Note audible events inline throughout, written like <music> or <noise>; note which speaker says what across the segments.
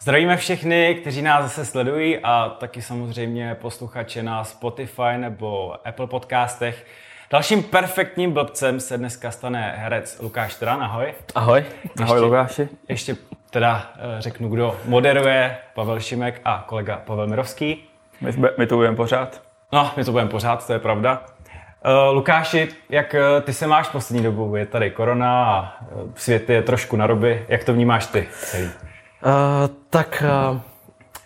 Speaker 1: Zdravíme všechny, kteří nás zase sledují a taky samozřejmě posluchače na Spotify nebo Apple podcastech. Dalším perfektním blbcem se dneska stane herec Lukáš Tran. Ahoj.
Speaker 2: Ahoj.
Speaker 1: Ještě,
Speaker 2: Ahoj Lukáši.
Speaker 1: Ještě teda eh, řeknu, kdo moderuje, Pavel Šimek a kolega Pavel Mirovský.
Speaker 2: My, my to budeme pořád.
Speaker 1: No, my to budeme pořád, to je pravda. Uh, Lukáši, jak uh, ty se máš poslední dobu? Je tady korona a uh, svět je trošku na ruby. Jak to vnímáš ty celý?
Speaker 2: Uh, tak uh,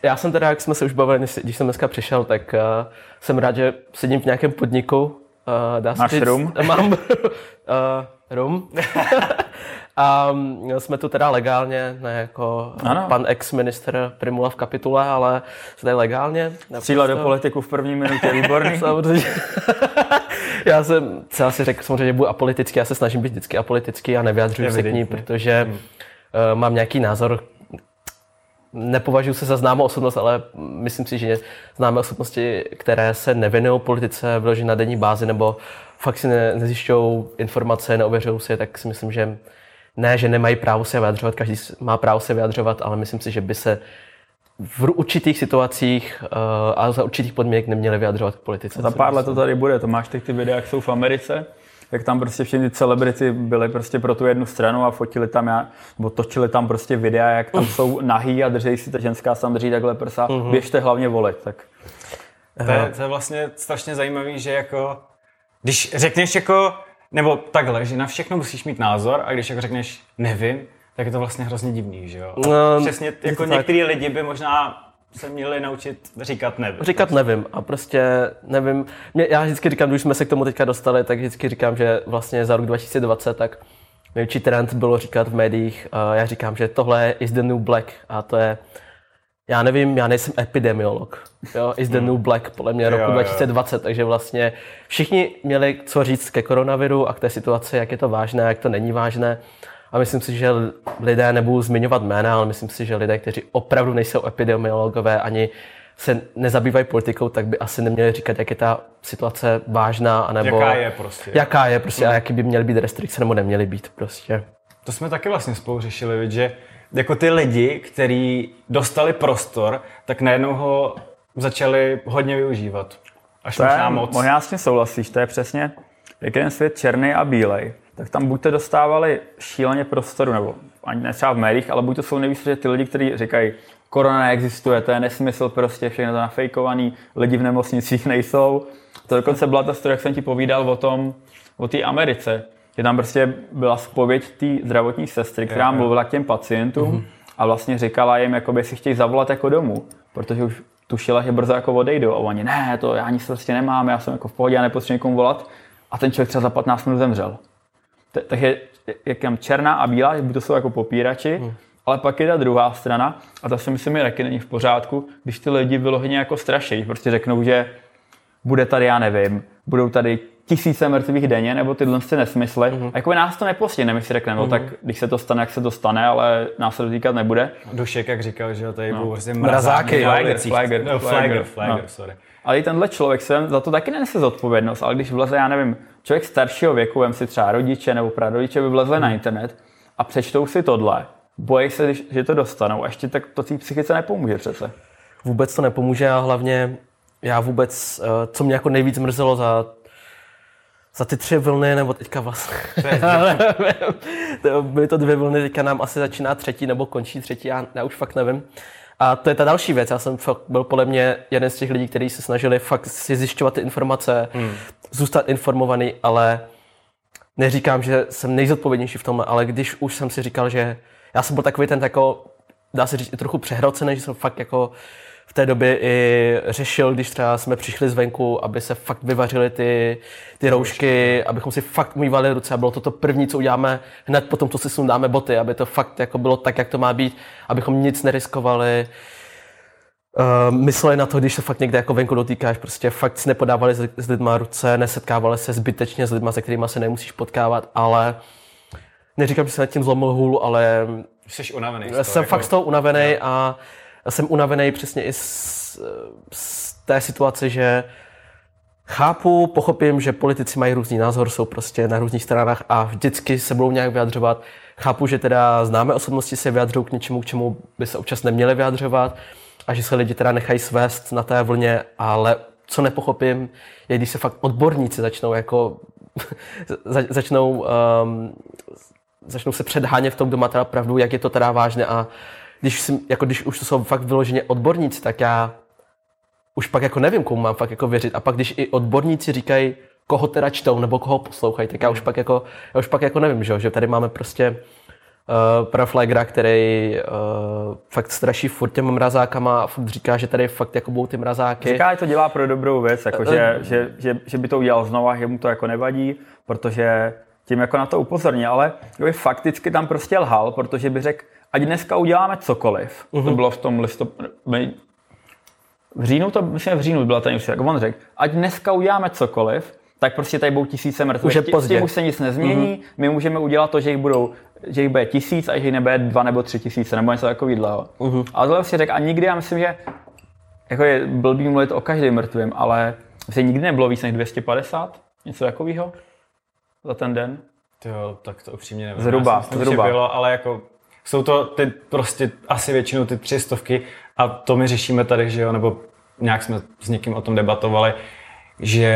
Speaker 2: já jsem teda, jak jsme se už bavili, když jsem dneska přišel, tak uh, jsem rád, že sedím v nějakém podniku.
Speaker 3: Uh, dá Máš říct, rum? <laughs>
Speaker 2: Mám uh, rum. <laughs> a um, jsme tu teda legálně, ne jako ano. pan ex-minister Primula v kapitule, ale jsme tady legálně.
Speaker 3: Střílet do politiku v první minutě, výborný. <laughs> Samozřejmě.
Speaker 2: já jsem, co asi řekl, samozřejmě budu apolitický, já se snažím být vždycky apolitický a nevyjadřuji se k ní, protože hmm. uh, mám nějaký názor, nepovažuji se za známou osobnost, ale myslím si, že známé osobnosti, které se nevěnují politice vyložit na denní bázi nebo fakt si ne, nezjišťují informace, neověřují si tak si myslím, že ne, že nemají právo se vyjadřovat, každý má právo se vyjadřovat, ale myslím si, že by se v určitých situacích uh, a za určitých podmínek neměli vyjadřovat k politice.
Speaker 3: Za pár let to tady bude, to máš teď ty videa, jak jsou v Americe, jak tam prostě všechny celebrity byly prostě pro tu jednu stranu a fotili tam, já, nebo točili tam prostě videa, jak tam jsou nahý a drží si ta ženská tam drží takhle prsa, uh-huh. běžte hlavně volit. Tak.
Speaker 1: To je, to je vlastně strašně zajímavý, že jako, když řekneš jako, nebo takhle, že na všechno musíš mít názor a když jako řekneš nevím, tak je to vlastně hrozně divný, že jo? No, Přesně, jako některý lidi by možná se měli naučit říkat nevím.
Speaker 2: Říkat nevím a prostě nevím. Mě, já vždycky říkám, když jsme se k tomu teďka dostali, tak vždycky říkám, že vlastně za rok 2020 tak největší trend bylo říkat v médiích, uh, já říkám, že tohle is the new black a to je, já nevím, já nejsem epidemiolog, jo, is the hmm. new black podle mě roku jo, 2020, jo. takže vlastně všichni měli co říct ke koronaviru a k té situaci, jak je to vážné, jak to není vážné. A myslím si, že lidé, nebudu zmiňovat jména, ale myslím si, že lidé, kteří opravdu nejsou epidemiologové ani se nezabývají politikou, tak by asi neměli říkat, jak je ta situace vážná, anebo
Speaker 1: jaká je prostě.
Speaker 2: Jaká je prostě a jaký by měly být restrikce nebo neměly být prostě.
Speaker 1: To jsme taky vlastně spolu řešili, že jako ty lidi, kteří dostali prostor, tak najednou ho začali hodně využívat. Až
Speaker 3: to možná je, moc. Možná s tím souhlasíš, to je přesně, jak je ten svět černý a bílej tak tam buď to dostávali šíleně prostoru, nebo ani ne třeba v médiích, ale buď to jsou nejvíc ty lidi, kteří říkají, korona neexistuje, to je nesmysl, prostě všechno to nafejkovaný, lidi v nemocnicích <laughs> nejsou. To dokonce byla ta story, jak jsem ti povídal o tom, o té Americe, že tam prostě byla spověď té zdravotní sestry, která mluvila k těm pacientům mm-hmm. a vlastně říkala jim, jakoby si chtějí zavolat jako domů, protože už tušila, že brzo jako odejdou a oni, ne, to já nic prostě nemám, já jsem jako v pohodě, já nepotřebuji někomu volat. A ten člověk třeba za 15 minut zemřel. Takže jak mám černá a bílá, že to jsou jako popírači, hmm. ale pak je ta druhá strana a ta si myslím, že taky není v pořádku, když ty lidi vyloženě jako straší, prostě řeknou, že bude tady, já nevím, budou tady tisíce mrtvých denně, nebo tyhle ty nesmysly. Mm-hmm. A jako nás to nepostihne, my si řekneme, mm-hmm. no tak když se to stane, jak se to stane, ale nás se to týkat nebude.
Speaker 1: Dušek, jak říkal, že tady no. budou
Speaker 2: prostě mrazáky.
Speaker 1: Flagger, flagger, no, flagger, flagger, no. sorry.
Speaker 3: Ale i tenhle člověk se za to taky nenese zodpovědnost, ale když vleze, já nevím, člověk staršího věku, vem si třeba rodiče nebo prarodiče, by vlezli hmm. na internet a přečtou si tohle, bojí se, že to dostanou a ještě tak to té psychice nepomůže přece.
Speaker 2: Vůbec to nepomůže a hlavně já vůbec, eh, co mě jako nejvíc mrzelo za za ty tři vlny, nebo teďka vlastně, <laughs> byly to dvě vlny, teďka nám asi začíná třetí, nebo končí třetí, já, já už fakt nevím. A to je ta další věc. Já jsem fakt byl podle mě jeden z těch lidí, kteří se snažili fakt si zjišťovat ty informace, hmm. zůstat informovaný, ale neříkám, že jsem nejzodpovědnější v tom, ale když už jsem si říkal, že já jsem byl takový ten jako, dá se říct, i trochu přehrocený, že jsem fakt jako v té době i řešil, když třeba jsme přišli zvenku, aby se fakt vyvařily ty, ty roušky, abychom si fakt umývali ruce a bylo to to první, co uděláme hned potom, co si sundáme boty, aby to fakt jako bylo tak, jak to má být, abychom nic neriskovali. Uh, mysleli na to, když se fakt někde jako venku dotýkáš, prostě fakt si nepodávali s, s lidma ruce, nesetkávali se zbytečně s lidma, se kterými se nemusíš potkávat, ale neříkám, že jsem nad tím zlomil hůl, ale
Speaker 1: Jsi unavený.
Speaker 2: Jsem jako... fakt z toho unavený a jsem unavený přesně i z, z té situace, že chápu, pochopím, že politici mají různý názor, jsou prostě na různých stranách a vždycky se budou nějak vyjadřovat. chápu, že teda známe osobnosti se vyjadřují k něčemu, k čemu by se občas neměli vyjadřovat a že se lidi teda nechají svést na té vlně, ale co nepochopím, je, když se fakt odborníci začnou jako <laughs> začnou, um, začnou se předhánět v tom, kdo má teda pravdu, jak je to teda vážné a když, si, jako když už to jsou fakt vyloženě odborníci, tak já už pak jako nevím, komu mám fakt jako věřit. A pak když i odborníci říkají, koho teda čtou nebo koho poslouchají, tak já už pak jako, já už pak jako nevím, že, že tady máme prostě uh, Praflagra, který uh, fakt straší furt těma mrazákama a furt říká, že tady fakt jako budou ty mrazáky.
Speaker 3: Říká, že to dělá pro dobrou věc, jako uh, že, že, že, že, by to udělal znova, že mu to jako nevadí, protože tím jako na to upozorní, ale by fakticky tam prostě lhal, protože by řekl, ať dneska uděláme cokoliv. Uh-huh. To bylo v tom listopadu, v říjnu to, myslím, v říjnu byla ten už, jak on řekl, ať dneska uděláme cokoliv, tak prostě tady budou tisíce mrtvých.
Speaker 2: Už je pozdě. S tím
Speaker 3: už se nic nezmění, mm-hmm. my můžeme udělat to, že jich budou že jich bude tisíc a že jich nebude dva nebo tři tisíce, nebo něco takového. Uh-huh. A tohle si řekl, a nikdy já myslím, že jako je blbý mluvit o každém mrtvém, ale se nikdy nebylo víc než 250, něco takového za ten den.
Speaker 1: Jo, tak to upřímně nevím.
Speaker 3: Zhruba, myslím, zhruba.
Speaker 1: bylo, ale jako jsou to ty prostě asi většinou ty tři stovky a to my řešíme tady, že jo, nebo nějak jsme s někým o tom debatovali, že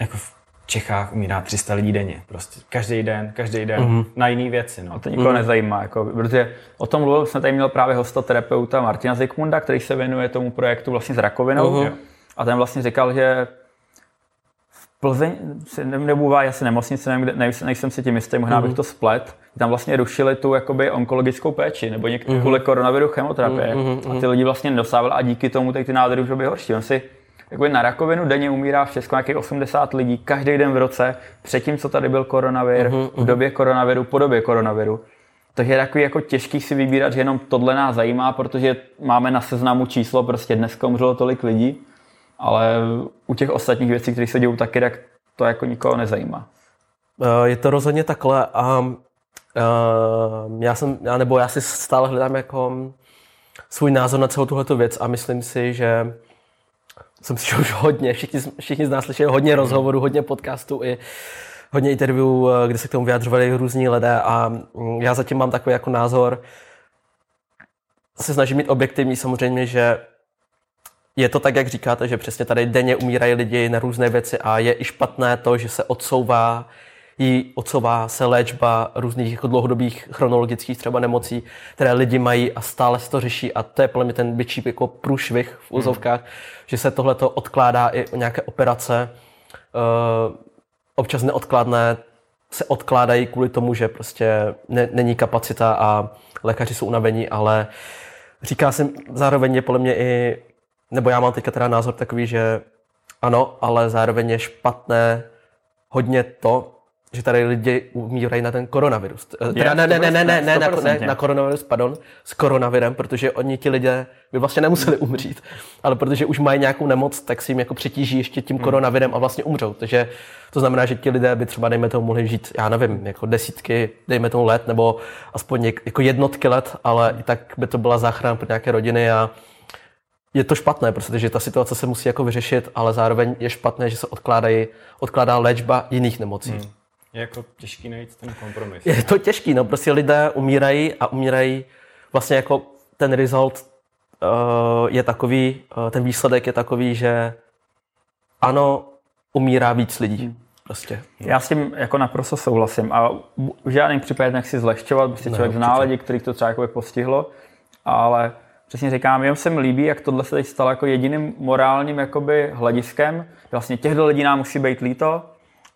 Speaker 1: jako v Čechách umírá 300 lidí denně. Prostě každý den, každý den mm-hmm. na jiné věci. No.
Speaker 3: A to nikoho mm-hmm. nezajímá, jako, protože o tom mluvil, jsme tady měl právě hosta terapeuta Martina Zikmunda, který se věnuje tomu projektu vlastně s rakovinou. Mm-hmm. A ten vlastně říkal, že Plzeň, nebůvá asi nemocnice, nevím, nejsem, nejsem si tím jistý, možná bych mhm. to splet, tam vlastně rušili tu jakoby onkologickou péči, nebo někdy mm-hmm. kvůli koronaviru chemoterapie. Mm-hmm. A ty lidi vlastně nedostávali a díky tomu ty nádory už byly horší. On si jakoby na rakovinu denně umírá v Česku nějakých 80 lidí každý den v roce, předtím, co tady byl koronavir, uh-huh, uh-huh. v době koronaviru, po době koronaviru. Takže je takový jako těžký si vybírat, že jenom tohle nás zajímá, protože máme na seznamu číslo, prostě dneska umřelo tolik lidí, ale u těch ostatních věcí, které se dějou taky, tak to jako nikoho nezajímá.
Speaker 2: Eh, je to rozhodně takhle a uh, já jsem, nebo já si stále hledám jako svůj názor na celou tuhle věc a myslím si, že jsem slyšel už hodně, všichni, všichni z nás slyšeli hodně rozhovorů, hodně podcastů i hodně interview, eh, kde se k tomu vyjadřovali různí lidé a mm, já zatím mám takový jako názor, se snažím mít objektivní samozřejmě, že je to tak, jak říkáte, že přesně tady denně umírají lidi na různé věci a je i špatné to, že se odsouvá jí odsouvá se léčba různých jako dlouhodobých chronologických třeba nemocí, které lidi mají a stále se to řeší a to je podle mě ten větší jako průšvih v úzovkách, hmm. že se tohle odkládá i o nějaké operace, uh, občas neodkladné se odkládají kvůli tomu, že prostě ne, není kapacita a lékaři jsou unavení, ale říká jsem zároveň je podle mě i, nebo já mám teďka teda názor takový, že ano, ale zároveň je špatné hodně to, že tady lidi umírají na ten koronavirus. Je, teda ne, ne, ne, ne, ne, ne, na, ne, na koronavirus, pardon, s koronavirem, protože oni ti lidé by vlastně nemuseli umřít, ale protože už mají nějakou nemoc, tak si jim jako přitíží ještě tím hmm. koronavirem a vlastně umřou. Takže to znamená, že ti lidé by třeba, dejme tomu, mohli žít, já nevím, jako desítky, dejme tomu let, nebo aspoň jako jednotky let, ale i tak by to byla záchrana pro nějaké rodiny a je to špatné, protože ta situace se musí jako vyřešit, ale zároveň je špatné, že se odkládají, odkládá léčba jiných nemocí. Hmm
Speaker 1: je jako těžký najít ten kompromis.
Speaker 2: Je to těžký, no prostě lidé umírají a umírají vlastně jako ten result uh, je takový, uh, ten výsledek je takový, že ano, umírá víc lidí. Prostě.
Speaker 3: Já s tím jako naprosto souhlasím a v žádném případě nechci zlehčovat, prostě člověk zná lidi, kterých to třeba jako postihlo, ale přesně říkám, jenom se mi líbí, jak tohle se teď stalo jako jediným morálním jakoby hlediskem. Vlastně těchto lidí nám musí být líto,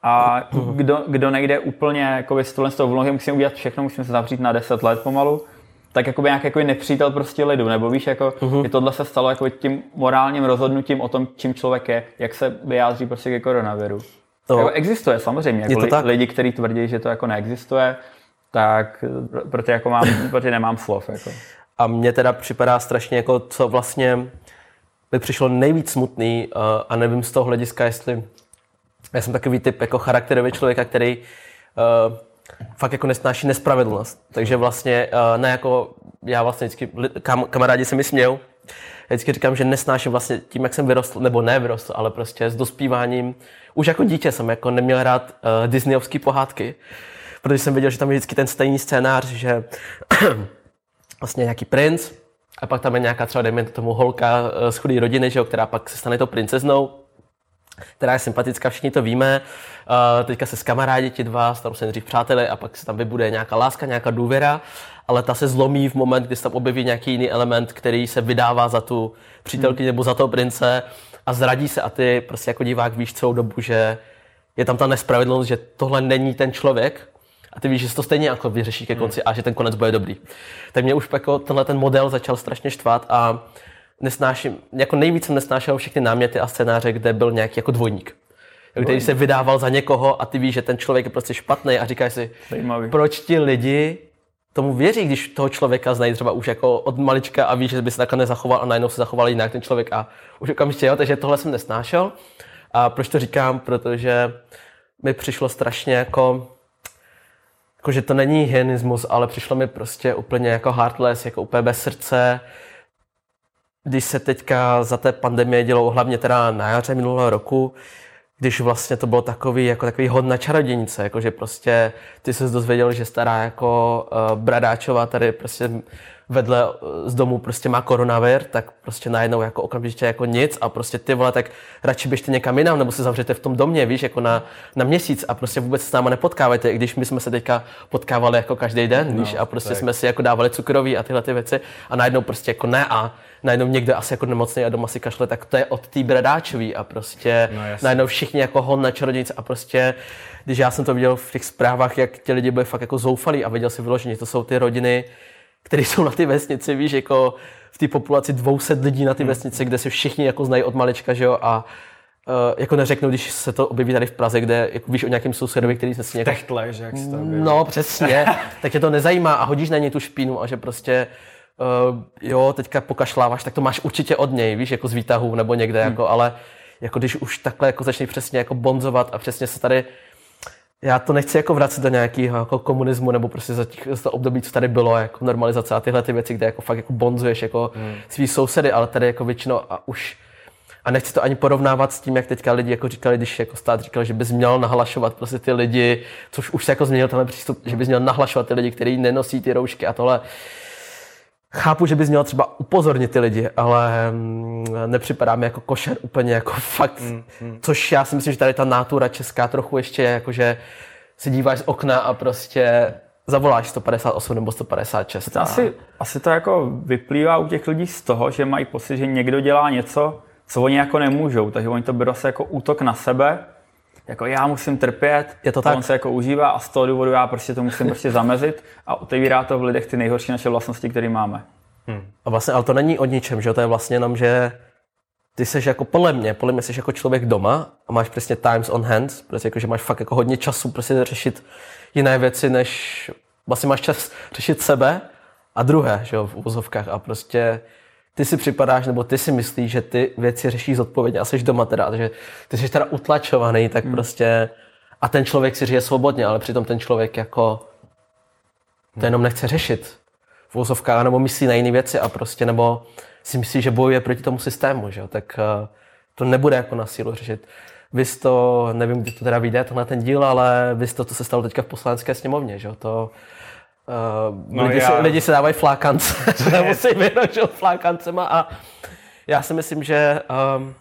Speaker 3: a kdo, kdo nejde úplně jako s tohle z toho vlohy, musíme udělat všechno, musíme se zavřít na 10 let pomalu, tak jako nějaký jako nepřítel prostě lidu, nebo víš, jako uh-huh. tohle se stalo jako tím morálním rozhodnutím o tom, čím člověk je, jak se vyjádří prostě ke koronaviru. To jako existuje samozřejmě, jako li, lidi, kteří tvrdí, že to jako neexistuje, tak proto jako mám, proto nemám slov. Jako.
Speaker 2: A mně teda připadá strašně jako, co vlastně by přišlo nejvíc smutný uh, a nevím z toho hlediska, jestli já jsem takový typ jako charakterový člověka, který uh, fakt jako nesnáší nespravedlnost. Takže vlastně, uh, ne jako, já vlastně vždycky, kam, kamarádi se mi smějou, já vždycky říkám, že nesnáším vlastně tím, jak jsem vyrostl, nebo ne vyrostl, ale prostě s dospíváním. Už jako dítě jsem jako neměl rád uh, disneyovské pohádky, protože jsem viděl, že tam je vždycky ten stejný scénář, že vlastně nějaký princ, a pak tam je nějaká třeba, dejme tomu, holka z chudé rodiny, že jo, která pak se stane to princeznou, která je sympatická, všichni to víme. Uh, teďka se skamarádí ti dva, stanou se nejdřív přátelé a pak se tam vybude nějaká láska, nějaká důvěra, ale ta se zlomí v moment, kdy se tam objeví nějaký jiný element, který se vydává za tu přítelkyni hmm. nebo za toho prince a zradí se a ty prostě jako divák víš celou dobu, že je tam ta nespravedlnost, že tohle není ten člověk, a ty víš, že to stejně jako vyřeší ke konci a že ten konec bude dobrý. Tak mě už jako tenhle ten model začal strašně štvát a nesnáším, jako nejvíc jsem nesnášel všechny náměty a scénáře, kde byl nějaký jako dvojník. Který se vydával za někoho a ty víš, že ten člověk je prostě špatný a říkáš si, Zajímavý. proč ti lidi tomu věří, když toho člověka znají třeba už jako od malička a víš, že by se takhle nezachoval a najednou se zachoval jinak ten člověk a už okamžitě jo, takže tohle jsem nesnášel. A proč to říkám? Protože mi přišlo strašně jako, jako že to není hyenismus, ale přišlo mi prostě úplně jako heartless, jako úplně bez srdce, když se teďka za té pandemie dělo hlavně teda na jaře minulého roku, když vlastně to bylo takový, jako takový hod na čarodějnice, jakože prostě ty se dozvěděl, že stará jako uh, Bradáčová tady prostě vedle eh, z domu prostě má koronavir, tak prostě najednou jako okamžitě jako nic a prostě ty vole, tak radši běžte někam jinam nebo se zavřete v tom domě, víš, jako na, na měsíc a prostě vůbec s náma nepotkávajte, i když my jsme se teďka potkávali jako každý den, no, víš, a prostě tak. jsme si jako dávali cukroví a tyhle ty věci a najednou prostě jako ne a najednou někde asi jako nemocný a doma si kašle, tak to je od té bradáčový a prostě no, najednou všichni jako hon na čarodějnice a prostě když já jsem to viděl v těch zprávách, jak ti lidi byli fakt jako zoufalí a viděl si vyloženě, to jsou ty rodiny, které jsou na ty vesnici, víš, jako v té populaci 200 lidí na ty hmm. vesnici, kde se všichni jako znají od malička, že jo, a uh, jako neřeknu, když se to objeví tady v Praze, kde jako víš o nějakém sousedovi, který se si
Speaker 1: nějak... Techtle, že jak se to objeví.
Speaker 2: No, přesně, <laughs> tak tě to nezajímá a hodíš na ně tu špínu a že prostě uh, jo, teďka pokašláváš, tak to máš určitě od něj, víš, jako z výtahu nebo někde, hmm. jako, ale jako když už takhle jako začneš přesně jako bonzovat a přesně se tady já to nechci jako vracet do nějakého jako komunismu nebo prostě za, těch, za to období, co tady bylo, jako normalizace a tyhle ty věci, kde jako fakt jako bonzuješ jako hmm. svý sousedy, ale tady jako většinou a už a nechci to ani porovnávat s tím, jak teďka lidi jako říkali, když jako stát říkal, že bys měl nahlašovat prostě ty lidi, což už se jako změnil tenhle přístup, že bys měl nahlašovat ty lidi, kteří nenosí ty roušky a tohle. Chápu, že bys měl třeba upozornit ty lidi, ale mm, nepřipadá mi jako košer úplně jako <laughs> fakt, mm, mm. což já si myslím, že tady ta nátura česká trochu ještě je jako, že si díváš z okna a prostě zavoláš 158 nebo 156.
Speaker 3: A... Asi, asi to jako vyplývá u těch lidí z toho, že mají pocit, že někdo dělá něco, co oni jako nemůžou, takže oni to berou asi jako útok na sebe jako já musím trpět,
Speaker 2: je to tak.
Speaker 3: on se jako užívá a z toho důvodu já prostě to musím prostě zamezit a otevírá to v lidech ty nejhorší naše vlastnosti, které máme.
Speaker 2: Hmm. A vlastně, ale to není o ničem, že to je vlastně jenom, že ty jsi jako podle mě, podle mě jsi jako člověk doma a máš přesně times on hands, prostě jako, že máš fakt jako hodně času prostě řešit jiné věci, než vlastně máš čas řešit sebe a druhé, že jo, v uvozovkách a prostě ty si připadáš, nebo ty si myslíš, že ty věci řešíš zodpovědně a jsi doma teda, že ty jsi teda utlačovaný, tak hmm. prostě a ten člověk si žije svobodně, ale přitom ten člověk jako to jenom nechce řešit v úzovkách, nebo myslí na jiné věci a prostě, nebo si myslí, že bojuje proti tomu systému, že? tak uh, to nebude jako na sílu řešit. Vy to, nevím, kdy to teda vyjde, to na ten díl, ale vy to, co se stalo teďka v poslanecké sněmovně, že? to Uh, no lidi, já... se, lidi se dávají flákance, <laughs> nemusí vyhnout flákancema a já si myslím, že um,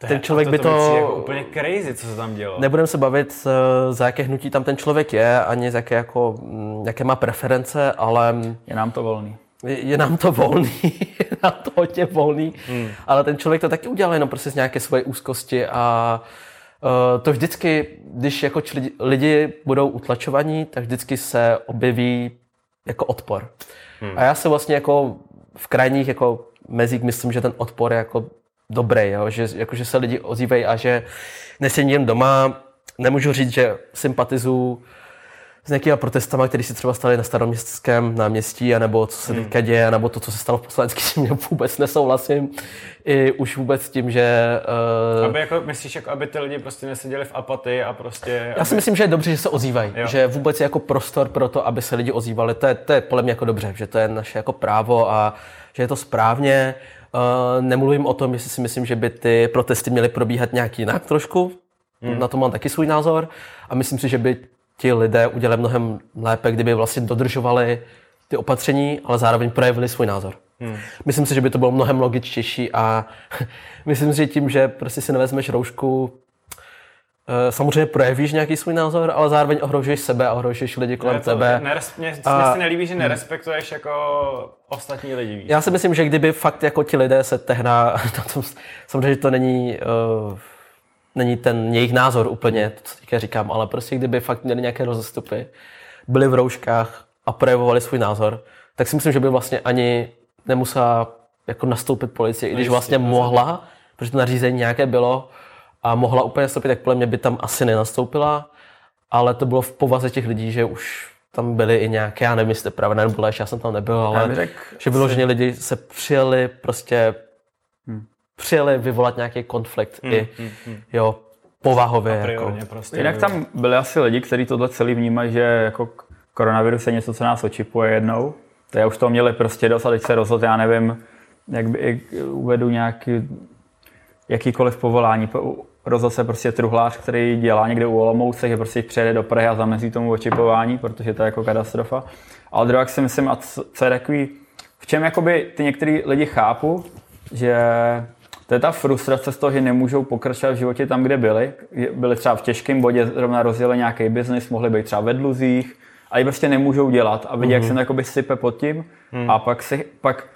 Speaker 2: to ten člověk to, to by to...
Speaker 1: Jako úplně crazy, co se tam dělo.
Speaker 2: Nebudeme se bavit, uh, za jaké hnutí tam ten člověk je, ani z jaké, jako, um, jaké má preference, ale...
Speaker 3: Je nám to volný.
Speaker 2: Je, je nám to volný, <laughs> je nám to hodně volný, hmm. ale ten člověk to taky udělal jenom prostě z nějaké svoje úzkosti a uh, to vždycky, když jako lidi, lidi budou utlačovaní, tak vždycky se objeví jako odpor. Hmm. A já se vlastně jako v krajních jako mezích myslím, že ten odpor je jako dobrý, jo? Že, jako, že se lidi ozývají a že nesedím doma, nemůžu říct, že sympatizuju s nějakými protestama, které se třeba staly na staroměstském náměstí, anebo co se hmm. teďka děje, nebo to, co se stalo v poslanecké sněmě, <laughs> vůbec nesouhlasím. I už vůbec s tím, že...
Speaker 1: Uh... Aby jako, myslíš, jako, aby ty lidi prostě neseděli v apatii a prostě...
Speaker 2: Já si myslím, že je dobře, že se ozývají. Jo. Že vůbec je jako prostor pro to, aby se lidi ozývali. To je, to je podle mě jako dobře, že to je naše jako právo a že je to správně. Uh, nemluvím o tom, jestli si myslím, že by ty protesty měly probíhat nějak jinak trošku. Hmm. Na to mám taky svůj názor. A myslím si, že by ti lidé udělali mnohem lépe, kdyby vlastně dodržovali ty opatření, ale zároveň projevili svůj názor. Hmm. Myslím si, že by to bylo mnohem logičtější a <laughs> myslím si, že tím, že prostě si nevezmeš roušku, eh, samozřejmě projevíš nějaký svůj názor, ale zároveň ohrožuješ sebe a ohrožuješ lidi kolem
Speaker 1: Ne, to,
Speaker 2: tebe.
Speaker 1: Neres, mě,
Speaker 2: A-
Speaker 1: se nelíbí, že nerespektuješ jako ostatní lidi. Víš?
Speaker 2: Já si myslím, že kdyby fakt jako ti lidé se tehna, <laughs> na tom, samozřejmě, to není, uh, není ten jejich názor úplně, to, co teďka říkám, ale prostě kdyby fakt měli nějaké rozestupy, byli v rouškách a projevovali svůj názor, tak si myslím, že by vlastně ani nemusela jako nastoupit policie, i když
Speaker 1: jistě,
Speaker 2: vlastně mohla, protože to nařízení nějaké bylo a mohla úplně nastoupit, tak podle mě by tam asi nenastoupila, ale to bylo v povaze těch lidí, že už tam byly i nějaké, já nevím, jestli pravda nebo lež, já jsem tam nebyl, ale
Speaker 3: řekl,
Speaker 2: že vyloženě lidi se přijeli prostě
Speaker 3: Hmm.
Speaker 2: Přijeli vyvolat nějaký konflikt i jo, povahově. Jako.
Speaker 1: Prostě.
Speaker 3: Jinak tam byli asi lidi, kteří tohle celý vnímají, že jako koronavirus je něco, co nás očipuje jednou. To já už to měli prostě dost a teď se rozhodl, já nevím, jak by i uvedu nějaký, jakýkoliv povolání. Po- Rozhodl se prostě truhlář, který dělá někde u Olomouce, že prostě přijede do Prahy a zamezí tomu očipování, protože to je jako katastrofa. Ale druhá si myslím, a co, co je takový, v čem jakoby ty některý lidi chápu, že to je ta frustrace z toho, že nemůžou pokračovat v životě tam, kde byli. Je- Byli třeba v těžkém bodě, zrovna rozjeli nějaký biznis, mohli být třeba ve dluzích, ale prostě nemůžou dělat a vidí, mm-hmm. jak se to jakoby sype pod tím mm. a pak si, pak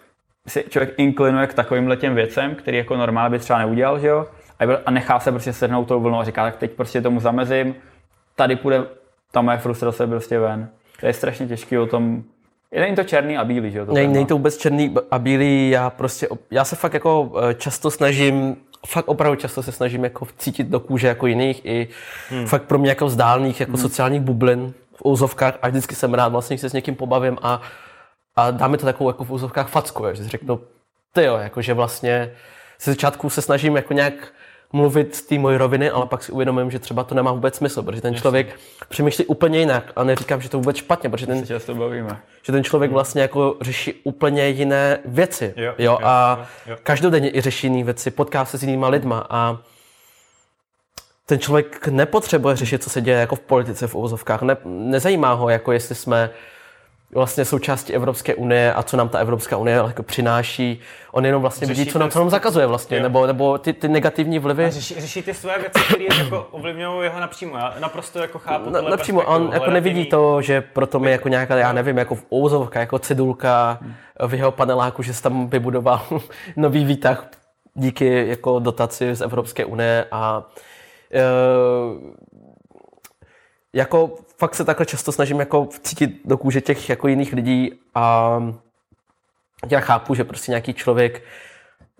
Speaker 3: si člověk inklinuje k takovým těm věcem, který jako normálně by třeba neudělal, že jo? A, byl- a nechá se prostě sednout tou vlnou a říká, tak teď prostě tomu zamezím, tady půjde ta moje frustrace prostě ven. To je strašně těžký o tom, je není to černý a bílý, že jo?
Speaker 2: Ne, není to vůbec černý a bílý, já prostě, já se fakt jako eh, často snažím, fakt opravdu často se snažím jako cítit do kůže jako jiných i hmm. fakt pro mě jako vzdálených jako hmm. sociálních bublin v úzovkách a vždycky jsem rád vlastně, když se s někým pobavím a, a dá mi to takovou jako v úzovkách facku, že si řeknu, ty jo, jakože vlastně ze začátku se snažím jako nějak mluvit z té mojí roviny, ale pak si uvědomím, že třeba to nemá vůbec smysl, protože ten člověk přemýšlí úplně jinak a neříkám, že to vůbec špatně, protože ten
Speaker 3: se často bavíme.
Speaker 2: že ten člověk vlastně jako řeší úplně jiné věci.
Speaker 1: Jo,
Speaker 2: jo,
Speaker 1: jo,
Speaker 2: a
Speaker 1: jo, jo.
Speaker 2: každodenně i řeší jiné věci, potká se s jinýma lidma a ten člověk nepotřebuje řešit, co se děje jako v politice v uvozovkách. Ne, nezajímá ho, jako jestli jsme vlastně součástí Evropské unie a co nám ta Evropská unie jako přináší. On jenom vlastně vidí,
Speaker 1: Řeší
Speaker 2: co nám, co nám zakazuje vlastně,
Speaker 1: Jo.
Speaker 2: nebo, nebo ty, ty negativní vlivy.
Speaker 1: Řeší, řeší ty své věci, které jako ovlivňují jeho napřímo. Já naprosto jako chápu
Speaker 2: Na, napřímo, a on jako nevidí to, že proto mi jako nějaká, já nevím, jako v úzovka, jako cedulka v jeho paneláku, že se tam vybudoval <laughs> nový výtah díky jako dotaci z Evropské unie a e, jako fakt se takhle často snažím jako cítit do kůže těch jako jiných lidí a já chápu, že prostě nějaký člověk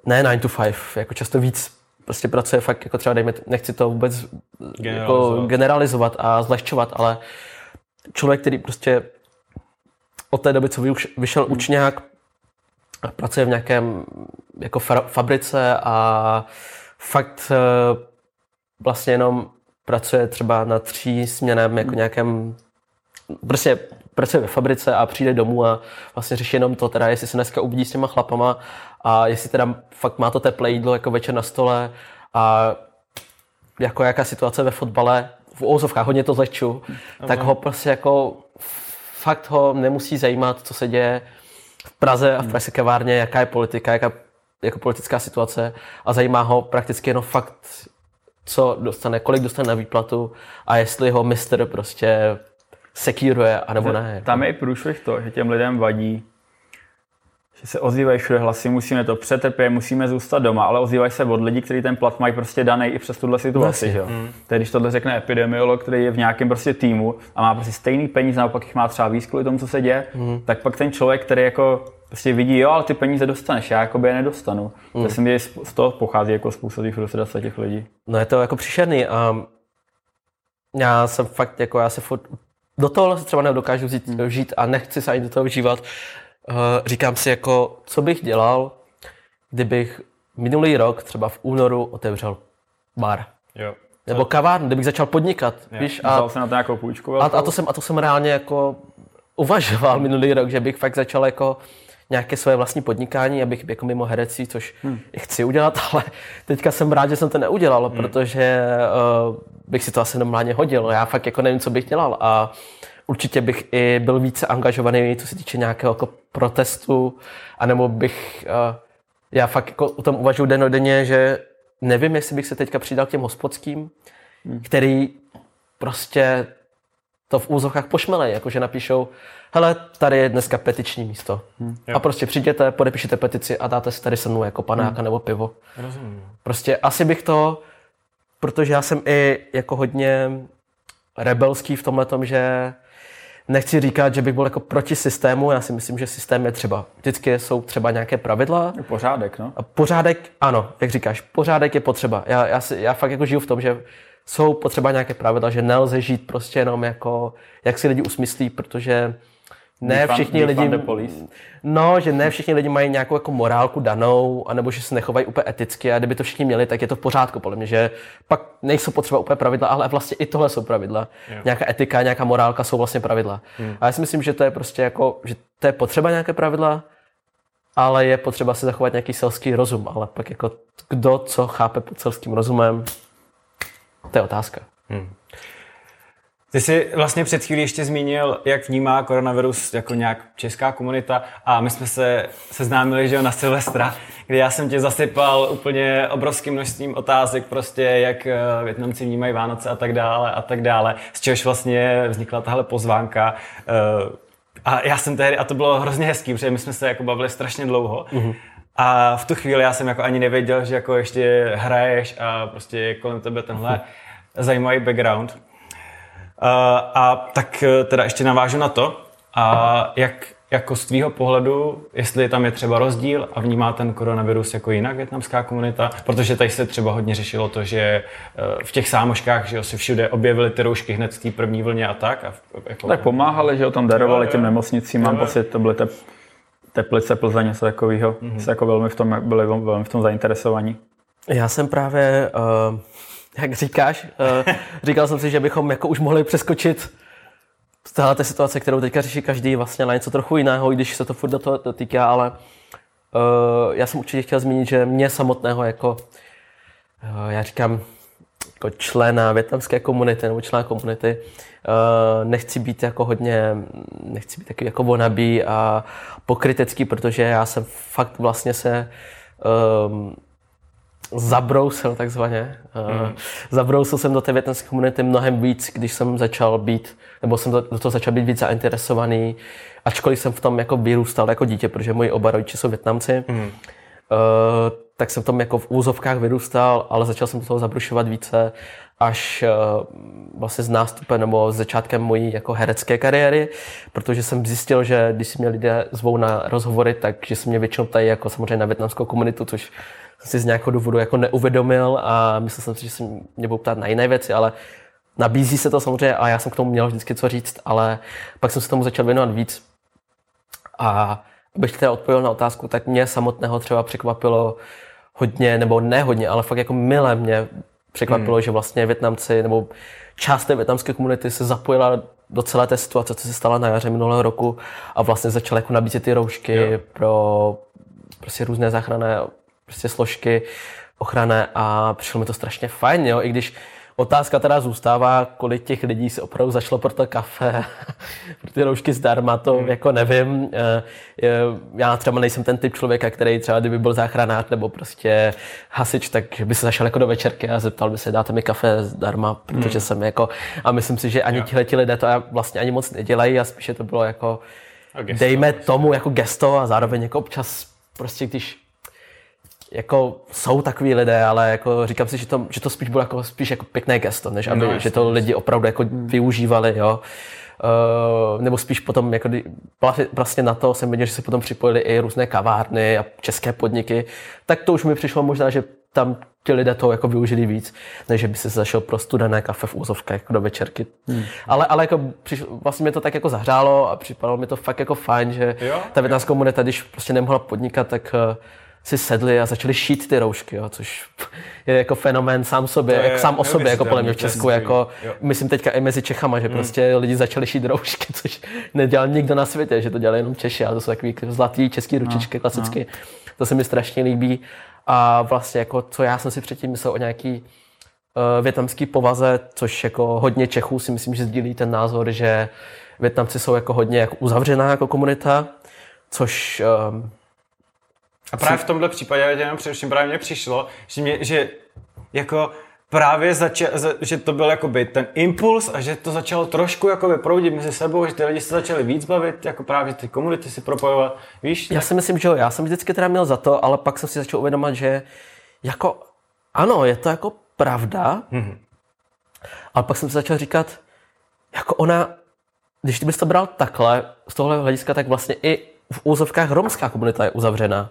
Speaker 2: ne 9 to 5, jako často víc prostě pracuje fakt, jako třeba dejme, nechci to vůbec jako
Speaker 1: Generalizovat.
Speaker 2: generalizovat a zlehčovat, ale člověk, který prostě od té doby, co vyšel učňák, a pracuje v nějakém jako fa- fabrice a fakt eh, vlastně jenom pracuje třeba na tří směném jako nějakém prostě pracuje ve fabrice a přijde domů a vlastně řeší jenom to, teda jestli se dneska uvidí s těma chlapama a jestli teda fakt má to teplé jídlo jako večer na stole a jako jaká situace ve fotbale, v úzovkách hodně to zlehču, tak ho prostě jako fakt ho nemusí zajímat, co se děje v Praze a v Pražské kavárně, jaká je politika, jaká jako politická situace a zajímá ho prakticky jenom fakt, co dostane, kolik dostane na výplatu a jestli ho mistr prostě sekíruje, anebo ne. Jako.
Speaker 3: Tam je i průšvih to, že těm lidem vadí, že se ozývají všude hlasy, musíme to přetrpět, musíme zůstat doma, ale ozývají se od lidí, kteří ten plat mají prostě daný i přes tuhle situaci.
Speaker 2: Vlastně.
Speaker 3: Že? jo? To je, když tohle řekne epidemiolog, který je v nějakém prostě týmu a má prostě stejný peníze, naopak jich má třeba víc kvůli tomu, co se děje, tak pak ten člověk, který jako prostě vidí, jo, ale ty peníze dostaneš, já jako by je nedostanu. To si mi z toho pochází jako způsob té frustrace těch lidí.
Speaker 2: No je to jako příšerný a já jsem fakt, jako já se furt, do toho se třeba nedokážu vzít, žít a nechci se ani do toho vžívat. Uh, říkám si jako, co bych dělal, kdybych minulý rok, třeba v únoru, otevřel bar.
Speaker 1: Jo.
Speaker 2: Nebo kavárnu, kdybych začal podnikat, víš, a,
Speaker 3: Vzal se na to nějakou půjčku
Speaker 2: a, a, to jsem, a to jsem reálně jako uvažoval <laughs> minulý rok, že bych fakt začal jako nějaké své vlastní podnikání, abych jako mimo herecí, což hmm. chci udělat, <laughs> ale teďka jsem rád, že jsem to neudělal, hmm. protože uh, bych si to asi normálně hodil. Já fakt jako nevím, co bych dělal a určitě bych i byl více angažovaný, co se týče nějakého jako protestu, anebo bych, uh, já fakt jako o tom uvažuji denodenně, že nevím, jestli bych se teďka přidal k těm hospodským, hmm. který prostě to v úzovkách pošmelej, jakože napíšou, hele, tady je dneska petiční místo. Hmm. A prostě přijděte, podepíšete petici a dáte si tady se mnou jako panáka hmm. nebo pivo. Rozumím. Prostě asi bych to, protože já jsem i jako hodně rebelský v tomhle tom, že nechci říkat, že bych byl jako proti systému, já si myslím, že systém je třeba, vždycky jsou třeba nějaké pravidla.
Speaker 3: Pořádek, no.
Speaker 2: A pořádek, ano, jak říkáš, pořádek je potřeba. Já, já, si, já fakt jako žiju v tom, že jsou potřeba nějaké pravidla, že nelze žít prostě jenom jako, jak si lidi usmyslí, protože ne všichni lidi, no, že ne všichni lidi mají nějakou jako morálku danou, anebo že se nechovají úplně eticky a kdyby to všichni měli, tak je to v pořádku, podle mě, že pak nejsou potřeba úplně pravidla, ale vlastně i tohle jsou pravidla. Jo. Nějaká etika, nějaká morálka jsou vlastně pravidla. Hmm. A já si myslím, že to je prostě jako, že to je potřeba nějaké pravidla, ale je potřeba si zachovat nějaký selský rozum, ale pak jako kdo co chápe pod selským rozumem, to je otázka. Hmm.
Speaker 1: Ty jsi vlastně před chvílí ještě zmínil, jak vnímá koronavirus jako nějak česká komunita a my jsme se seznámili, že jo, na Silvestra, kdy já jsem tě zasypal úplně obrovským množstvím otázek, prostě jak eh, Větnamci vnímají Vánoce a tak dále a tak dále, z čehož vlastně vznikla tahle pozvánka. Eh, a já jsem tehdy, a to bylo hrozně hezký, protože my jsme se jako bavili strašně dlouho. Mm-hmm. A v tu chvíli já jsem jako ani nevěděl, že jako ještě hraješ a prostě kolem tebe tenhle zajímavý background. A tak e, teda ještě navážu na to, a jak jako z tvýho pohledu, jestli tam je třeba rozdíl a vnímá ten koronavirus jako jinak větnamská komunita, protože tady se třeba hodně řešilo to, že e, v těch sámoškách, že si všude objevily ty roušky hned v té první vlně a tak. A
Speaker 3: jako... Tak pomáhali, že jo, tam darovali jo, těm nemocnicím, mám pocit, to byly te, Teplice, Plzeň, něco takového, mm-hmm. se jako velmi v tom, byli velmi v tom zainteresovaní.
Speaker 2: Já jsem právě uh jak říkáš. Uh, říkal jsem si, že bychom jako už mohli přeskočit z téhle situace, kterou teďka řeší každý vlastně na něco trochu jiného, i když se to furt do toho dotýká, ale uh, já jsem určitě chtěl zmínit, že mě samotného jako, uh, já říkám, jako člena větnamské komunity nebo člena komunity, nechci být jako hodně, nechci být takový jako vonabí a pokrytecký, protože já jsem fakt vlastně se zabrousil takzvaně. Mm. Zabrousil jsem do té větnamské komunity mnohem víc, když jsem začal být, nebo jsem do, toho začal být víc zainteresovaný, ačkoliv jsem v tom jako vyrůstal jako dítě, protože moji oba rodiče jsou Větnamci. Mm. Tak jsem v tom jako v úzovkách vyrůstal, ale začal jsem do toho zabrušovat více až uh, vlastně s nástupem nebo s začátkem mojí jako herecké kariéry, protože jsem zjistil, že když si mě lidé zvou na rozhovory, tak že se mě většinou ptají jako samozřejmě na větnamskou komunitu, což si z nějakého důvodu jako neuvědomil a myslel jsem si, že se mě budou ptát na jiné věci, ale nabízí se to samozřejmě a já jsem k tomu měl vždycky co říct, ale pak jsem se tomu začal věnovat víc. A abych teda odpověděl na otázku, tak mě samotného třeba překvapilo hodně, nebo ne hodně, ale fakt jako milé mě překvapilo, hmm. že vlastně Větnamci nebo část té větnamské komunity se zapojila do celé té situace, co se stala na jaře minulého roku a vlastně začala jako nabízet ty roušky jo. pro prostě různé záchranné prostě složky ochranné a přišlo mi to strašně fajn, jo, i když Otázka teda zůstává, kolik těch lidí se opravdu zašlo pro to kafe, <laughs> pro ty roušky zdarma, to hmm. jako nevím. Eh, já třeba nejsem ten typ člověka, který třeba kdyby byl záchranář nebo prostě hasič, tak by se zašel jako do večerky a zeptal by se, dáte mi kafe zdarma, protože hmm. jsem jako, a myslím si, že ani tihle ti lidé to vlastně ani moc nedělají a spíše to bylo jako, gesto, dejme tomu jako gesto a zároveň jako občas prostě když jako jsou takový lidé, ale jako říkám si, že to, že to spíš bylo jako, spíš jako pěkné gesto, než aby, no, že to lidi opravdu jako využívali, jo. Uh, nebo spíš potom, jako, vlastně na to jsem viděl, že se potom připojili i různé kavárny a české podniky, tak to už mi přišlo možná, že tam ti lidé to jako využili víc, než že by se zašel pro studené kafe v úzovkách jako do večerky. Hmm. Ale, ale jako přišlo, vlastně mě to tak jako zahřálo a připadalo mi to fakt jako fajn, že jo, ta větnamská komunita, když prostě nemohla podnikat, tak uh, si sedli a začali šít ty roušky, jo, což je jako fenomén sám sobě,
Speaker 1: To je
Speaker 2: jak sám o sobě, jako podle mě v Česku, jako,
Speaker 1: jo.
Speaker 2: myslím teďka i mezi Čechama, že prostě lidi začali šít roušky, <laughs> což nedělal nikdo na světě, že to dělali jenom Češi, ale to jsou takový zlatý český ručičky, klasicky. To se mi strašně líbí. A vlastně jako, co já jsem si předtím myslel o nějaký uh, větnamský povaze, což jako hodně Čechů si myslím, že sdílí ten názor, že Větnamci jsou jako hodně jako uzavřená jako komunita, což um,
Speaker 1: A právě v tomhle případě, já jenom především právě mně přišlo, že, mě, že jako právě začal, že to byl jakoby ten impuls a že to začalo trošku jakoby proudit mezi sebou, že ty lidi se začali víc bavit, jako právě ty komunity si propojovat, víš?
Speaker 2: Já si myslím, že jo. Já jsem vždycky teda měl za to, ale pak jsem si začal uvědomovat, že jako ano, je to jako pravda, mm-hmm. ale pak jsem si začal říkat, jako ona, když bys to bral takhle, z tohle hlediska, tak vlastně i v úzovkách romská komunita je uzavřená.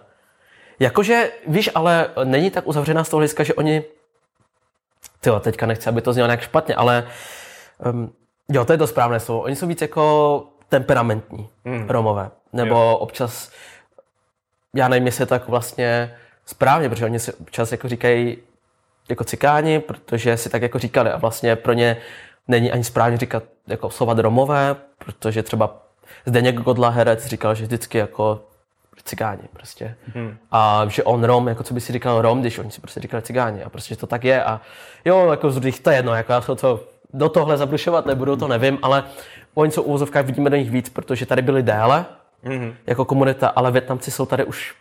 Speaker 2: Jakože, víš, ale není tak uzavřená z toho hlediska, že oni, tyjo, teďka nechci, aby to znělo nějak špatně, ale um, jo, to je to správné slovo. Oni jsou víc jako temperamentní, mm. Romové. Nebo jo. občas, já nevím, jestli je to jako vlastně správně, protože oni si občas jako říkají jako cikáni, protože si tak jako říkali a vlastně pro ně není ani správně říkat jako slova Romové, protože třeba Zdeněk Godla herec říkal, že vždycky jako cigáni prostě. Hmm. A že on Rom, jako co by si říkal Rom, když oni si prostě říkali cigáni a prostě že to tak je a jo, jako z to je jedno, jako já to, to do tohle zabrušovat nebudu, to nevím, ale oni jsou v úvozovkách, vidíme do nich víc, protože tady byli déle mm-hmm. jako komunita, ale Větnamci jsou tady už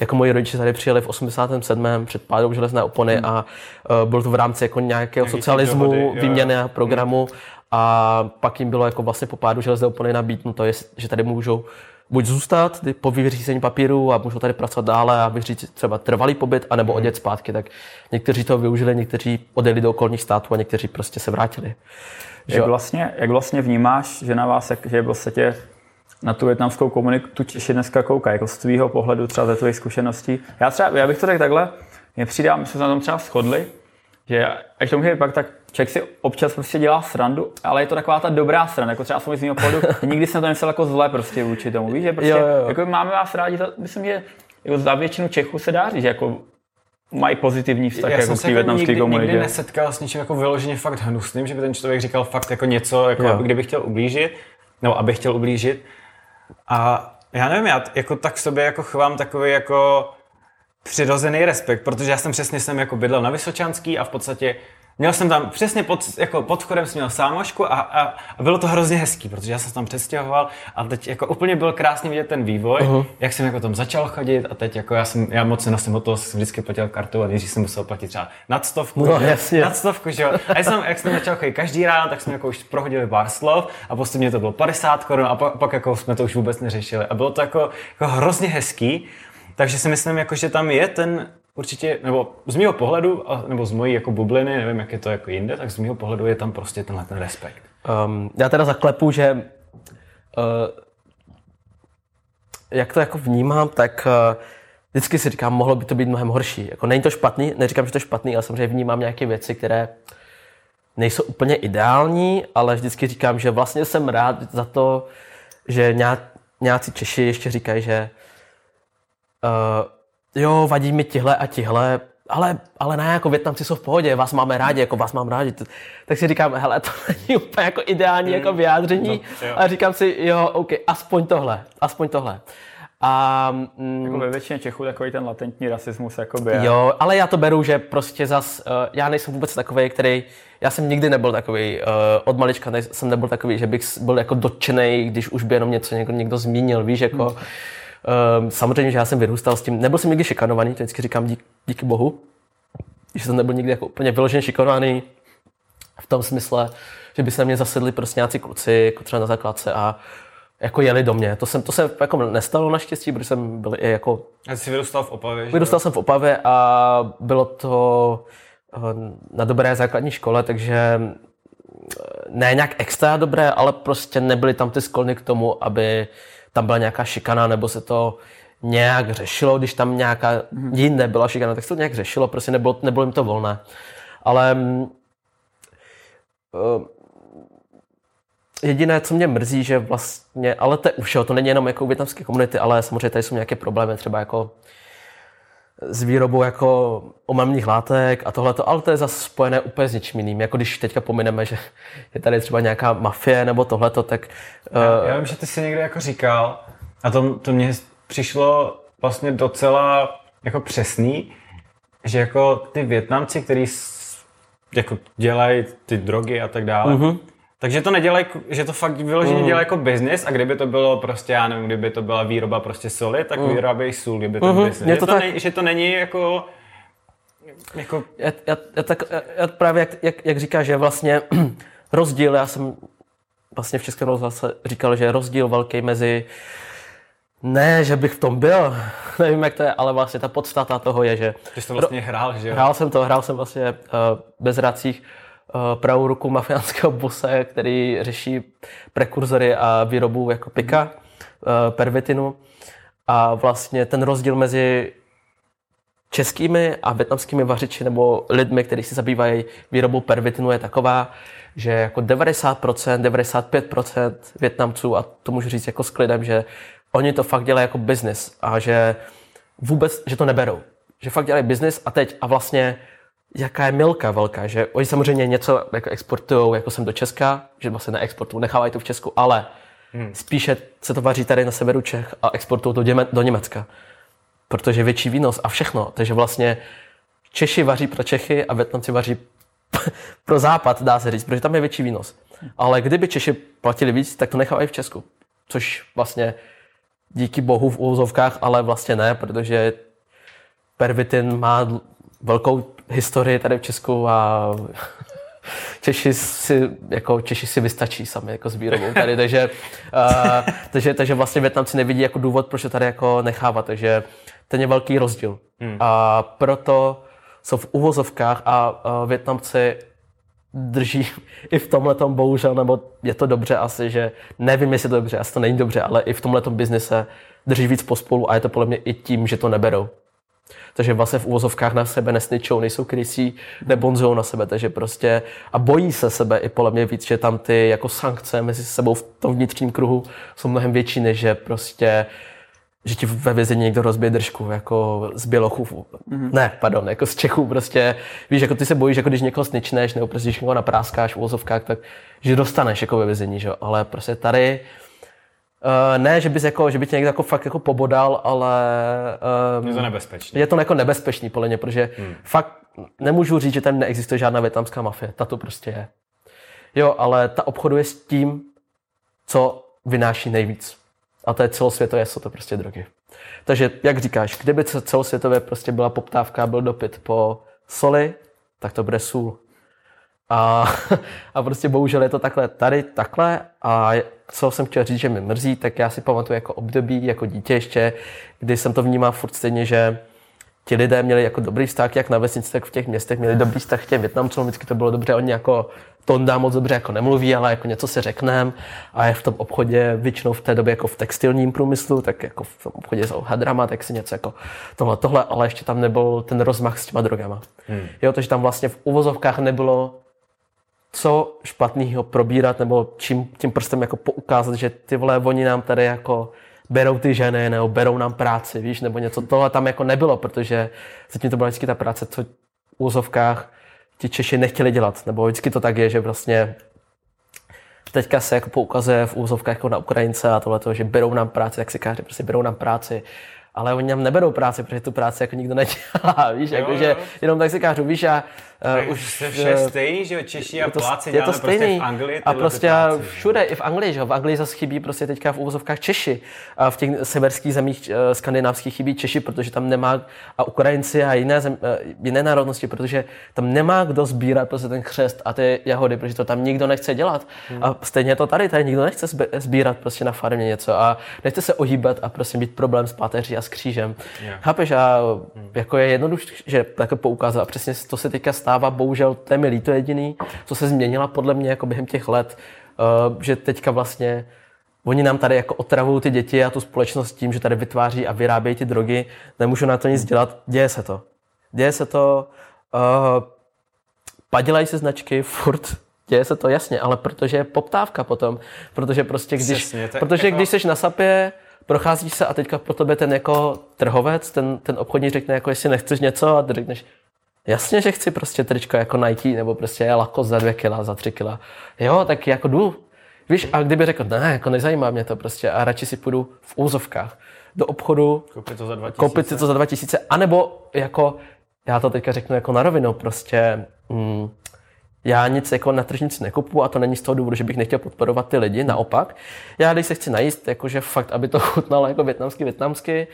Speaker 2: jako moji rodiče tady přijeli v 87. před pádou železné opony mm. a uh, bylo to v rámci jako nějakého
Speaker 1: Nějaký
Speaker 2: socialismu,
Speaker 1: dohody,
Speaker 2: výměny
Speaker 1: jo.
Speaker 2: programu a pak jim bylo jako vlastně po pádu železné opony nabídnuto, že tady můžou buď zůstat po vyřízení papíru a můžou tady pracovat dále a vyřídit třeba trvalý pobyt, anebo odjet zpátky. Tak někteří to využili, někteří odjeli do okolních států a někteří prostě se vrátili. Že
Speaker 3: Jak vlastně, jak vlastně vnímáš, že na vás, jak, že v podstatě na tu větnamskou komunitu Češi dneska koukají, jako z tvýho pohledu, třeba ze tvých zkušeností. Já, třeba, já bych to řekl takhle, mně přijde, my jsme se na tom třeba shodli, že až to může pak tak člověk si občas prostě dělá srandu, ale je to taková ta dobrá sranda, jako třeba z mého pohledu, <laughs> nikdy jsem to nemyslel jako zle prostě vůči tomu, víš, že prostě,
Speaker 2: Jo, jo,
Speaker 3: jako máme vás rádi, to, myslím, že jako za většinu Čechů se dá říct, že jako mají pozitivní vztah
Speaker 1: já
Speaker 3: jako
Speaker 1: jsem
Speaker 3: k
Speaker 1: se
Speaker 3: té
Speaker 1: jako
Speaker 3: větnamské
Speaker 1: nikdy,
Speaker 3: komunitě.
Speaker 1: nikdy nesetkal s něčím jako vyloženě fakt hnusným, že by ten člověk říkal fakt jako něco, jako
Speaker 2: Jo.
Speaker 1: aby, kdyby chtěl ublížit, nebo aby chtěl ublížit. A já nevím, já jako tak sobě jako chovám takový jako přirozený respekt, protože já jsem přesně jsem jako bydlel na Vysočanský a v podstatě měl jsem tam přesně pod, jako pod vchodem jsem měl sámošku a, a, a, bylo to hrozně hezký, protože já jsem se tam přestěhoval a teď jako úplně byl krásný vidět ten vývoj, uh-huh. jak jsem jako tam začal chodit a teď jako já jsem, já moc nenosím o toho, jsem vždycky platil kartu a nejdřív jsem musel platit třeba nad stovku,
Speaker 2: No,
Speaker 1: že
Speaker 2: jasně.
Speaker 1: nad stovku, že jo. A já jsem, jak jsem začal chodit každý ráno, tak jsme jako už prohodili pár slov a postupně to bylo 50 korun a pak, pak jako jsme to už vůbec neřešili. A bylo to jako, jako hrozně hezký, takže si myslím, jako, že tam je ten určitě, nebo z mého pohledu, nebo z mojí jako bubliny, nevím, jak je to jako jinde, tak z mého pohledu je tam prostě tenhle ten respekt.
Speaker 2: Um, já teda zaklepu, že uh, jak to jako vnímám, tak uh, vždycky si říkám, mohlo by to být mnohem horší. Jako není to špatný, neříkám, že to je špatný, ale samozřejmě vnímám nějaké věci, které nejsou úplně ideální, ale vždycky říkám, že vlastně jsem rád za to, že ně, nějací Češi ještě říkají, že uh, jo, vadí mi tihle a tihle, ale, ale ne, jako Větnamci jsou v pohodě, vás máme rádi, jako vás mám rádi. Tak si říkám, hele, to <laughs> není úplně jako ideální jako vyjádření.
Speaker 1: No, jo.
Speaker 2: a říkám si, jo, OK, aspoň tohle, aspoň tohle. A, mm,
Speaker 3: Jako ve většině Čechů takový ten latentní rasismus jakoby.
Speaker 2: Jo, ale já to beru, že prostě zas, uh, já nejsem vůbec takový, který, já jsem nikdy nebyl takový, uh, od malička jsem nebyl takový, že bych byl jako dotčený, když už by jenom něco někdo, někdo zmínil, víš, jako, um, samozřejmě, že já jsem vyrůstal s tím, nebyl jsem nikdy šikanovaný, to vždycky říkám dík, díky bohu, že jsem nebyl nikdy jako úplně vyloženě šikanovaný, v tom smysle, že by se na mě zasedli prostě nějací kluci, jako třeba na základce a jako jeli do mě. To, jsem, to se jako nestalo naštěstí, protože jsem byl i jako
Speaker 1: A jsi vyrůstal v Opavě?
Speaker 2: Vyrůstal jsem v Opavě a bylo to eh, na dobré základní škole, takže eh, ne nějak extra dobré, ale prostě nebyly tam ty sklony k tomu, aby tam byla nějaká šikana, nebo se to nějak řešilo, když tam nějaká jinde byla šikana, tak se to nějak řešilo, prostě nebylo, nebylo jim to volné. Ale eh, Jediné, co mě mrzí, že vlastně, ale to je už jo, to není jenom jako u větnamské komunity, ale samozřejmě tady jsou nějaké problémy, třeba jako s výrobou jako omamných látek a tohleto, ale to je zase spojené úplně s něčím jiným. Jako když teďka pomineme, že je tady třeba nějaká mafie nebo tohleto, tak...
Speaker 1: Já, uh, já vím, že ty jsi někde jako říkal, a to, to mně přišlo vlastně docela jako přesný, že jako ty Větnamci, kteří jako dělají ty drogy a tak dále, uh-huh. Takže to nedělají, že to fakt vyloženě uh-huh. dělají jako business a kdyby to bylo prostě, já nevím, kdyby to byla výroba prostě soli, tak uh-huh. vyrábějí sůl, kdyby to business. Je to, to tak... ne, že to není jako jako...
Speaker 2: Já, já, já, tak, já právě, jak, jak, jak říkáš, že vlastně <clears throat> rozdíl, já jsem vlastně v Českém rozhlase říkal, že je rozdíl velký mezi ne, že bych v tom byl, <laughs> nevím, jak to je, ale vlastně ta podstata toho je, že...
Speaker 1: Ty jsi to vlastně hrál, že jo?
Speaker 2: Hrál jsem to, hrál jsem vlastně uh, bez racích pravou ruku mafiánského bose, který řeší prekurzory a výrobu jako pika, uh, pervitinu. A vlastně ten rozdíl mezi českými a větnamskými vařiči nebo lidmi, kteří se zabývají výrobou pervitinu, je taková, že jako 90%, 95% Větnamců, a to můžu říct jako s klidem, že oni to fakt dělají jako business a že vůbec, že to neberou. Že fakt dělají business a teď a vlastně jaká je milka velká, že oni samozřejmě něco jako exportují, jako jsem do Česka, že vlastně neexportují, nechávají to v Česku, ale hmm. spíše se to vaří tady na severu Čech a exportují to do Německa. Protože je větší výnos a všechno. Takže vlastně Češi vaří pro Čechy a Větnamci vaří <laughs> pro západ, dá se říct, protože tam je větší výnos. Ale kdyby Češi platili víc, tak to nechávají v Česku. Což vlastně díky bohu v úvozovkách, ale vlastně ne, protože pervitin má velkou historii tady v Česku a Češi si, jako Češi si vystačí sami jako s výrobou tady, <laughs> takže, uh, takže, takže vlastně Větnamci nevidí jako důvod, proč to tady jako nechávat, takže ten je velký rozdíl. Hmm. A proto jsou v uvozovkách a uh, Větnamci drží i v tomhle bohužel, nebo je to dobře asi, že nevím, jestli to dobře, asi to není dobře, ale i v tomhle biznise drží víc pospolu a je to podle mě i tím, že to neberou. Takže vlastně v uvozovkách na sebe nesničou, nejsou krysí, nebonzou na sebe, takže prostě a bojí se sebe i podle mě víc, že tam ty jako sankce mezi sebou v tom vnitřním kruhu jsou mnohem větší, než že prostě že ti ve vězení někdo rozbije držku, jako z Bělochů. Mm-hmm. Ne, pardon, jako z Čechů prostě. Víš, jako ty se bojíš, jako když někoho sničneš, nebo prostě když někoho napráskáš v vozovkách, tak že dostaneš jako ve vězení, že? ale prostě tady Uh, ne, že, bys jako, že by tě někdo jako fakt jako pobodal, ale...
Speaker 1: Um, je to nebezpečný.
Speaker 2: Je to jako nebezpečný, podle mě, protože hmm. fakt nemůžu říct, že tam neexistuje žádná větnamská mafie. Ta to prostě je. Jo, ale ta obchoduje s tím, co vynáší nejvíc. A to je celosvětové, jsou to prostě drogy. Takže, jak říkáš, kdyby celosvětově prostě byla poptávka, byl dopyt po soli, tak to bude sůl. A, <laughs> a prostě bohužel je to takhle tady, takhle. A co jsem chtěl říct, že mi mrzí, tak já si pamatuju jako období, jako dítě ještě, kdy jsem to vnímal furt stejně, že ti lidé měli jako dobrý vztah, jak na vesnici, tak v těch městech měli dobrý vztah k těm Větnamcům, vždycky to bylo dobře, oni jako Tonda moc dobře jako nemluví, ale jako něco si řekneme a je v tom obchodě většinou v té době jako v textilním průmyslu, tak jako v tom obchodě jsou hadrama, tak si něco jako tohle, tohle, ale ještě tam nebyl ten rozmach s těma drogama. Hmm. Jo, takže tam vlastně v uvozovkách nebylo co špatného probírat nebo čím tím prstem jako poukázat, že ty vole, oni nám tady jako berou ty ženy nebo berou nám práci, víš, nebo něco. Tohle tam jako nebylo, protože zatím to byla vždycky ta práce, co v úzovkách ti Češi nechtěli dělat, nebo vždycky to tak je, že vlastně teďka se jako poukazuje v úzovkách jako na Ukrajince a tohle, že berou nám práci, tak si káže, prostě berou nám práci. Ale oni nám neberou práci, protože tu práci jako nikdo nedělá, <laughs> víš, jo, jako, že jenom tak si kážu, víš, a
Speaker 1: Uh, už je vše stejný, že jo, Češi a Poláci
Speaker 2: je to stejný.
Speaker 1: prostě v Anglii.
Speaker 2: A prostě práci, všude, i v Anglii, že jo, v Anglii zase chybí prostě teďka v úvozovkách Češi. A v těch severských zemích uh, skandinávských chybí Češi, protože tam nemá, a Ukrajinci a jiné, zem, uh, jiné národnosti, protože tam nemá kdo sbírat prostě ten křest a ty jahody, protože to tam nikdo nechce dělat. Hmm. A stejně to tady, tady nikdo nechce sbírat prostě na farmě něco a nechce se ohýbat a prostě mít problém s páteří a s křížem. Yeah. Chápeš? A hmm. jako je jednoduše, že takhle poukázat. A přesně to se teďka stává, bohužel to je mi líto jediný, co se změnila podle mě jako během těch let, uh, že teďka vlastně oni nám tady jako otravují ty děti a tu společnost tím, že tady vytváří a vyrábějí ty drogy, nemůžu na to nic dělat, děje se to. Děje se to, uh, padělají se značky furt, děje se to jasně, ale protože je poptávka potom, protože prostě když, Přesně, protože jako... když seš na sapě, procházíš se a teďka pro tebe ten jako trhovec, ten, ten obchodník řekne, jako jestli nechceš něco a ty řekneš, jasně, že chci prostě tričko jako Nike nebo prostě Lacoste za dvě kila, za tři kila. Jo, tak jako jdu. Víš, a kdyby řekl, ne, jako nezajímá mě to prostě a radši si půjdu v úzovkách do obchodu,
Speaker 1: Koupit to za 2000.
Speaker 2: koupit si to za 2000, anebo jako, já to teďka řeknu jako na rovinu, prostě mm, já nic jako na tržnici nekupu a to není z toho důvodu, že bych nechtěl podporovat ty lidi, naopak. Já když se chci najíst, jakože fakt, aby to <laughs> chutnalo jako větnamsky, větnamsky,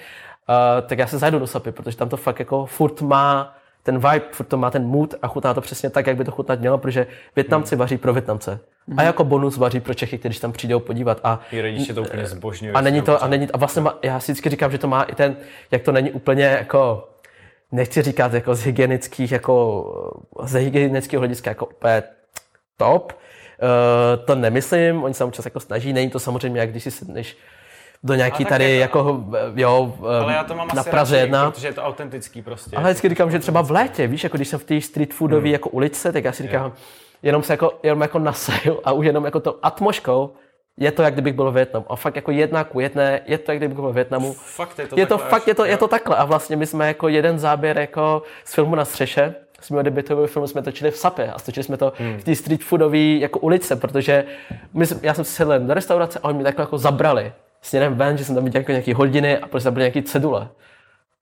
Speaker 2: uh, tak já se zajdu do Sapy, protože tam to fakt jako furt má ten vibe, furt to má ten mood a chutná to přesně tak, jak by to chutnat mělo, protože Větnamci vaří pro Větnamce. A jako bonus vaří pro Čechy, kteří tam přijdou podívat. A
Speaker 1: rodiče to úplně zbožňují.
Speaker 2: a není to, a není, a vlastně má, já si vždycky říkám, že to má i ten, jak to není úplně jako, nechci říkat jako z hygienických, jako z hygienického hlediska jako úplně top. Uh, to nemyslím, oni se občas jako snaží, není to samozřejmě, jak když si sedneš do nějaký tady
Speaker 1: je to-
Speaker 2: jako, jo,
Speaker 1: Ale já to mám
Speaker 2: na Praze
Speaker 1: radši,
Speaker 2: jedna.
Speaker 1: protože je to autentický prostě.
Speaker 2: Ale vždycky říkám, že třeba v létě, víš, jako když jsem v té street foodové
Speaker 1: Hmm.
Speaker 2: jako uličce, tak já si říkám, jenom se jako, jenom jako nasaju a už jenom jako tou atmoškou je to, jak kdybych byl v Větnamu. A fakt jako jedna ku jedné, je to, jak kdybych byl v Větnamu.
Speaker 1: Fakt je to
Speaker 2: Je to
Speaker 1: takhle
Speaker 2: fakt,
Speaker 1: až-
Speaker 2: je to, je to takhle. A vlastně my jsme jako jeden záběr jako z filmu na střeše, z mého debitového filmu jsme točili v Sapě a točili jsme to
Speaker 1: Hmm.
Speaker 2: v té street foodové jako ulice, protože my, jsme- já jsem si sedl do restaurace a oni mi takhle jako zabrali směrem ven, že jsem tam viděl jako nějaký hodiny a prostě tam byly nějaký cedule.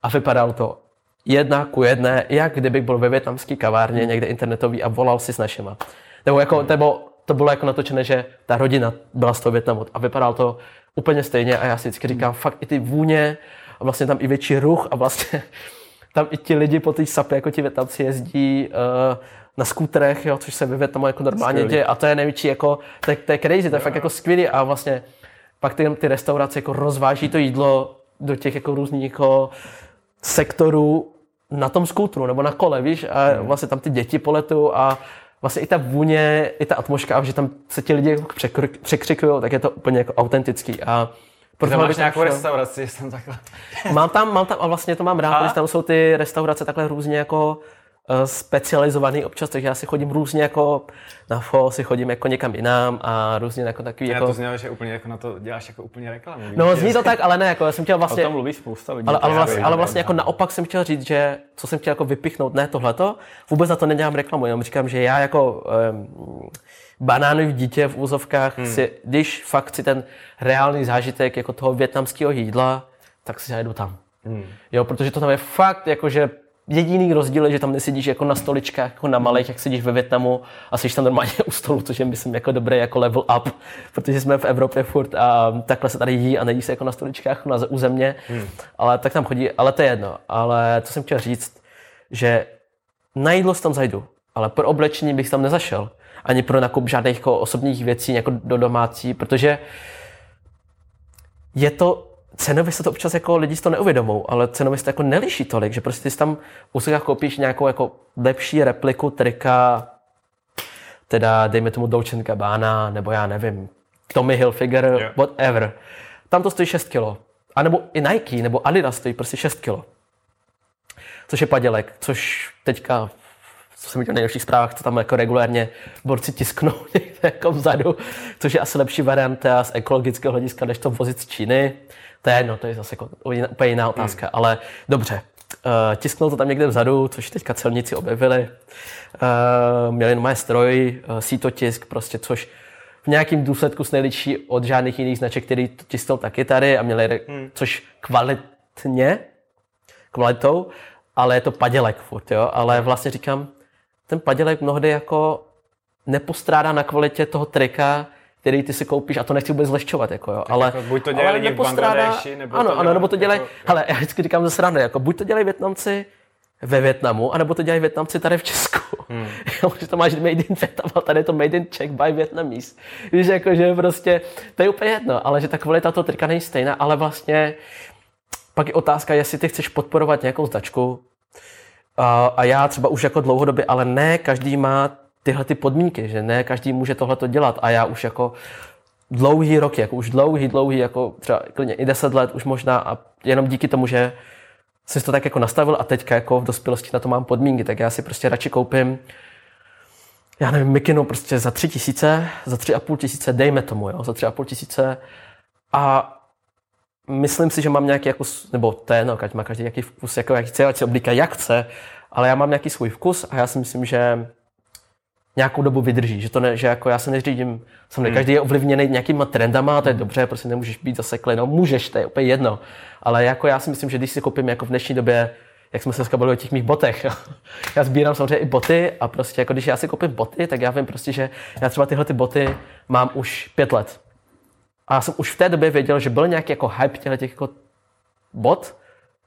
Speaker 2: A vypadalo to jedna ku jedné, jak kdybych byl ve větnamské kavárně někde internetový a volal si s našima. Nebo jako, nebo to bylo jako natočené, že ta rodina byla z toho Větnamu a vypadalo to úplně stejně a já si vždycky říkám, fakt i ty vůně a vlastně tam i větší ruch a vlastně <laughs> tam i ti lidi po té sapě, jako ti Větnamci jezdí uh, na skúterech, jo, což se ve Větnamu jako normálně
Speaker 3: Skvělý.
Speaker 2: děje a to je největší, jako, to, je- to je crazy, to je fakt jako skvělý a vlastně pak ty, ty restaurace jako rozváží to jídlo do těch jako různých jako sektorů na tom skútru nebo na kole, víš, a vlastně tam ty děti poletují a vlastně i ta vůně, i ta atmosféra, že tam se ti lidi jako překřikují, tak je to úplně jako autentický a proto
Speaker 1: máš nějakou
Speaker 2: šel.
Speaker 1: restauraci, jsem takhle.
Speaker 2: Mám tam, mám tam, a vlastně to mám rád,
Speaker 1: A?
Speaker 2: protože tam jsou ty restaurace takhle různě jako specializovaný občas, takže já si chodím různě jako na fo, si chodím jako někam jinam a různě jako takový
Speaker 1: Já
Speaker 2: jako...
Speaker 1: to znělo, že úplně jako na to děláš jako úplně reklamu.
Speaker 2: No zní to tak, ale ne, jako já jsem chtěl
Speaker 3: O
Speaker 2: vlastně...
Speaker 3: tom mluví spousta lidí.
Speaker 2: Ale, ale,
Speaker 3: Já
Speaker 2: vlastně, ale vlastně jako naopak jsem chtěl říct, že co jsem chtěl jako vypichnout, ne tohleto, vůbec na to nedělám reklamu, jenom říkám, že já jako um, banánový dítě v úzovkách, hmm. si, když fakt chci ten reálný zážitek jako toho větnamského jídla, tak si zajdu tam. Hmm. Jo, protože to tam je fakt jakože jediný rozdíl je, že tam nesedíš jako na stoličkách, jako na malých, jak sedíš ve Větnamu a jsi tam normálně <laughs> u stolu, což je myslím jako dobré jako level up, protože jsme v Evropě furt a takhle se tady jí a nejí se jako na stoličkách na u země, hmm. ale tak tam chodí, ale to je jedno. Ale co jsem chtěl říct, že na jídlo tam zajdu, ale pro oblečení bych tam nezašel. Ani pro nakup žádných jako osobních věcí jako do domácí, protože je to, cenově se to občas jako lidi si to neuvědomou, ale cenově se to jako neliší tolik, že prostě ty si tam v úsekách koupíš nějakou jako lepší repliku trika, teda dejme tomu Dolce Gabbana, nebo já nevím, Tommy Hilfiger, yeah. whatever. Tam to stojí 6 kilo. A nebo i Nike, nebo Adidas stojí prostě 6 kilo. Což je padělek, což teďka co jsem viděl v nejlepších zprávách, to tam jako regulérně borci tisknou <laughs> někde jako vzadu, což je asi lepší varianta z ekologického hlediska, než to vozit z Číny. To je jedno, to je zase jako úplně jiná otázka, hmm. ale dobře. Uh, tisknou to tam někde vzadu, což teďka celníci objevili. Uh, měli normálně stroj, uh, sítotisk, prostě, což v nějakém důsledku se neličí od žádných jiných značek, který to tisknou taky tady a měli,
Speaker 1: Hmm.
Speaker 2: což kvalitně, kvalitou, ale je to padělek furt, jo. Ale vlastně říkám, ten padělek mnohdy jako nepostrádá na kvalitě toho trika, který ty si koupíš, a to nechci vůbec zlehčovat, jako jo, ale,
Speaker 1: jako buď to dělají
Speaker 2: ale
Speaker 1: lidi v nebo
Speaker 2: ano,
Speaker 1: to
Speaker 2: ano,
Speaker 1: dělá-
Speaker 2: nebo to dělají,
Speaker 1: jako-
Speaker 2: hele, já vždycky říkám ze srandy, jako buď to dělají Větnamci ve Větnamu, anebo to dělají Větnamci tady v Česku. Hmm. <laughs> Jo, že to máš made in Vietnam a tady je to made in Czech by Vietnamese. Víš, jako, že prostě, to je úplně jedno, ale že ta kvalita toho trika není stejná, ale vlastně pak je otázka, jestli ty chceš podporovat nějakou značku, a, a já třeba už jako dlouhodobě, ale ne každý má tyhle ty podmínky, že ne každý může tohle to dělat a já už jako dlouhý roky, jako už dlouhý, dlouhý, jako třeba klidně i deset let už možná a jenom díky tomu, že jsem si to tak jako nastavil a teďka jako v dospělosti na to mám podmínky, tak já si prostě radši koupím já nevím, mikinu prostě za tři tisíce, za tři a půl tisíce, dejme tomu, jo, za tři a půl tisíce. A myslím si, že mám nějaký jako, nebo ten, no, ať má každý nějaký vkus, jako jak chce, ať se oblíká jak chce, ale já mám nějaký svůj vkus a já si myslím, že nějakou dobu vydrží, že to ne, že jako já se neřídím, samozřejmě každý je ovlivněný nějakýma trendama, to je dobře, prostě nemůžeš být zaseklý, no můžeš, to je úplně jedno, ale jako já si myslím, že když si koupím jako v dnešní době, jak jsme se dneska bavili o těch mých botech, <laughs> já sbírám samozřejmě i boty a prostě jako když já si koupím boty, tak já vím prostě, že já třeba tyhle ty boty mám už pět let. A já jsem už v té době věděl, že byl nějaký jako hype těchto těch jako bot,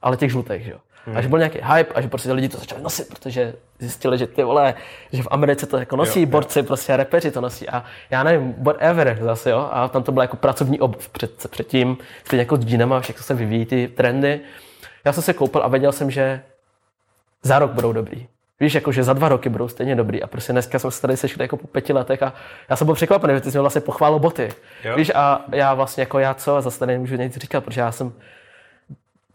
Speaker 2: ale těch žlutých, že jo. A že byl nějaký hype a že prostě lidi to začali nosit, protože zjistili, že ty vole, že v Americe to jako nosí,
Speaker 1: Jo,
Speaker 2: jo,
Speaker 1: jo.
Speaker 2: borci, prostě repeři to nosí a já nevím, whatever zase, jo. A tam to bylo jako pracovní obuv před, předtím, stejně jako s džínama, všechno se vyvíjí ty trendy. Já jsem se koupil a věděl jsem, že za rok budou dobrý. Víš, jako, že za dva roky budou stejně dobrý. A prostě dneska jsme se tady sešli jako po pěti letech a já jsem byl překvapený, že ty jsi mi vlastně pochválil boty.
Speaker 1: Jo.
Speaker 2: Víš, a já vlastně jako já co, zase tady nemůžu nic říkat, protože já jsem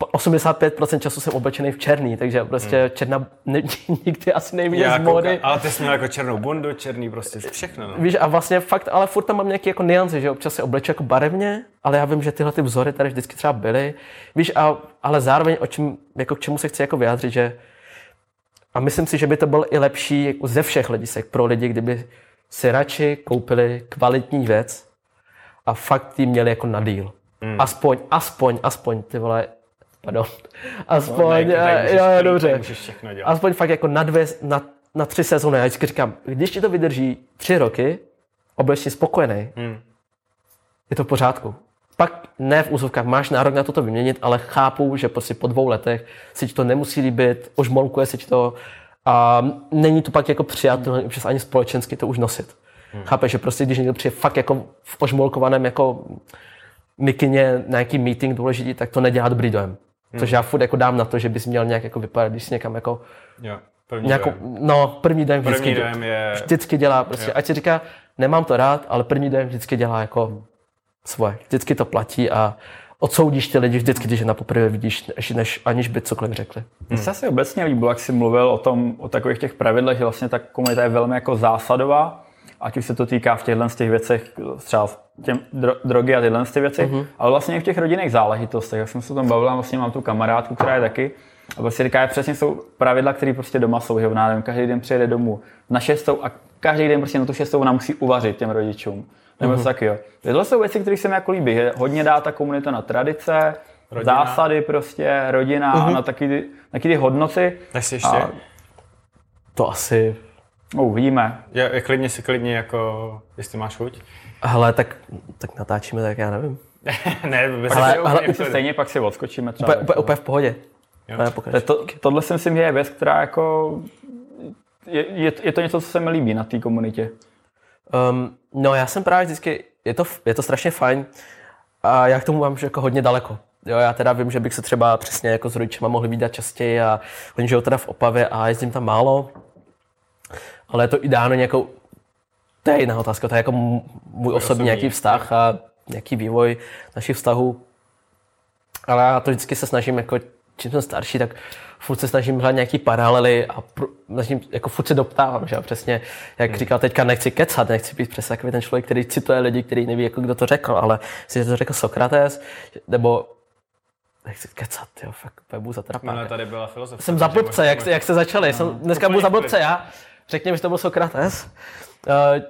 Speaker 2: 85% času jsem oblečený v černý, takže prostě hmm. černá ne, <laughs> nikdy asi nejvíc
Speaker 1: Já
Speaker 2: z módy.
Speaker 1: koukám, ale ty jsi měl jako černou bundu, černý prostě všechno. No.
Speaker 2: Víš, a vlastně fakt, ale furt tam mám nějaké jako niance, že občas se obleču jako barevně, ale já vím, že tyhle ty vzory tady vždycky třeba byly. Víš, a, ale zároveň o čem, jako k čemu se chci jako vyjádřit, že a myslím si, že by to byl i lepší jako ze všech hledisek pro lidi, kdyby si radši koupili kvalitní věc a fakt ji měli jako na díl. Mm. Aspoň, aspoň, aspoň, ty vole, pardon, aspoň,
Speaker 1: Ne,
Speaker 2: no,
Speaker 1: tady můžeš
Speaker 2: jo, jo,
Speaker 1: klidně,
Speaker 2: dobře.
Speaker 1: tady můžeš všechno dělat.
Speaker 2: Aspoň fakt jako na dvě, na, na tři sezóny. Já vždycky říkám, když ti to vydrží tři roky, a budeš si spokojený,
Speaker 1: Hmm.
Speaker 2: je to v pořádku. Pak ne v úzovkách, máš nárok na to to vyměnit, ale chápu, že prostě po dvou letech si ti to nemusí líbit, ožmolkuje si ti to a není to pak jako přijatelné přes ani společensky to už nosit. Hmm. Chápeš, že prostě když někdo přijde fakt jako v ožmolkovaném jako mikině na nějaký meeting důležitý, tak to nedělá dobrý dojem. Hmm. Což já furt jako dám na to, že bys měl nějak jako vypadat, když si někam jako
Speaker 1: Jo, první
Speaker 2: nějakou,
Speaker 1: dojem.
Speaker 2: no první dojem vždycky,
Speaker 1: První dojem je...
Speaker 2: vždycky dělá prostě,
Speaker 1: Jo.
Speaker 2: ať si říká, nemám to rád, ale první dojem vždycky dělá jako svoje. Vždycky to platí a odsoudíš ty lidi vždycky, když je na poprvé vidíš, než, než aniž by cokoliv řekli.
Speaker 3: Mně se asi obecně líbilo, jak jsi mluvil o tom, o takových těch pravidlech, že vlastně ta komunita je velmi jako zásadová, ať už se to týká v těchto z těch věcech, třeba v těm dro- drogy a tyhle těch věci, uh-huh. ale vlastně i v těch rodinných záležitostech. Jak jsem se o tom bavil, a vlastně mám tu kamarádku, která je taky, a prostě říká, že přesně jsou pravidla, které prostě doma jsou, že nevím, každý den přijede domů na šestou a každý den prostě na tu šestou ona musí uvařit těm rodičům. Nebo uh-huh. tak jo. Tyhle jsou věci, které se mi jako líbí, že hodně dá ta komunita na tradice,
Speaker 1: Rodina.
Speaker 3: zásady prostě, rodina a na taky ty, taky ty hodnoty.
Speaker 1: Tak si ještě...
Speaker 3: A-
Speaker 2: To asi,
Speaker 3: No, uvidíme.
Speaker 1: Je, je klidně si klidně jako, jestli máš chuť.
Speaker 2: Hele, tak, tak natáčíme, tak já nevím. <laughs>
Speaker 1: ne, bez
Speaker 2: Ale-
Speaker 1: ale,
Speaker 2: ale
Speaker 1: úplně,
Speaker 3: stejně pak si odskočíme třeba.
Speaker 2: Úplně, úplně, úplně v pohodě.
Speaker 1: Jo.
Speaker 2: Ne,
Speaker 3: To, tohle si myslím, že je věc, která jako... Je, je, je to něco, co se mi líbí na té komunitě.
Speaker 2: Um, no já jsem právě vždycky, je to, je to strašně fajn a já k tomu mám že jako hodně daleko. Jo, já teda vím, že bych se třeba přesně jako s rodičema mohli vidět častěji a oni žijou teda v Opavě a jezdím tam málo, ale je to ideálně nějakou, to je jiná otázka, to je jako můj osobní nějaký vztah a nějaký vývoj našich vztahů. Ale já to vždycky se snažím, jako čím jsem starší, tak furt se snažím hledat nějaký paralely a pr- snažím, jako furt se doptávám, že jo, přesně, jak hmm. říkal teďka, nechci kecat, nechci být přesně takový ten člověk, který cituje lidi, který neví, jako kdo to řekl, ale si to řekl Sokrates, nebo nechci kecat, jo, fakt, úplně budu zatrapák.
Speaker 1: Minule tady byla filozofie.
Speaker 2: Jsem za blbce, jak, jak jste začali. Jsem, dneska
Speaker 1: úplně
Speaker 2: budu za blbce já. Řekněme, že to byl Sokrates. Uh,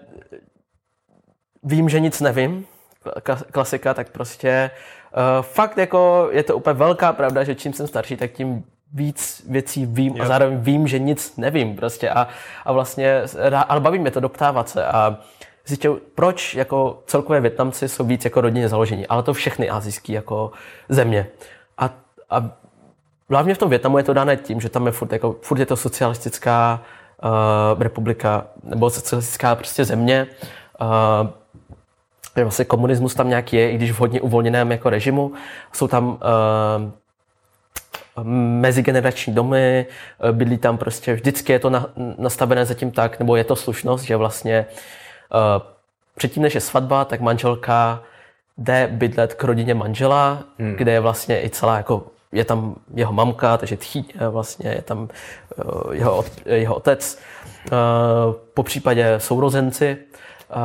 Speaker 2: vím, že nic nevím. Kla- Klasika, tak prostě uh, fakt jako je to úplně velká pravda, že čím jsem starší, tak tím víc věcí vím a
Speaker 1: Jo.
Speaker 2: zároveň vím, že nic nevím prostě a, a vlastně, ale baví mě to doptávat se a zjistil, proč jako celkové Větnamci jsou víc jako rodině založení, ale to všechny azijské jako země. A, a hlavně v tom Větnamu je to dané tím, že tam je furt, jako, furt je to socialistická uh, republika, nebo socialistická prostě země. Uh, vlastně komunismus tam nějaký je, i když v hodně uvolněném jako režimu. Jsou tam uh, mezigenerační domy, bydlí tam prostě, vždycky je to na, nastavené zatím tak, nebo je to slušnost, že vlastně uh, předtím, než je svatba, tak manželka jde bydlet k rodině manžela, hmm. kde je vlastně i celá jako je tam jeho mamka, takže tchýně vlastně, je tam uh, jeho, jeho otec, uh, po případě sourozenci uh,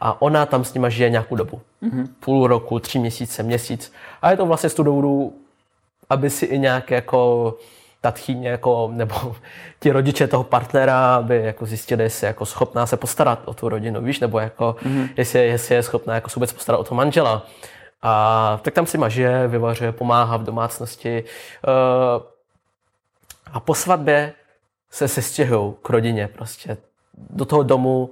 Speaker 2: a ona tam s nima žije nějakou dobu. Mm-hmm. Půl roku, tři měsíce, měsíc. A je to vlastně z toho důvodu, aby si i nějak jako ta tchýně jako, nebo <laughs> ti rodiče toho partnera, aby jako zjistili, jestli je jako schopná se postarat o tu rodinu, víš, nebo jako, mm-hmm. jestli, jestli je schopná jako vůbec postarat o toho manžela. A tak tam si žije, vyvařuje, pomáhá v domácnosti. Uh, a po svatbě se sestěhují k rodině prostě do toho domu,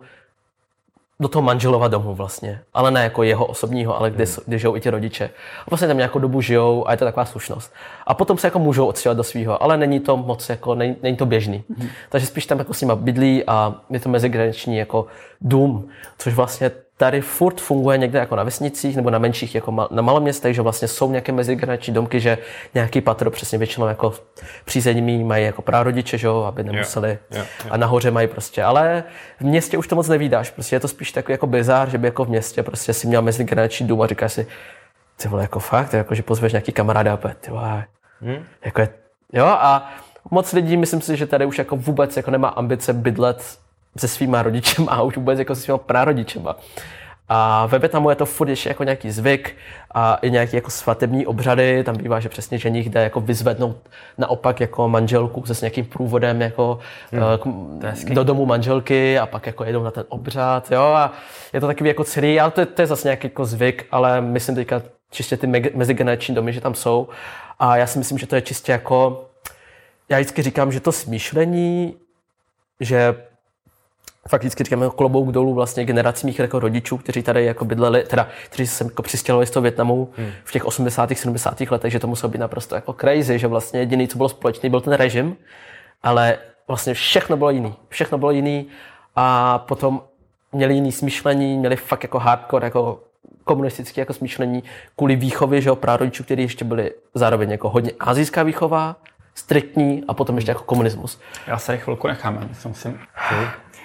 Speaker 2: do toho manželova domu vlastně, ale ne jako jeho osobního, ale kde, hmm. kde žijou i ti rodiče. A vlastně tam nějakou dobu žijou a je to taková slušnost. A potom se jako můžou odstěhovat do svého, ale není to moc jako, není, není to běžný. Hmm. Takže spíš tam jako s nima bydlí a je to mezigraniční jako dům, což vlastně tady furt funguje někde jako na vesnicích nebo na menších, jako na maloměstech, že vlastně jsou nějaké mezigenerační domky, že nějaký patro přesně většinou jako přízemí mají jako prarodiče, že jo, aby nemuseli. Yeah, yeah, yeah. A nahoře mají prostě, ale v městě už to moc nevídáš, prostě je to spíš takový jako bizár, že by jako v městě prostě si měl mezigenerační dům a říkáš si, ty vole, jako fakt, jako, že pozveš nějaký kamaráda a ty vole, hmm? jako je, jo, a moc lidí, myslím si, že tady už jako vůbec jako nemá ambice bydlet se svýma rodičema a už vůbec jako se svýma prarodičema. A ve Větnamu je to furt ještě jako nějaký zvyk a i nějaký jako svatební obřady, tam bývá, že přesně ženich jde jako vyzvednout naopak jako manželku se s nějakým průvodem jako hmm, k, do domu manželky a pak jako jedou na ten obřad, jo, a je to takový jako celý, ale to je, to je zase nějaký jako zvyk, ale myslím teďka čistě ty mezigenerační domy, že tam jsou. A já si myslím, že to je čistě jako, já vždycky říkám, že to smýšlení, že fakticky říkám jako klobouk dolů vlastně generací mých jako rodičů, kteří tady jako bydleli, teda kteří se jako přistěhovali z toho Větnamu hmm. v těch 80. 70. letech, že to muselo být naprosto jako crazy, že vlastně jediný, co bylo společný, byl ten režim, ale vlastně všechno bylo jiný. Všechno bylo jiný a potom měli jiný smýšlení, měli fakt jako hardcore, jako komunistické jako smýšlení kvůli výchově, že jo, prarodičů, kteří ještě byli zároveň jako hodně azijská výchova, striktní a potom ještě jako komunismus.
Speaker 3: Já se chvilku nechám, myslím si.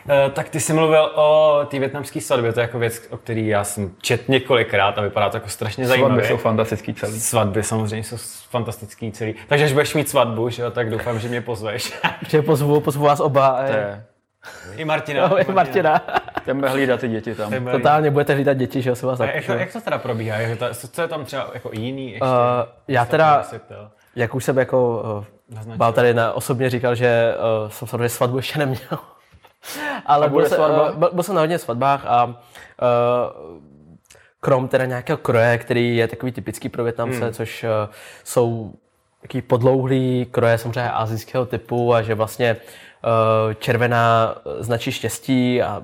Speaker 1: Uh, tak ty jsi mluvil o té větnamské svatbě, to je jako věc, o který já jsem čet několikrát a vypadá to jako strašně zajímavé.
Speaker 3: Svatby jsou fantastický celý.
Speaker 1: Svatby samozřejmě jsou fantastický celý. Takže až budeš mít svatbu, že jo, tak doufám, že mě pozveš. <laughs>
Speaker 2: že pozvu, pozvu vás oba.
Speaker 3: To je.
Speaker 1: I Martina.
Speaker 2: No, <laughs> i Martina.
Speaker 3: Ten bude hlídat ty děti tam.
Speaker 2: Totálně budete hlídat děti, že jo, se vás
Speaker 1: jak, jak, to teda probíhá? Co je tam třeba jako jiný ještě? Uh,
Speaker 2: já teda, jak už jsem jako uh, Bál tady na, osobně říkal, že uh, jsem samozřejmě svatbu ještě neměl. Ale byl, se, byl, byl jsem na hodně svatbách a uh, krom teda nějakého kroje, který je takový typický pro Větnamce, hmm. což uh, jsou takový podlouhlý kroje samozřejmě azijského typu a že vlastně uh, červená značí štěstí a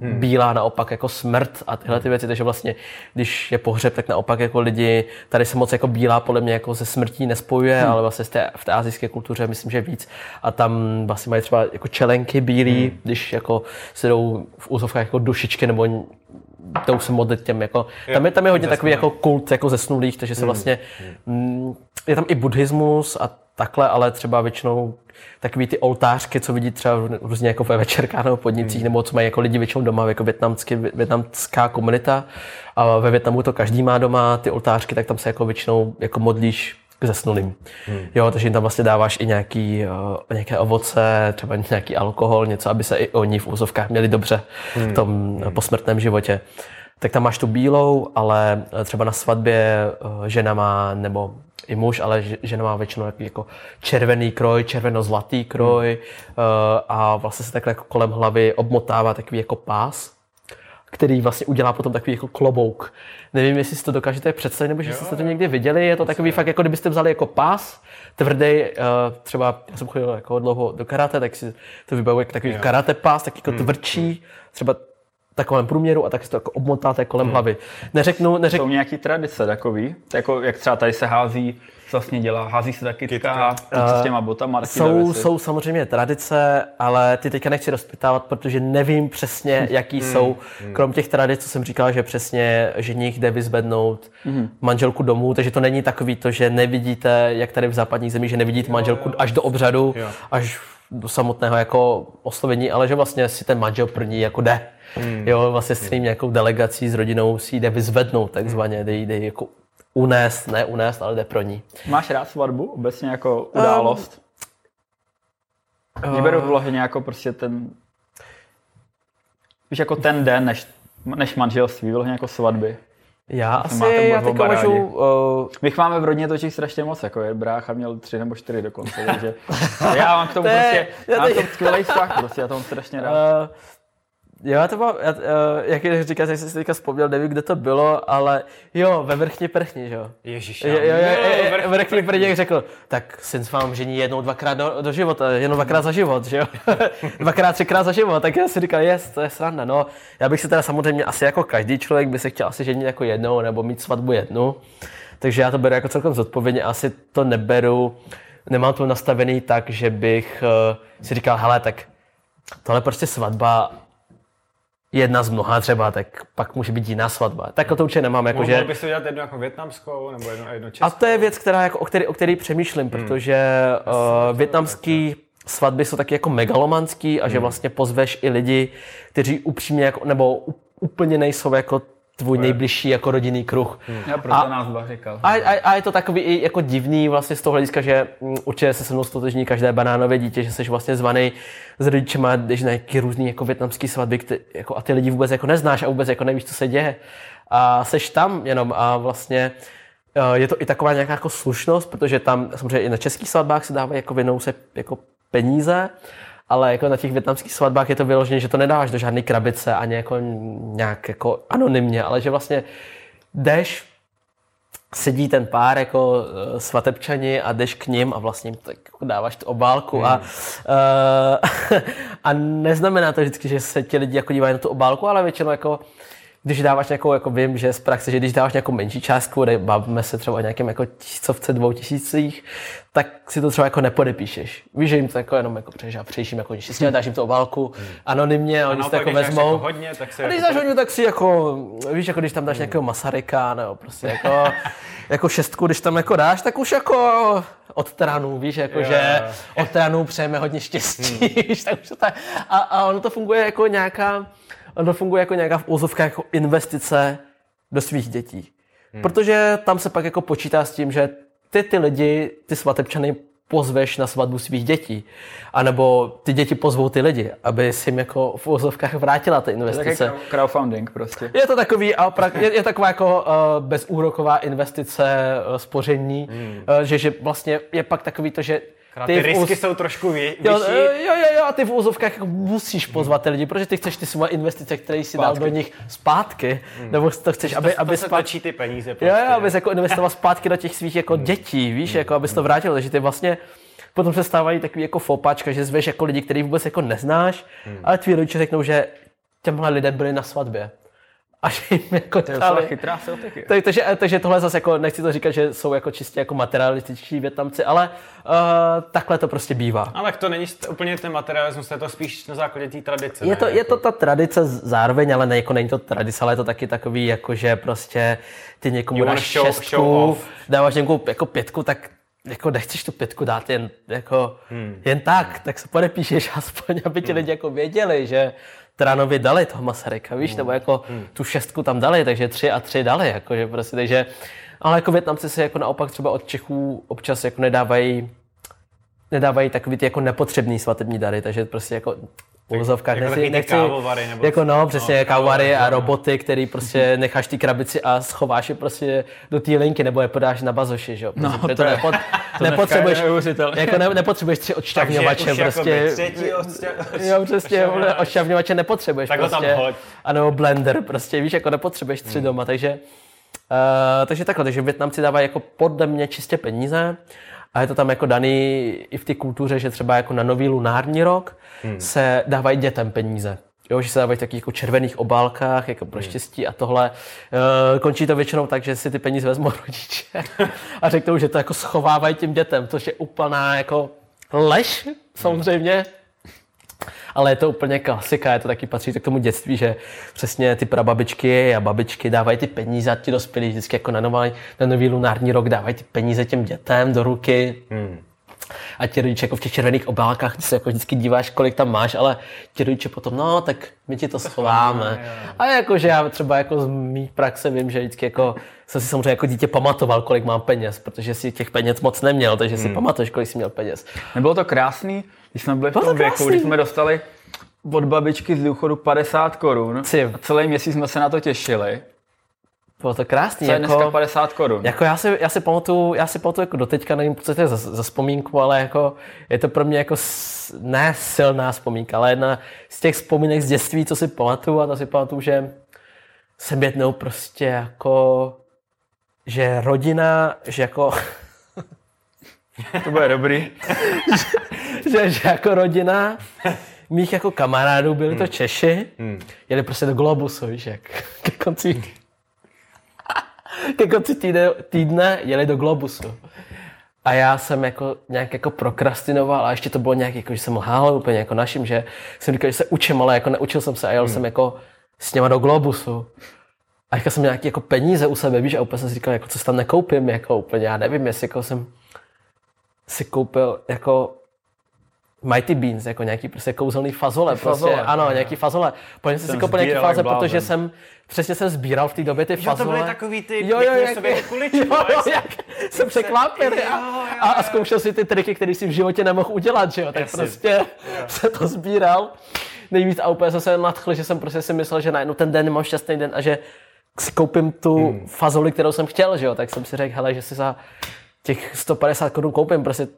Speaker 2: hmm. bílá naopak jako smrt a tyhle ty věci, takže vlastně, když je pohřeb, tak naopak jako lidi, tady se moc jako bílá podle mě jako ze smrtí nespojuje, hmm. ale vlastně v té, v té azijské kultuře myslím, že víc a tam vlastně mají třeba jako čelenky bílý, hmm. když jako se jdou v úzovkách jako dušičky nebo jdou se modlit těm jako, tam je, tam je hodně takový jako kult jako zesnulých, takže se hmm. vlastně, mm, je tam i buddhismus a takhle, ale třeba většinou takový ty oltářky, co vidí třeba různě jako ve večerkách nebo podnicích, hmm. nebo co mají jako lidi většinou doma, jako větnamský, větnamská komunita. A ve Větnamu to každý má doma, ty oltářky, tak tam se jako většinou jako modlíš zesnulým. Hmm. Jo, takže jim tam vlastně dáváš i nějaký, uh, nějaké ovoce, třeba nějaký alkohol, něco, aby se i oni v úzovkách měli dobře hmm. v tom hmm. posmrtném životě. Tak tam máš tu bílou, ale třeba na svatbě uh, žena má, nebo i muž, ale žena má většinou jako červený kroj, červeno-zlatý kroj hmm. uh, a vlastně se takhle jako kolem hlavy obmotává takový jako pás, který vlastně udělá potom takový jako klobouk. Nevím, jestli si to dokážete představit, nebo že jste to někdy viděli. Je to takový fakt, jako kdybyste vzali jako pás, tvrdý, uh, třeba já jsem chodil jako dlouho do karate, tak si to vybavuje takový jo. karate pás, tak jako hmm. tvrdší, třeba takovém průměru a tak si to jako obmotáte kolem hmm. hlavy. Neřeknu, neřeknu.
Speaker 3: Jsou nějaký tradice takový, jako jak třeba tady se hází, vlastně dělá, hází se taky kytka, uh, s těma botama.
Speaker 2: Jsou, jsou samozřejmě tradice, ale ty teďka nechci rozpytávat, protože nevím přesně, <laughs> jaký hmm. jsou. Hmm. Krom těch tradic, co jsem říkal, že přesně ženich jde vyzvednout hmm. manželku domů, takže to není takový to, že nevidíte, jak tady v západních zemích, že nevidíte manželku až do obřadu, jo. až do samotného jako oslovení, ale že vlastně si ten manžel první jako jde. Hmm. Jo, vlastně s tím nějakou delegací s rodinou si jde vyzvednout takzvaně, jde, jde jako unést, ne unést, ale jde pro ní.
Speaker 3: Máš rád svatbu obecně jako událost? Um, Mě beru vlohy jako prostě ten, víš, jako ten den, než než manželství, vyloženě jako svatby.
Speaker 2: Já asi,
Speaker 3: máte
Speaker 2: já teďka
Speaker 3: rádi.
Speaker 2: můžu, uh,
Speaker 3: My jich máme v rodině totiž strašně moc, jako je brácha měl tři nebo čtyři dokonce, takže <laughs> já mám k tomu
Speaker 2: To
Speaker 3: prostě,
Speaker 2: já
Speaker 3: já mám
Speaker 2: to-
Speaker 3: tomu skvělý vztah, prostě já to mám strašně rád.
Speaker 2: Uh, jo, já to mám, já, uh, jak je říkáš, jak jsem si teďka vzpomněl, nevím, kde to bylo, ale jo, ve vrchní prchni, že jo.
Speaker 1: Ježíš,
Speaker 2: Jo, jo, jo, jo,
Speaker 1: vrch-
Speaker 2: jo, vrchní prchni řekl, tak syn s vám žení jednou, dvakrát do, do života, jenom dvakrát za život, že jo. <laughs> dvakrát, třikrát za život, tak já si říkal, jest, to je sranda, no. Já bych si teda samozřejmě asi jako každý člověk by se chtěl asi ženit jako jednou, nebo mít svatbu jednu. Takže já to beru jako celkem zodpovědně, asi to neberu, nemám to nastavený tak, že bych uh, si říkal, hele, tak tohle je prostě svatba jedna z mnoha třeba, tak pak může být jiná svatba. Tak to určitě nemám, jako
Speaker 1: Mohl
Speaker 2: že...
Speaker 1: bys to dělat jednu jako větnamskou, nebo jednu, jednu
Speaker 2: A
Speaker 1: českou?
Speaker 2: to je věc, která, jako, o, který, o který přemýšlím, protože uh, větnamský svatby jsou taky jako megalomanský a že vlastně pozveš i lidi, kteří upřímně jako, nebo úplně nejsou jako tvůj nejbližší jako rodinný kruh.
Speaker 3: Já proto
Speaker 2: a-
Speaker 3: nás dva říkal.
Speaker 2: A, a, a je to takový i jako divný vlastně z toho hlediska, že mm, určitě se se mnou stotožní každé banánové dítě, že jsi vlastně zvaný s rodičema, když na nějaký různý jako větnamský svatby, kte, jako, a ty lidi vůbec jako neznáš a vůbec jako nevíš, co se děje. A seš tam jenom a vlastně eh, je to i taková nějaká jako slušnost, protože tam samozřejmě i na českých svatbách se dávají jako vinou se jako peníze, ale jako na těch větnamských svatbách je to vyložené, že to nedáváš do žádné krabice ani jako nějak jako anonymně, ale že vlastně jdeš, sedí ten pár jako eh, svatebčani a jdeš k ním a vlastně jim tak jako dáváš tu obálku a, uh, <laughs> a neznamená to vždycky, že se ti lidi jako dívají na tu obálku, ale většinou jako když dáváš nějakou, jako vím, že z praxe, že když dáváš nějakou menší částku, dej, bavíme se třeba o nějakém jako tisícovce, dvou tisících, tak si to třeba jako nepodepíšeš. Víš, že jim to jako jenom jako přeješ a přejíš jim jako čistě, dáš jim tu obálku anonymně a oni si to jako
Speaker 1: když
Speaker 2: vezmou.
Speaker 1: jako hodně, tak se
Speaker 2: A když
Speaker 1: jako
Speaker 2: dáš hodně, tak si jako, víš, jako když tam dáš nějakého Masaryka, nebo prostě jako, <laughs> jako šestku, když tam jako dáš, tak už jako od tranu, víš, jako
Speaker 1: Jo,
Speaker 2: že od tranu přejeme hodně štěstí, víš, <laughs> tak už to tak, a, a ono to funguje jako nějaká, to funguje jako nějaká v úzovkách jako investice do svých dětí. Protože tam se pak jako počítá s tím, že ty ty lidi, ty svatebčany pozveš na svatbu svých dětí. A nebo ty děti pozvou ty lidi, aby si jim jako v úzovkách vrátila ty investice.
Speaker 3: crowd- crowdfunding prostě.
Speaker 2: Je to takový, a je, je taková jako uh, bezúroková investice, uh, spoření,
Speaker 1: Hmm.
Speaker 2: uh, že, že vlastně je pak takový to, že
Speaker 1: Ty,
Speaker 2: v
Speaker 1: risky
Speaker 2: úz-
Speaker 1: jsou trošku vě,
Speaker 2: Jo,
Speaker 1: vyšší.
Speaker 2: jo, jo, jo, a ty v úzovkách jako musíš pozvat ty lidi, protože ty chceš ty svoje investice, které jsi dal do nich zpátky, nebo to chceš, aby,
Speaker 1: to,
Speaker 2: aby
Speaker 1: to se
Speaker 2: zpátky,
Speaker 1: točí ty peníze.
Speaker 2: Jo,
Speaker 1: Prostě.
Speaker 2: jo, abys jako investoval <laughs> zpátky do těch svých jako dětí, víš, jako abys to vrátil, takže ty vlastně potom se stávají takový jako fopačka, že zveš jako lidi, který vůbec jako neznáš, ale tví rodiče řeknou, že těmhle lidem byli na svatbě. A že jim jako
Speaker 3: To je
Speaker 2: dali.
Speaker 3: chytrá.
Speaker 2: Tak, takže, takže tohle zase jako, nechci to říkat, že jsou jako čistě jako materialističtí větnamci, ale uh, takhle to prostě bývá.
Speaker 1: Ale to není úplně ten materialismus, to je to spíš na základě té tradice.
Speaker 2: Je
Speaker 1: ne?
Speaker 2: to, je
Speaker 1: Jako-
Speaker 2: to ta tradice zároveň, ale ne, jako není to tradice, ale je to taky takový, jako že prostě ty někomu
Speaker 1: You
Speaker 2: dáš
Speaker 1: show-
Speaker 2: šestku,
Speaker 1: show
Speaker 2: dáváš někomu jako pětku, tak jako nechceš tu pětku dát jen, jako,
Speaker 1: Hmm.
Speaker 2: jen tak, tak se podepíšeš aspoň, aby ti lidi jako věděli, že Tranovi dali toho Masaryka, víš,
Speaker 1: Hmm.
Speaker 2: nebo jako tu šestku tam dali, takže tři a tři dali, jakože prostě, takže, ale jako Větnamci si jako naopak třeba od Čechů občas jako nedávají nedávají takový ty jako nepotřebný svatební dary, takže prostě jako uvozovkách
Speaker 1: jako
Speaker 2: nechci, nechci
Speaker 1: kávovary nebo
Speaker 2: jako no, přesně
Speaker 1: No,
Speaker 2: kávovary
Speaker 1: kávovary,
Speaker 2: a
Speaker 1: no.
Speaker 2: roboty, který prostě <laughs> necháš ty krabici a schováš je prostě do té linky, nebo je podáš na bazoši, že jo?
Speaker 3: No,
Speaker 2: Prostě
Speaker 3: to je-
Speaker 2: nepot,
Speaker 3: to
Speaker 2: nepotřebuješ, jako ne, nepotřebuješ tři odšťavňovače,
Speaker 1: už
Speaker 2: prostě.
Speaker 1: třetí
Speaker 2: Jo, přesně, odšťavňovače nepotřebuješ
Speaker 1: Tak ho tam
Speaker 2: prostě.
Speaker 1: hoď.
Speaker 2: A nebo blender, prostě víš, jako nepotřebuješ tři
Speaker 1: Hmm.
Speaker 2: doma, takže Uh, takže takhle, takže Větnamci dávají jako podle mě čistě peníze a je to tam jako daný i v té kultuře, že třeba jako na nový lunární rok hmm. se dávají dětem peníze. Jo, že se dávají v takových jako červených obálkách, jako pro štěstí a tohle. Uh, končí to většinou tak, že si ty peníze vezmou <laughs> rodiče a řeknou, že to jako schovávají tím dětem, což je úplná jako lež, samozřejmě. Ale je to úplně klasika, je to taky patří to k tomu dětství, že přesně ty prababičky a babičky dávají ty peníze a ti dospělí vždycky jako na, nový, na nový lunární rok dávají ty peníze těm dětem do ruky. Hmm. A ti rodiče jako v těch červených obálkách, ty se jako vždycky díváš, kolik tam máš, ale ti rodiče potom, no tak my ti to schováme. <laughs> A jakože já třeba jako z mý praxe vím, že vždycky jako jsem si samozřejmě jako dítě pamatoval, kolik mám peněz, protože si těch peněz moc neměl, takže si pamatuješ, kolik jsi měl peněz.
Speaker 3: Nebylo to krásný, když jsme byli v tom
Speaker 2: to
Speaker 3: věku,
Speaker 2: krásný.
Speaker 3: když jsme dostali od babičky z důchodu 50 korun. A celý měsíc jsme se na to těšili.
Speaker 2: Bylo to krásný.
Speaker 3: Co je
Speaker 2: jako,
Speaker 3: dneska 50 korun?
Speaker 2: Jako já si, já si pamatuju, já si pamatuju jako doteďka, nevím, co to je za, za vzpomínku, ale jako je to pro mě jako s, ne silná vzpomínka, ale jedna z těch vzpomínek z dětství, co si pamatuju a to si pamatuju, že jsem jednou prostě jako, že rodina, že jako,
Speaker 3: To bude dobrý. <laughs>
Speaker 2: že, že jako rodina <laughs> mých jako kamarádů byli to Češi, jeli prostě do Globusu, víš, jak <laughs> ke konci, ke konci týdne, týdne jeli do Globusu. A já jsem jako nějak jako prokrastinoval a ještě to bylo nějak, jako, že jsem lhal úplně jako našim, že jsem říkal, že se učím, ale jako neučil jsem se a jel jsem jako s něma do Globusu. A jako jsem měl nějaké jako peníze u sebe, víš, a úplně jsem si říkal, jako co si tam nekoupím, jako úplně, já nevím, jestli jako jsem si koupil jako Mighty Beans, jako nějaký prostě kouzelný fazole,
Speaker 3: Fazole.
Speaker 2: prostě, ano, nějaký fazole. Potom jsem si koupil nějaký fáze, protože jsem, přesně jsem sbíral v té době ty
Speaker 1: Jo, to
Speaker 2: fazole.
Speaker 1: byly takový ty
Speaker 2: jo, jo, jak,
Speaker 1: sobě <laughs> kuličky,
Speaker 2: jo, jo, jak jsem překvapil
Speaker 1: jo,
Speaker 2: a,
Speaker 1: jo,
Speaker 2: a, a
Speaker 1: jo.
Speaker 2: zkoušel si ty triky, které si v životě nemohl udělat, že jo, tak
Speaker 1: Jasně.
Speaker 2: prostě <laughs> se to sbíral. Nejvíc a úplně jsem se nadchl, že jsem prostě si myslel, že najednou ten den mám šťastný den a že si koupím tu
Speaker 1: Hmm.
Speaker 2: fazoli, kterou jsem chtěl, že jo, tak jsem si řekl, hele, že si za těch 150 korun koupím prostě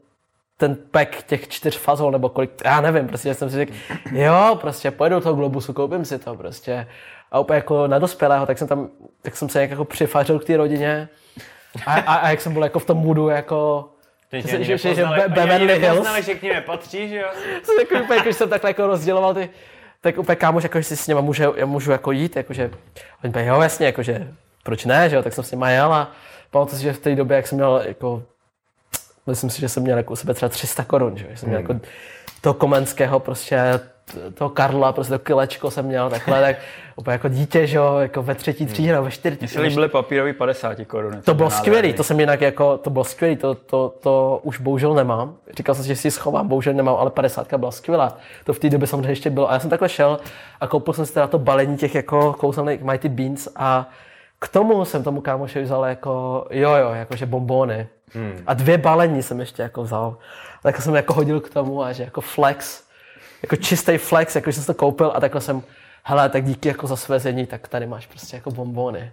Speaker 2: ten pack těch čtyř fazol, nebo kolik, já nevím, prostě jsem si řekl, jo, prostě pojedu do toho Globusu, koupím si to prostě. A úplně jako na dospělého, tak jsem tam, tak jsem se nějak jako přifařil k té rodině. A, a, a, jak jsem byl jako v tom moodu, jako, že, že, že, že Beverly Hills,
Speaker 1: nepoznali, že k ním nepatří, že jo? <laughs>
Speaker 2: jsem jako, úplně, jako, jsem takhle jako rozděloval ty, tak úplně kámoš, jako, že si s něma může, já můžu jako jít, jakože, oni byli, jo, jasně, jakože, proč ne, že jo, tak jsem s nima jel a pamatuju si, že v té době, jak jsem měl jako myslím si, že jsem měl jako u sebe třeba 300 korun, že, jsem měl jako toho Komenského prostě, toho Karla, prostě to kilečko jsem měl takhle, tak <laughs> úplně jako dítě, že jo, jako ve třetí třídě, nebo ve čtyři.
Speaker 3: Mně se líbily papírový 50 korun.
Speaker 2: To bylo skvělý, to jsem jinak jako, to bylo skvělý, to, to, to už bohužel nemám. Říkal jsem si, že si schovám, bohužel nemám, ale 50 byla skvělá. To v té době samozřejmě ještě bylo. A já jsem takhle šel a koupil jsem si teda to balení těch jako kouzelných Mighty Beans a k tomu jsem tomu kámošovi vzal jako, jo jo, jakože bombóny. Hmm. A dvě balení jsem ještě jako vzal. Tak jsem jako hodil k tomu a že jako flex, jako čistý flex, jako jsem to koupil a takhle jsem, hele, tak díky jako za svezení, tak tady máš prostě jako bombóny.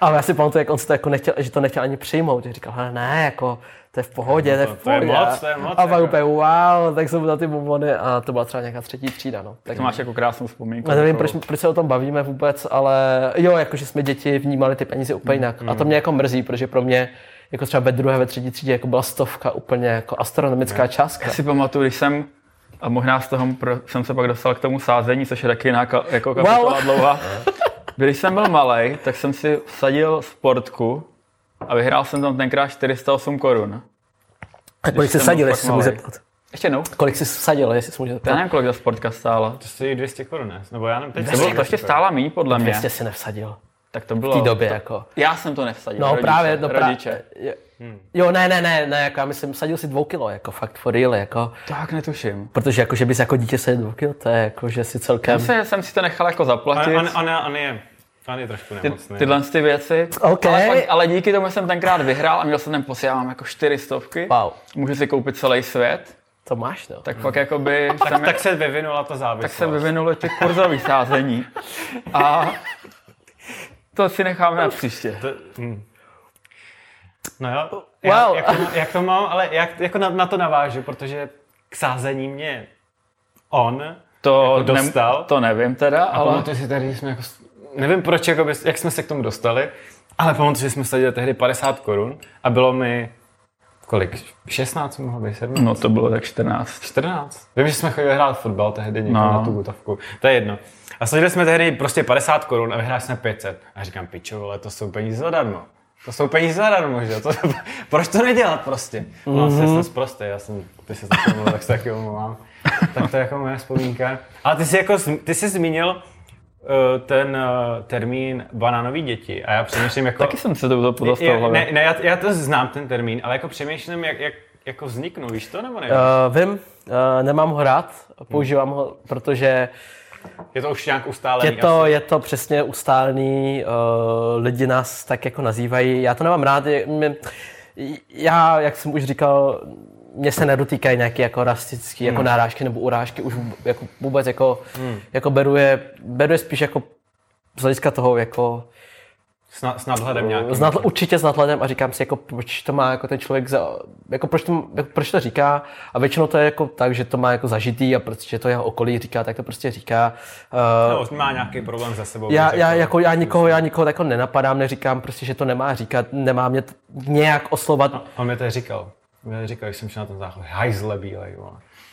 Speaker 2: Ale <laughs> já si pamatuju, jak on si to jako nechtěl, že to nechtěl ani přijmout. Že říkal, hele, ne, jako, to je v pohodě, to, je v
Speaker 1: to je
Speaker 2: pohodě.
Speaker 1: moc, to je moc,
Speaker 2: A pak
Speaker 1: jako.
Speaker 2: úplně, wow, tak jsem dal ty bombony a to byla třeba nějaká třetí třída, no. Tak
Speaker 3: To máš jako krásnou vzpomínku.
Speaker 2: já nevím,
Speaker 3: takovou.
Speaker 2: proč, proč se o tom bavíme vůbec, ale jo, jako, že jsme děti vnímali ty peníze úplně jinak. A to mě jako mrzí, protože pro mě jako třeba ve druhé, ve třetí třídě jako byla stovka úplně jako astronomická částka.
Speaker 3: Já si pamatuju, když jsem, a možná z toho pro, jsem se pak dostal k tomu sázení, což je taky jiná ka, jako kapitola
Speaker 2: Wow.
Speaker 3: dlouhá. Když jsem byl malý, tak jsem si vsadil sportku a vyhrál jsem tam tenkrát 408 korun.
Speaker 2: A kolik jsi sadil, jestli se můžu zeptat?
Speaker 3: Ještě jednou?
Speaker 2: Kolik jsi vsadil, jestli se můžu
Speaker 3: Já
Speaker 2: zeptat?
Speaker 3: nevím, kolik ta sportka stála.
Speaker 1: To stojí 200 korun, ne? Nebo já nevím, teď
Speaker 3: To, bylo, to ještě stála méně, podle mě.
Speaker 2: 200 si nevsadil.
Speaker 3: Tak to bylo...
Speaker 2: V té době jako.
Speaker 3: Já jsem to nevsadil.
Speaker 2: No
Speaker 3: rodiče,
Speaker 2: právě, no
Speaker 3: rodiče.
Speaker 2: právě. Jo, ne, ne, ne, ne, jako já myslím, sadil si dvou kilo, jako fakt for real, jako.
Speaker 3: Tak netuším.
Speaker 2: Protože jako, že bys jako dítě sadil dvou kilo, to je jako, že si celkem...
Speaker 3: Já jsem si to nechal jako zaplatit.
Speaker 1: On, on, on, je, on je trošku
Speaker 3: Ty,
Speaker 1: nemocný.
Speaker 3: tyhle ty věci.
Speaker 2: OK.
Speaker 3: Ale, pak, ale díky tomu jsem tenkrát vyhrál a měl jsem ten mám jako čtyři stovky.
Speaker 2: Wow,
Speaker 3: Můžu si koupit celý svět.
Speaker 2: to máš, no.
Speaker 3: Tak pak jakoby
Speaker 1: tak, tak se vyvinula ta
Speaker 3: tak
Speaker 1: závislost.
Speaker 3: se vyvinulo ty kurzový sázení. A to si necháme na příště.
Speaker 1: To, hm. No jo,
Speaker 2: Wow.
Speaker 1: já, jak, to, jak to mám, ale jak, jako na, na to navážu, protože k sázení mě on
Speaker 3: To,
Speaker 1: jako dostal.
Speaker 3: to nevím teda,
Speaker 1: A
Speaker 3: ale
Speaker 1: pamatuju si tady, jsme jako, nevím proč, jako bys, jak jsme se k tomu dostali, ale pamatuju, že jsme sadili tehdy 50 korun a bylo mi, kolik, 16 mohlo být, 17?
Speaker 3: no to bylo tak 14.
Speaker 1: 14. Vím, že jsme chodili hrát fotbal tehdy někam
Speaker 3: No.
Speaker 1: na tu gutovku. To je jedno. A sadili jsme tehdy prostě 50 korun a vyhráli jsme 500. A říkám, pičo, ale to jsou peníze zadarmo. To jsou peníze zadarmo, že jo? To, <laughs> proč to nedělat prostě? No, mm-hmm. jsem zprostý, já jsem, ty se taky tak se taky omlouvám. Tak to je jako moje vzpomínka. Ale ty jsi, jako, ty jsi zmínil uh, ten uh, termín banánový děti a já přemýšlím jako...
Speaker 3: Taky jsem se to hlavě.
Speaker 1: ne, ne, já, já to znám ten termín, ale jako přemýšlím, jak, jak jako vzniknul, víš to nebo ne?
Speaker 2: Uh, vím, uh, nemám ho rád, používám ho, protože
Speaker 1: Je to už nějak ustálený
Speaker 2: je to,
Speaker 1: asi.
Speaker 2: je to přesně ustálený, uh, lidi nás tak jako nazývají, já to nemám rád, je, mě, já, jak jsem už říkal, mě se nedotýkají nějaké jako rasistické jako nárážky nebo urážky, už jako vůbec jako, jako beru, je, beru je spíš jako z hlediska toho jako
Speaker 1: S, na, s nadhledem nějakým.
Speaker 2: s nadhl- určitě s nadhledem a říkám si, jako, proč to má jako ten člověk, za, jako, proč, to, jako, proč to říká a většinou to je jako tak, že to má jako zažitý a protože to jeho okolí říká, tak to prostě říká. Uh,
Speaker 1: No, má nějaký problém za sebou.
Speaker 2: já, já, jako, já nikoho, já nikoho jako nenapadám, neříkám prostě, že to nemá říkat, nemá mě t- nějak oslovat.
Speaker 1: On mi to říkal. Mi říkal, když jsem šel na ten záchod. Hajzle bílej, vole.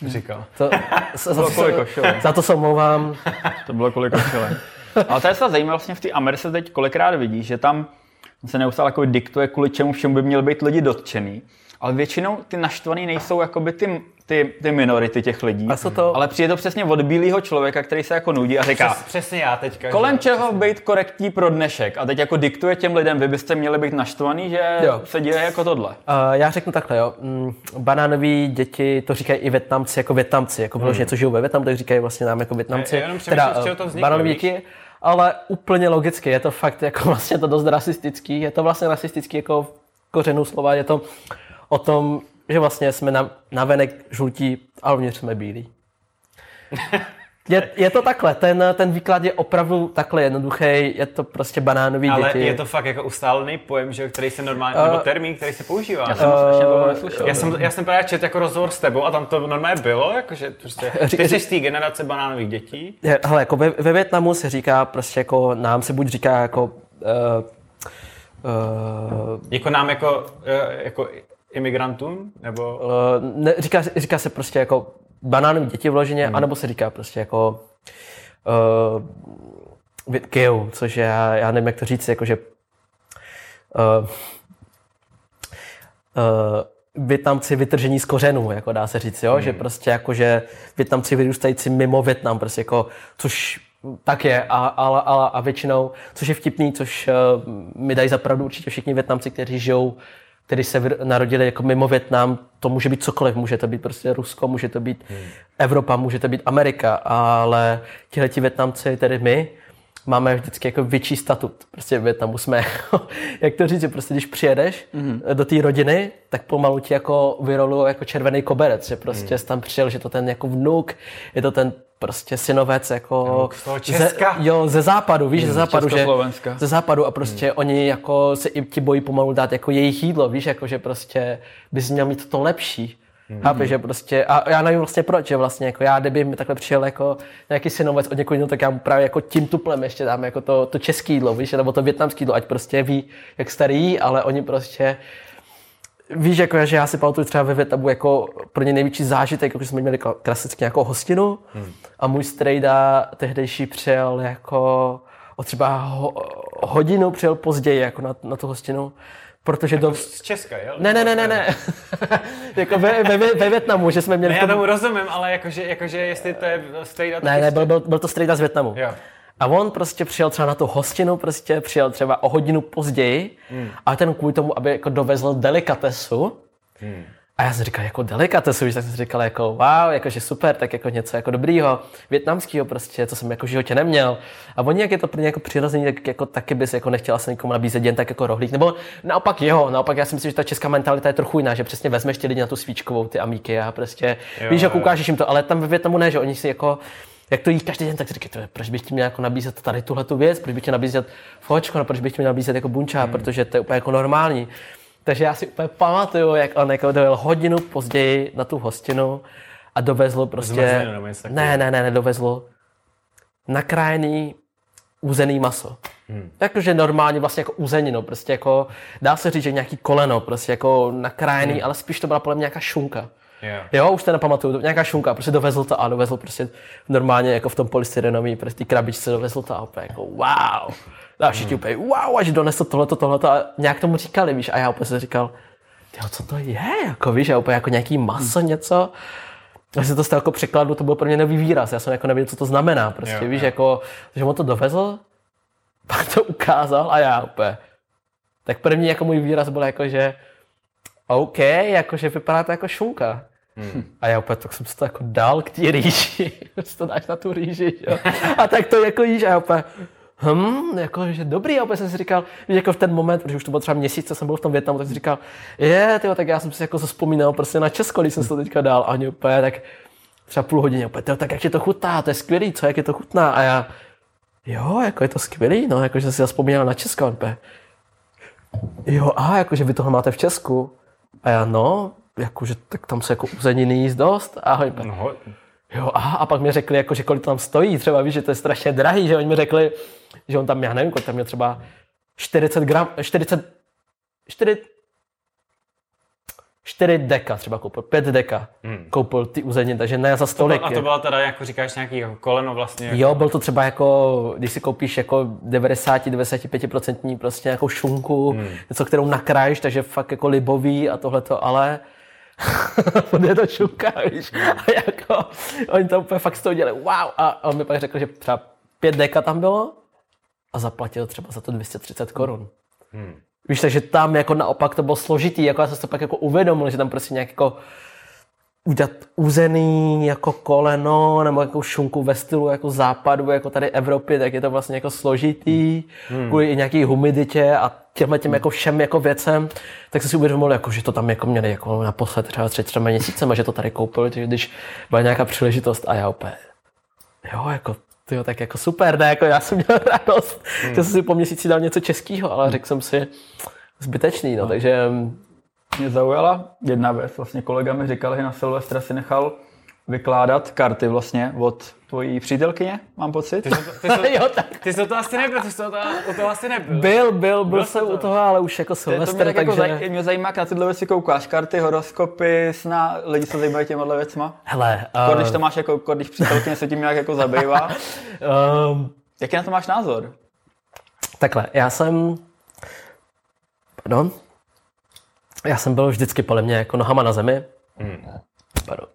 Speaker 1: Říkal.
Speaker 2: To, za, za, to,
Speaker 3: kolik
Speaker 2: se- za to se omlouvám.
Speaker 3: To bylo kolik košile. Ale to je se zajímavé, vlastně v té Americe teď kolikrát vidí, že tam se neustále jako diktuje, kvůli čemu všemu by měli být lidi dotčený. Ale většinou ty naštvaný nejsou jakoby ty, ty, ty minority těch lidí.
Speaker 2: A jsou to-
Speaker 3: Ale přijde to přesně od bílého člověka, který se jako nudí a říká,
Speaker 1: Přes, přesně já teďka.
Speaker 3: kolem
Speaker 1: že-
Speaker 3: čeho být korektní pro dnešek. A teď jako diktuje těm lidem, vy byste měli být naštvaný, že
Speaker 2: Jo.
Speaker 3: se děje jako tohle.
Speaker 2: Uh, já řeknu takhle, jo. Mm, banánoví děti, to říkají i Větnamci jako Větnamci, jako vyloženě, co žijou ve Větnamu, tak říkají vlastně nám jako Větnamci.
Speaker 1: Já jenom přemýšlím, z čeho to
Speaker 2: eh,
Speaker 1: vzniklo,
Speaker 2: banánoví
Speaker 1: víš?
Speaker 2: děti, ale úplně logicky, je to fakt jako <laughs> vlastně to dost rasistický, je to vlastně rasistický jako kořenu slova, je to o tom, že vlastně jsme na, navenek žlutí a uvnitř jsme bílí. <laughs> Je, je to takhle, ten, ten výklad je opravdu takhle jednoduchý, je to prostě banánový
Speaker 1: Ale
Speaker 2: děti.
Speaker 1: je to fakt jako ustálený pojem, že, který se normálně,
Speaker 2: Eh,
Speaker 1: nebo termín, který se používá.
Speaker 3: Já jsem strašně dlouho neslyšel.
Speaker 1: Já jsem, já jsem právě četl jako rozhovor s tebou a tam to normálně bylo, jakože prostě, <laughs> ty jsi z té generace banánových dětí.
Speaker 2: Je, hele, jako ve, ve Větnamu se říká prostě jako, nám se buď říká jako, uh, uh,
Speaker 1: Jako nám jako, eh, jako imigrantům, nebo...
Speaker 2: uh, ne, říká, říká se prostě jako banánové děti vloženě, hmm. anebo se říká prostě jako uh, kill, což je, já, já nevím, jak to říct, jakože uh, uh, Větnamci vytržení z kořenů, jako dá se říct, jo? že prostě jako, že Větnamci vyrůstající mimo Větnam, prostě jako, což tak je, a, a, a, a většinou, což je vtipný, což uh, mi dají zapravdu určitě všichni Větnamci, kteří žijou, kteří se narodili jako mimo Větnam, to může být cokoliv, může to být prostě Rusko, může to být Evropa, může to být Amerika, ale tihleti Větnamci, tedy my, máme vždycky jako větší statut. Prostě v Větnamu jsme, <laughs> jak to říct, že prostě když přijedeš mm-hmm. do té rodiny, tak pomalu ti jako vyrolují jako červený koberec, že prostě mm. jsi tam přijel, že to ten jako vnuk, je to ten prostě synovec jako. Ze, jo, ze západu, víš, ze západu, že ze západu a prostě hmm. oni jako se i ti bojí pomalu dát jako jejich jídlo, víš, jako že prostě bys měl mít to lepší. Hmm. Chápeš, že prostě, a já nevím vlastně proč, že vlastně jako já, kdyby mi takhle přišel jako nějaký synovec od někoho jiného, tak já mu právě jako tím tuplem ještě dám jako to, to český jídlo, víš, nebo to větnamský jídlo, ať prostě ví, jak starý jí, ale oni prostě, Víš, jako, že já si pamatuju třeba ve Větnamu jako pro ně největší zážitek, jako že jsme měli kla- klasicky nějakou hostinu hmm. a můj strejda tehdejší přijel jako o třeba ho, hodinu přijel později jako na, na tu hostinu, protože do...
Speaker 1: Z Česka, jo?
Speaker 2: Ne, ne, ne, ne, ne. <laughs> jako ve, ve, ve, ve Větnamu, že jsme měli...
Speaker 1: Ne, já
Speaker 2: tom-
Speaker 1: tomu rozumím, ale jakože, jakože jestli to je strejda,
Speaker 2: Ne, ne, byl, byl, byl to strejda z Větnamu.
Speaker 1: Jo.
Speaker 2: A on prostě přijel třeba na tu hostinu, prostě přijel třeba o hodinu později, hmm. a ten kvůli tomu, aby jako dovezl delikatesu, hmm. A já jsem říkal, jako delikatesu, tak jsem si říkal, jako wow, jakože super, tak jako něco jako dobrýho, větnamského prostě, co jsem jako v životě neměl. A oni, jak je to pro ně jako přirozený, tak jako taky bys jako nechtěla se nikomu nabízet jen tak jako rohlík. Nebo naopak jeho, naopak já si myslím, že ta česká mentalita je trochu jiná, že přesně vezmeš ty lidi na tu svíčkovou, ty amíky a prostě, jo, víš,
Speaker 1: jo.
Speaker 2: ukážeš jim to, ale tam ve Větnamu ne, že oni si jako, jak to jí každý den, tak si říkají, proč bych ti měl jako nabízet tady tuhle tu věc, proč bych ti nabízet fočko, no, proč bych ti měl nabízet jako bunča, hmm. protože to je úplně jako normální. Takže já si úplně pamatuju, jak on jako dojel hodinu později na tu hostinu a dovezl prostě... Ne, ne, ne, nedovezl nakrájený uzený maso. Hmm. Jakože normálně vlastně jako uzenino, prostě jako, dá se říct, že nějaký koleno, prostě jako nakrájený, hmm. ale spíš to byla podle mě nějaká šunka.
Speaker 1: Jo.
Speaker 2: Jo, už to nepamatuju, nějaká šunka, prostě dovezl to a dovezl prostě normálně jako v tom polystyrenový, prostě krabičce dovezl to a úplně jako wow. A všichni úplně wow, až donesl tohleto, tohleto a nějak tomu říkali, víš, a já úplně jsem říkal, jo, co to je, jako víš, a úplně jako nějaký maso, něco. Já si to z toho jako překladu, to byl pro mě nový výraz, já jsem jako nevěděl, co to znamená, prostě,
Speaker 1: Jo,
Speaker 2: víš,
Speaker 1: jo.
Speaker 2: jako, že on to dovezl, <laughs> pak to ukázal a já úplně. Tak první jako můj výraz byl jako, že OK, jakože vypadá to jako šunka. Hmm. A já úplně, tak jsem si to jako dal k té rýži, <laughs> si to dáš na tu rýži, jo. A tak to jako jíš a já úplně, hm, jako, že dobrý, a opět jsem si říkal, že jako v ten moment, protože už to bylo třeba měsíc, co jsem byl v tom Větnamu, tak jsem si říkal, je, tyjo, tak já jsem si jako vzpomínal prostě na Česko, když jsem se to teďka dal, a oni úplně tak třeba půl hodiny, úplně, tyjo, tak jak je to chutná, to je skvělý, co, jak je to chutná, a já, jo, jako je to skvělý, no, jako, že jsem si vzpomínal na Česko, úplně, jo, a jako, že vy toho máte v Česku, a já, no, jakože tak tam se jako uzeniny jíst dost, a oni,
Speaker 1: No,
Speaker 2: Jo, aha, a pak mi řekli, jako, že kolik to tam stojí, třeba víš, že to je strašně drahý, že oni mi řekli, že on tam, já nevím, kolik tam měl třeba 40 gram, 40, 4, 4 deka třeba koupil, 5 deka hmm. koupil ty uzeniny, takže ne za
Speaker 1: to,
Speaker 2: stolik.
Speaker 1: a to byla teda, jako říkáš, nějaký jako koleno vlastně. Jako,
Speaker 2: Jo, byl to třeba jako, když si koupíš jako 90-95% prostě nějakou šunku, hmm. něco, kterou nakrájíš, takže fakt jako libový a tohleto, ale <laughs> on je to šunka, víš. A jako, oni to úplně fakt z toho dělali, wow. A on mi pak řekl, že třeba 5 deka tam bylo a zaplatil třeba za to 230 korun.
Speaker 1: Hmm.
Speaker 2: Víš, takže tam jako naopak to bylo složitý, jako já jsem si to pak jako uvědomil, že tam prostě nějak jako udělat uzený jako koleno nebo jako šunku ve stylu jako západu, jako tady Evropy, tak je to vlastně jako složitý, hmm. kvůli i nějaký humiditě a těmhle těm jako všem jako věcem, tak jsem si uvědomil, jako, že to tam jako měli jako naposled třeba třema měsícem a že to tady koupili, když byla nějaká příležitost a já úplně, jo, jako tyjo, tak jako super, ne, jako já jsem měl <laughs> radost, hmm. že jsem si po měsíci dal něco českého, ale řekl jsem si, zbytečný, no, takže
Speaker 3: Mě zaujala jedna věc. Vlastně kolega mi říkal, že na Silvestra si nechal vykládat karty vlastně od tvojí přítelkyně, mám pocit.
Speaker 1: Ty jsi, to, ty, jsi, <laughs> to-
Speaker 2: jo, tak
Speaker 1: ty jsi to asi nebyl, ty jsi to, u toho asi nebyl.
Speaker 2: byl, byl, byl
Speaker 1: jsi
Speaker 2: jsem
Speaker 1: to.
Speaker 2: u toho, ale už jako
Speaker 3: To, to mě,
Speaker 2: Silvestr,
Speaker 3: tak jako
Speaker 2: takže...
Speaker 3: zaj, mě zajímá, jak na tyhle věci koukáš. Karty, horoskopy, sna, lidi se zajímají těma věcma.
Speaker 2: Hele,
Speaker 3: Uh, když
Speaker 2: uh,
Speaker 3: to máš jako, jako když přítelkyně se tím nějak jako zabývá.
Speaker 2: um, <laughs>
Speaker 3: Jaký na to máš názor?
Speaker 2: takhle, já jsem... Pardon? Já jsem byl vždycky podle mě jako nohama na zemi.
Speaker 1: Hmm.
Speaker 2: Pardon.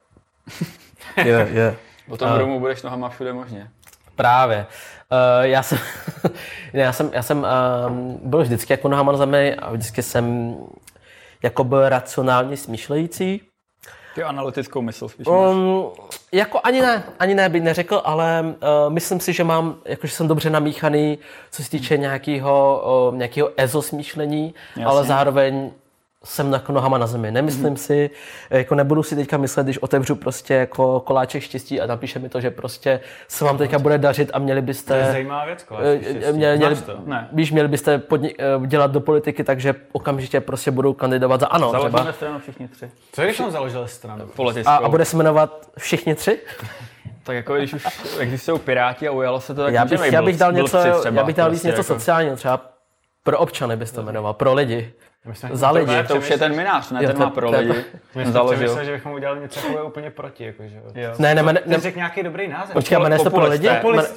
Speaker 2: Je, <laughs> je.
Speaker 3: O tom uh, Romu budeš nohama všude možně.
Speaker 2: Právě. Uh, já jsem, <laughs> ne, já jsem, já jsem um, byl vždycky jako nohama na zemi a vždycky jsem jako byl racionálně smýšlející.
Speaker 3: Ty analytickou mysl spíš.
Speaker 2: Um, jako ani ne, ani ne bych neřekl, ale uh, myslím si, že mám, jakože jsem dobře namíchaný, co se týče nějakého, uh, nějakého EZO smýšlení,
Speaker 3: Jasně.
Speaker 2: ale zároveň jsem jako nohama na zemi. Nemyslím si, jako nebudu si teďka myslet, když otevřu prostě jako koláček štěstí a napíše mi to, že prostě se vám teďka bude dařit a měli
Speaker 1: To je
Speaker 2: byste...
Speaker 1: zajímavá věc,
Speaker 2: eh,
Speaker 1: koláč,
Speaker 2: eh, Měli, měli,
Speaker 1: Znáš to?
Speaker 3: Ne.
Speaker 2: víš, měli byste podni- eh, dělat do politiky, takže okamžitě prostě budou kandidovat za ano třeba.
Speaker 3: Založíme stranu všichni tři.
Speaker 1: Co když on založil stranu?
Speaker 3: Politickou.
Speaker 2: A, a bude se jmenovat všichni tři? <laughs>
Speaker 3: Tak jako když už existují Piráti a ujalo se to, tak
Speaker 2: Já bych, já bych dal něco,
Speaker 3: třeba,
Speaker 2: já bych dal víc
Speaker 3: prostě
Speaker 2: něco
Speaker 3: jako.
Speaker 2: sociálního, třeba pro občany bys to jmenoval, pro lidi.
Speaker 1: My jsme-
Speaker 2: Za lidi.
Speaker 3: Ne, to už je ten minář, ne?
Speaker 2: Jo,
Speaker 3: ten má pro lidi.
Speaker 1: My jsme
Speaker 3: založil.
Speaker 1: přemýšleli, že bychom udělali něco takového úplně proti, jakože.
Speaker 3: Jo.
Speaker 2: Ne, ne, ne, ne,
Speaker 1: řekl nějaký dobrý název.
Speaker 2: počkej, a jmenuje to pro lidi?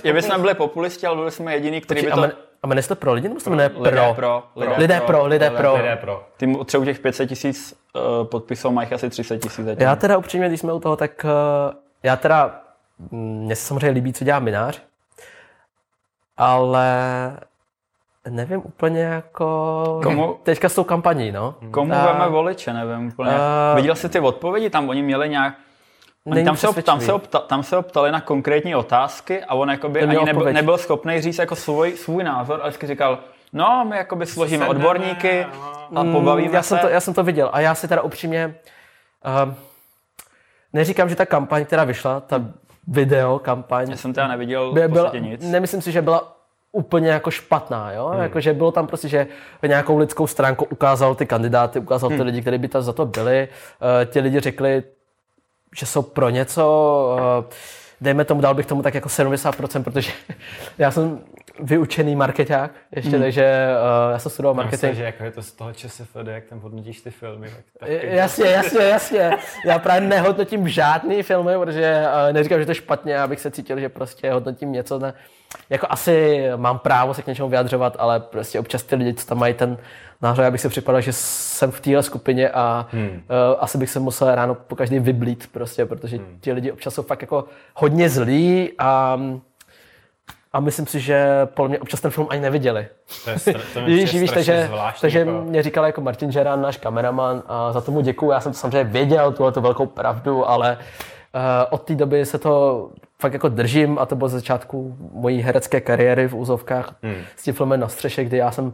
Speaker 3: Je, jsme byli populisti, ale byli jsme jediní, kteří by to...
Speaker 2: a jmenuje to pro lidi, nebo se to jmenuje
Speaker 3: Lidé
Speaker 2: pro?
Speaker 3: pro.
Speaker 2: Lidé pro, lidé pro.
Speaker 1: Lidé pro.
Speaker 3: Ty třeba těch 500 tisíc uh, podpisů mají asi 30 tisíc.
Speaker 2: Já teda upřímně, když jsme u toho, tak eh, já teda, mně se samozřejmě líbí, co dělá minář, ale nevím úplně jako...
Speaker 3: Komu-
Speaker 2: Teďka s tou kampaní, no.
Speaker 3: Komu
Speaker 2: A-
Speaker 3: veme voliče, nevím úplně.
Speaker 2: A-
Speaker 3: Viděl jsi ty odpovědi, tam oni měli nějak... Oni tam, se, op- tam, se opta, tam se optali na konkrétní otázky a on jakoby ani nebyl, nebyl schopný říct jako svůj, svůj názor, ale vždycky říkal, no, my jakoby složíme odborníky a pobavíme
Speaker 2: Mm, já
Speaker 3: se.
Speaker 2: jsem, to, já jsem to viděl a já si teda upřímně uh, neříkám, že ta kampaň, která vyšla, ta video kampaň,
Speaker 3: Já jsem teda neviděl
Speaker 2: by-
Speaker 3: v
Speaker 2: byla,
Speaker 3: podstatě nic.
Speaker 2: nemyslím si, že byla úplně jako špatná, jo? Hmm. Jakože bylo tam prostě, že nějakou lidskou stránku ukázal ty kandidáty, ukázal
Speaker 3: Hmm.
Speaker 2: ty lidi, kteří by tam za to byli. Uh, ti lidi řekli, že jsou pro něco, uh, dejme tomu, dal bych tomu tak jako 70%, protože <laughs> já jsem vyučený marketák ještě,
Speaker 3: Hmm.
Speaker 2: takže uh, já jsem studoval
Speaker 1: Marketing.
Speaker 2: marketing.
Speaker 1: že jako je to z toho ČSFD, jak tam hodnotíš ty filmy. Tak taky.
Speaker 2: J- Jasně, jasně, jasně. Já právě nehodnotím žádný filmy, protože uh, neříkám, že to je špatně, abych se cítil, že prostě hodnotím něco. Ne. Jako asi mám právo se k něčemu vyjadřovat, ale prostě občas ty lidi, co tam mají ten názor, já bych si připadal, že jsem v téhle skupině a hmm. uh, asi bych se musel ráno po každý vyblít prostě, protože hmm. ti lidi občas jsou fakt jako hodně zlí a a myslím si, že podle mě občas ten film ani neviděli.
Speaker 1: To je, str- to <laughs>
Speaker 2: Víš,
Speaker 1: strašně
Speaker 2: takže,
Speaker 1: zvláštní,
Speaker 2: takže
Speaker 1: jako.
Speaker 2: mě říkal jako Martin Žerán, náš kameraman, a za to mu děkuju. Já jsem to samozřejmě věděl, tuhle tu velkou pravdu, ale uh, od té doby se to fakt jako držím a to bylo začátku mojí herecké kariéry v úzovkách hmm. s tím filmem na střeše, kdy já jsem,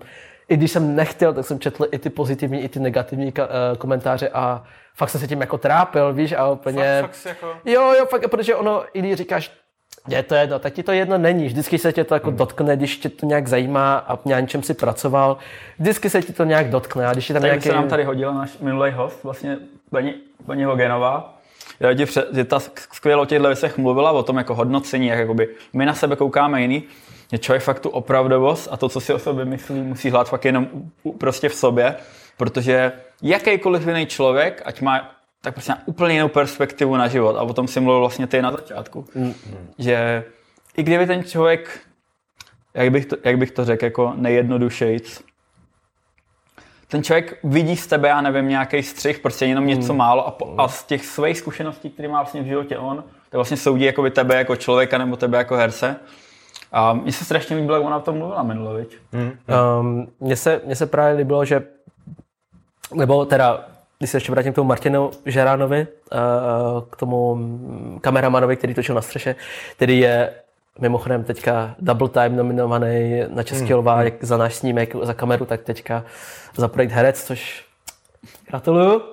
Speaker 2: i když jsem nechtěl, tak jsem četl i ty pozitivní, i ty negativní ka- uh, komentáře a fakt jsem se tím jako trápil, víš, a úplně...
Speaker 1: Fakt, fakt jako...
Speaker 2: Jo, jo, fakt, protože ono, i když říkáš, je to jedno, tak ti to jedno není. Vždycky se tě to jako hmm. dotkne, když tě to nějak zajímá a na něčem si pracoval. Vždycky se ti to nějak dotkne. A když je tam
Speaker 3: tak
Speaker 2: nějaký...
Speaker 3: se nám tady hodil náš minulý host, vlastně paní, paní Hogenová, já ti před, že ta skvěle o těchto věcech mluvila, o tom jako hodnocení, jak jakoby my na sebe koukáme jiný, je člověk fakt tu opravdovost a to, co si o sobě myslí, musí hlát fakt jenom prostě v sobě, protože jakýkoliv jiný člověk, ať má tak prostě má úplně jinou perspektivu na život a o tom si mluvil vlastně ty na začátku, mm. že i kdyby ten člověk, jak bych to, jak bych to řekl, jako nejjednodušejc, ten člověk vidí z tebe, já nevím, nějaký střih, prostě jenom něco mm. málo a, po, a z těch svých zkušeností, které má vlastně v životě on, tak vlastně soudí jako tebe jako člověka nebo tebe jako herce. A mně se strašně líbilo, jak ona o tom mluvila minule,
Speaker 2: mm. um, Mně se, mně se právě líbilo, že nebo teda když se ještě vrátím k tomu Martinu Žeránovi, uh, k tomu kameramanovi, který točil na střeše, který je mimochodem teďka double time nominovaný na Český hmm. lva, jak za náš snímek, za kameru, tak teďka za projekt Herec, což gratuluju. uh,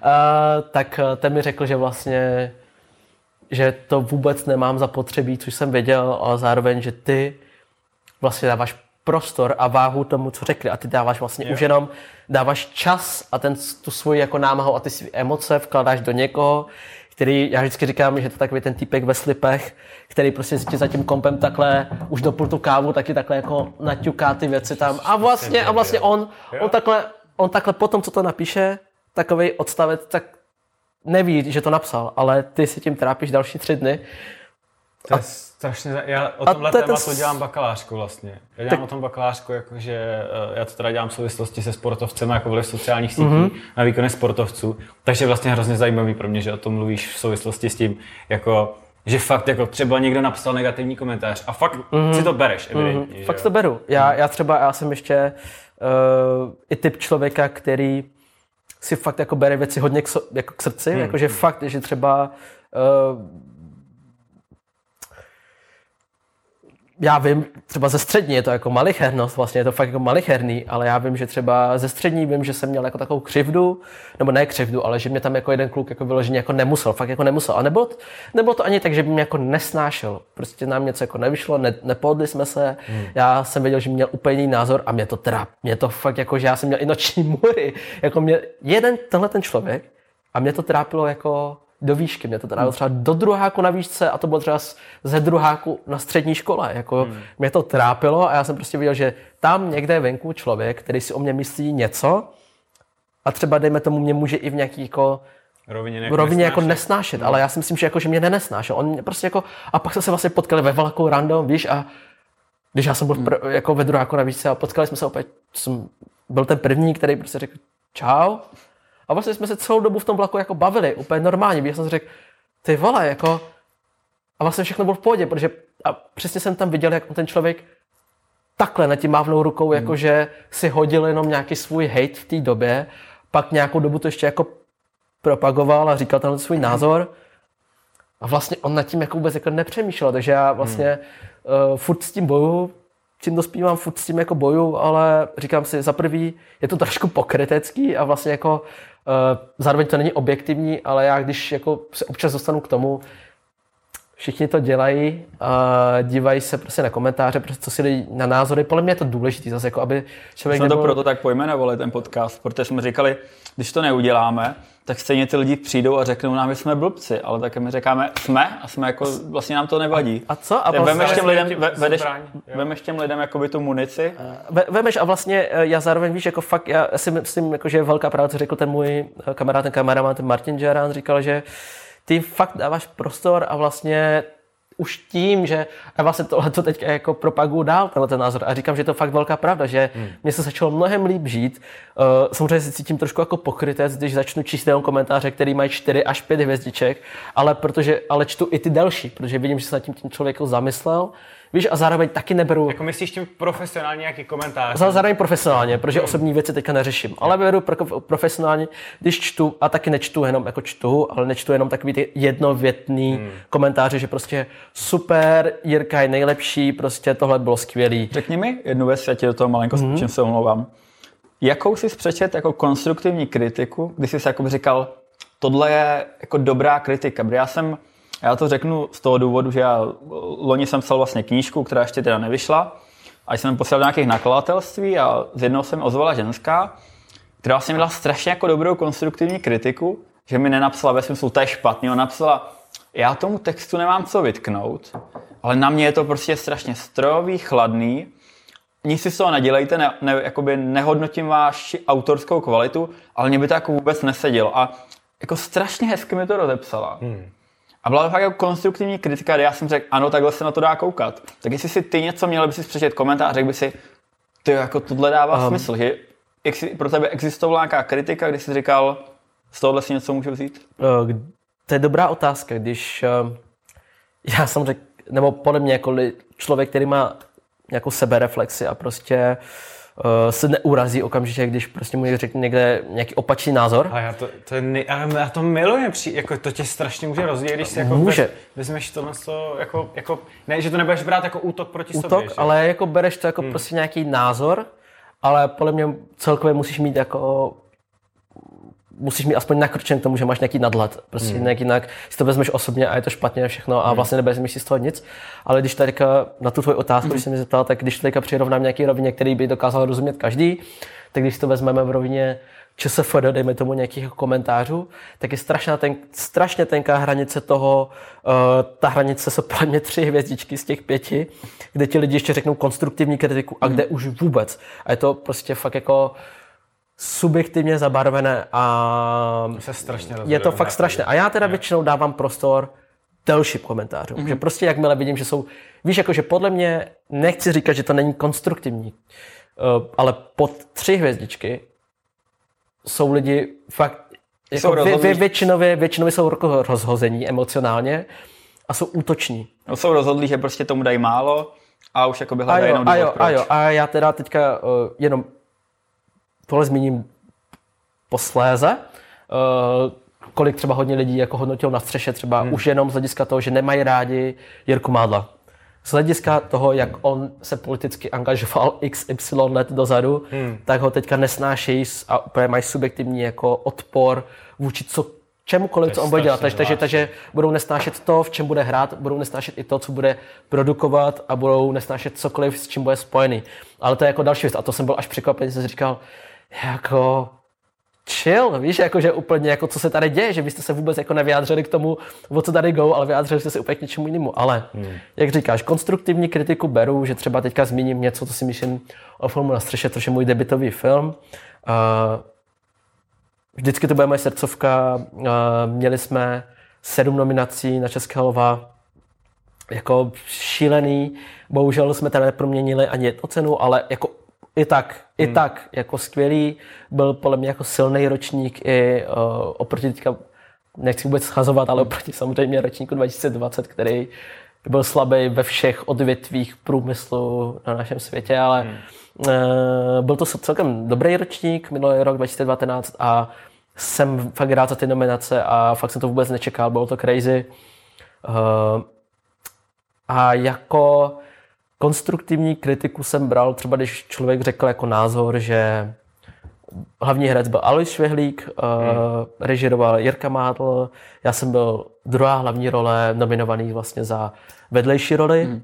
Speaker 2: <laughs> tak ten mi řekl, že vlastně že to vůbec nemám zapotřebí, což jsem věděl, ale zároveň, že ty vlastně dáváš prostor a váhu tomu, co řekli. A ty dáváš vlastně jo. už jenom, dáváš čas a ten, tu svoji jako námahu a ty své emoce vkládáš do někoho, který, já vždycky říkám, že to takový ten typek ve slipech, který prostě si za tím kompem takhle už dopil tu kávu, taky takhle jako naťuká ty věci tam. A vlastně, a vlastně on, on takhle, on takhle potom, co to napíše, takový odstavec, tak neví, že to napsal, ale ty si tím trápíš další tři dny
Speaker 1: to je strašně, já o tomhle to tématu ten... dělám bakalářku vlastně. Já dělám tak... o tom bakalářku, jakože eh, já to teda dělám v souvislosti se sportovcem, jako vliv sociálních sítí mm-hmm. na výkony sportovců. Takže vlastně hrozně zajímavý pro mě, že o tom mluvíš v souvislosti s tím, jako že fakt jako třeba někdo napsal negativní komentář a fakt mm-hmm. si to bereš, mhm. evidentně. Mm-hmm.
Speaker 2: Fakt to beru. Já, já třeba, já jsem ještě uh, i typ člověka, který si fakt jako bere věci hodně k, so, jako k srdci, mm. jakože fakt, že třeba uh, já vím, třeba ze střední je to jako malichernost, vlastně je to fakt jako malicherný, ale já vím, že třeba ze střední vím, že jsem měl jako takovou křivdu, nebo ne křivdu, ale že mě tam jako jeden kluk jako vyloženě jako nemusel, fakt jako nemusel. A nebylo to, nebylo to ani tak, že by mě jako nesnášel. Prostě nám něco jako nevyšlo, ne, nepodli jsme se, hmm. já jsem věděl, že měl úplně jiný názor a mě to trap. Mě to fakt jako, že já jsem měl i noční <laughs> můry. Jako mě, jeden tenhle ten člověk a mě to trápilo jako do výšky. Mě to teda hmm. třeba do druháku na výšce a to bylo třeba ze druháku na střední škole. Jako hmm. Mě to trápilo a já jsem prostě viděl, že tam někde je venku člověk, který si o mě myslí něco a třeba dejme tomu mě může i v nějaký jako
Speaker 1: rovině,
Speaker 2: jako rovině nesnášet. jako nesnášet, no. ale já si myslím, že, jako, že mě nenesnášel. On mě prostě jako, a pak jsme se vlastně potkali ve velkou random, víš, a když já jsem byl pr- hmm. jako ve druháku na výšce a potkali jsme se opět, jsem byl ten první, který prostě řekl čau, a vlastně jsme se celou dobu v tom vlaku jako bavili, úplně normálně. Já jsem si řekl, ty vole, jako... A vlastně všechno bylo v pohodě, protože a přesně jsem tam viděl, jak ten člověk takhle na tím mávnou rukou, hmm. jakože si hodil jenom nějaký svůj hate v té době, pak nějakou dobu to ještě jako propagoval a říkal tam svůj názor. A vlastně on nad tím jako vůbec jako nepřemýšlel, takže já vlastně hmm. uh, furt s tím boju, čím dospívám, furt s tím jako boju, ale říkám si, za prvý je to trošku pokrytecký a vlastně jako zároveň to není objektivní, ale já když jako se občas dostanu k tomu, všichni to dělají, a dívají se prostě na komentáře, prostě co si lidi na názory. Podle mě je to důležité zase, jako aby
Speaker 3: člověk... Jsme to proto tak pojmenovali, ten podcast, protože jsme říkali, když to neuděláme, tak stejně ty lidi přijdou a řeknou nám, že jsme blbci, ale také my říkáme, jsme a jsme jako, vlastně nám to nevadí.
Speaker 2: A co? A
Speaker 3: vlastně, vemeš těm lidem, ve, vedeš, vemeš těm lidem jakoby tu munici.
Speaker 2: Ve, vemeš a vlastně eh, já zároveň víš, jako fakt, já si myslím, jako, že je velká pravda, co řekl ten můj eh, kamarád, ten kameraman, ten Martin Žerán, říkal, že ty fakt dáváš prostor a vlastně už tím, že a vlastně tohle to teď jako propaguju dál, tenhle ten názor. A říkám, že je to fakt velká pravda, že hmm. mě se začalo mnohem líp žít. Uh, samozřejmě se cítím trošku jako pokrytec, když začnu číst jenom komentáře, který mají 4 až 5 hvězdiček, ale, protože, ale čtu i ty další, protože vidím, že se nad tím tím člověk zamyslel, Víš, a zároveň taky neberu...
Speaker 1: Jako myslíš tím profesionálně nějaký komentář?
Speaker 2: Zároveň profesionálně, protože osobní věci teďka neřeším. Ale beru pro, profesionálně, když čtu, a taky nečtu jenom jako čtu, ale nečtu jenom takový ty jednovětný hmm. komentáře, že prostě super, Jirka je nejlepší, prostě tohle bylo skvělý.
Speaker 3: Řekni mi jednu věc, já ti do toho malinko hmm. čím se omlouvám. Jakou jsi přečet jako konstruktivní kritiku, když jsi jako říkal, tohle je jako dobrá kritika, protože já jsem já to řeknu z toho důvodu, že já loni jsem psal vlastně knížku, která ještě teda nevyšla, a jsem posílal do nějakých nakladatelství a z jednoho jsem ozvala ženská, která vlastně měla strašně jako dobrou konstruktivní kritiku, že mi nenapsala ve smyslu, to je špatný, ona napsala, já tomu textu nemám co vytknout, ale na mě je to prostě strašně strojový, chladný, nic si z toho nedělejte, ne, ne, jakoby nehodnotím vaši autorskou kvalitu, ale mě by to jako vůbec nesedělo. A jako strašně hezky mi to rozepsala. Hmm. A byla to fakt jako konstruktivní kritika, kde já jsem řekl, ano, takhle se na to dá koukat. Tak jestli si ty něco měl, by si přečet komentář, řekl by si, ty jako tohle dává um. smysl, že pro tebe existovala nějaká kritika, když jsi říkal, z tohohle si něco můžu vzít?
Speaker 2: Uh, to je dobrá otázka, když uh, já jsem řekl, nebo podle mě jako člověk, který má nějakou sebereflexi a prostě uh, se neurazí okamžitě, když prostě mu řekne někde nějaký opačný názor.
Speaker 1: A já to, to je nej, já to miluji, při, jako to tě strašně může rozdělit, když si jako může. vezmeš tohle jako, jako, ne, že to nebudeš brát jako útok proti
Speaker 2: útok,
Speaker 1: sobě.
Speaker 2: Útok, ale jako bereš to jako hmm. prostě nějaký názor, ale podle mě celkově musíš mít jako musíš mít aspoň nakročen k tomu, že máš nějaký nadhled. Prostě hmm. nějak jinak si to vezmeš osobně a je to špatně všechno a hmm. vlastně nebereš si z toho nic. Ale když tady na tu tvoji otázku, hmm. když jsem mi zeptal, tak když teďka přirovnám nějaký rovině, který by dokázal rozumět každý, tak když to vezmeme v rovině ČSFD, dejme tomu nějakých komentářů, tak je strašná ten, strašně tenká hranice toho, uh, ta hranice jsou pro mě tři hvězdičky z těch pěti, kde ti lidi ještě řeknou konstruktivní kritiku a kde už vůbec. A je to prostě fakt jako subjektivně zabarvené a
Speaker 1: se strašně
Speaker 2: je to fakt strašné. A já teda většinou dávám prostor delším komentářům. Mm-hmm. Že prostě jakmile vidím, že jsou, víš, jako že podle mě, nechci říkat, že to není konstruktivní, uh, ale pod tři hvězdičky jsou lidi fakt jako jsou vě, vě, většinově, většinově jsou rozhození emocionálně a jsou útoční.
Speaker 3: No, jsou rozhodlí, že prostě tomu dají málo a už jako by hledají jenom důvod,
Speaker 2: a jo, a jo, a já teda teďka uh, jenom tohle zmíním posléze, uh, kolik třeba hodně lidí jako hodnotil na střeše, třeba hmm. už jenom z hlediska toho, že nemají rádi Jirku Mádla. Z hlediska toho, jak on se politicky angažoval <laughs> XY let dozadu, hmm. tak ho teďka nesnášejí a úplně mají subjektivní jako odpor vůči co, čemukoliv, co on bude dělat. Takže, takže, takže budou nesnášet to, v čem bude hrát, budou nesnášet i to, co bude produkovat a budou nesnášet cokoliv, s čím bude spojený. Ale to je jako další věc. A to jsem byl až překvapený, jsem si říkal, jako chill, víš, jakože úplně, jako co se tady děje, že byste se vůbec jako nevyjádřili k tomu, o co tady go, ale vyjádřili jste se úplně k něčemu jinému. Ale, hmm. jak říkáš, konstruktivní kritiku beru, že třeba teďka zmíním něco, co si myslím o filmu Na střeše, což je můj debitový film. Uh, vždycky to bude moje srdcovka. Uh, měli jsme sedm nominací na Českého lva, jako šílený. Bohužel jsme tady neproměnili ani jednu cenu, ale jako i tak, i hmm. tak, jako skvělý, byl podle mě jako silný ročník i uh, oproti teďka, nechci vůbec schazovat, ale oproti samozřejmě ročníku 2020, který byl slabý ve všech odvětvích průmyslu na našem světě, ale hmm. uh, byl to celkem dobrý ročník, minulý rok 2019 a jsem fakt rád za ty nominace a fakt jsem to vůbec nečekal, bylo to crazy. Uh, a jako konstruktivní kritiku jsem bral, třeba když člověk řekl jako názor, že hlavní herec byl Alois Švehlík, eh, hmm. uh, režiroval Jirka Mádl, já jsem byl druhá hlavní role, nominovaný vlastně za vedlejší roli. Hmm.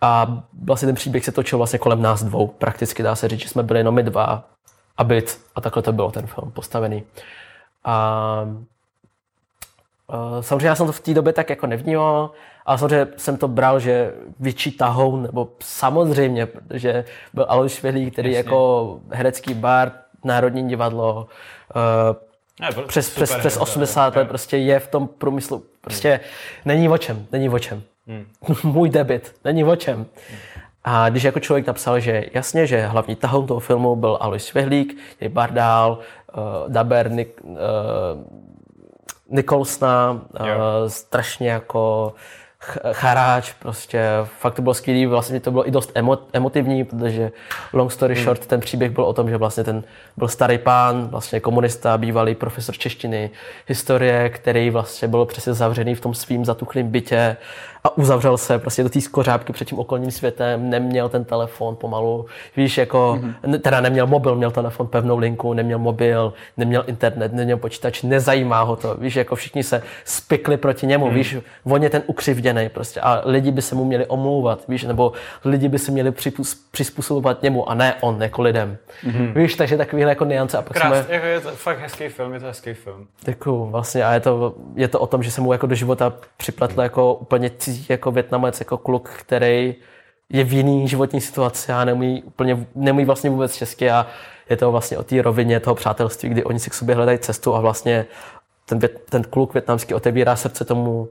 Speaker 2: A vlastně ten příběh se točil vlastně kolem nás dvou. Prakticky dá se říct, že jsme byli jenom my dva a byt. A takhle to bylo ten film postavený. A uh, samozřejmě já jsem to v té době tak jako nevnímal. A samozřejmě jsem to bral, že větší tahoun, nebo samozřejmě, protože byl Alois Švehlík, který Jasně. jako herecký bar, Národní divadlo, uh, ne, přes, přes, přes 80 let prostě je v tom průmyslu. Prostě hmm. není o čem, není o čem. Hmm. <laughs> Můj debit, není o čem. Hmm. A když jako člověk napsal, že jasně, že hlavní tahoun toho filmu byl Alois Švehlík, je Bardál, uh, Daber, Nik, uh, Nikolsna, uh, strašně jako charáč, prostě fakt to bylo skvělý, vlastně to bylo i dost emo, emotivní, protože long story hmm. short, ten příběh byl o tom, že vlastně ten byl starý pán, vlastně komunista, bývalý profesor češtiny, historie, který vlastně byl přesně zavřený v tom svým zatuchlým bytě a uzavřel se prostě do té skořápky před tím okolním světem, neměl ten telefon pomalu, víš, jako, mm-hmm. teda neměl mobil, měl telefon, pevnou linku, neměl mobil, neměl internet, neměl počítač, nezajímá ho to, víš, jako všichni se spikli proti němu, mm. víš, on je ten ukřivděný prostě a lidi by se mu měli omlouvat, víš, nebo lidi by se měli přizpůsobovat němu a ne on jako lidem. Mm-hmm. Víš, takže takovýhle jako niance. A
Speaker 1: pak Krás, jsme... jako je to fakt hezký film, je to hezký film.
Speaker 2: Děkuju, vlastně a je to, je to o tom, že se mu jako do života připletl jako úplně cizí jako větnamec, jako kluk, který je v jiný životní situaci a nemůj, úplně, nemůj vlastně vůbec česky a je to vlastně o té rovině toho přátelství, kdy oni si k sobě hledají cestu a vlastně ten, ten kluk větnamský otevírá srdce tomu,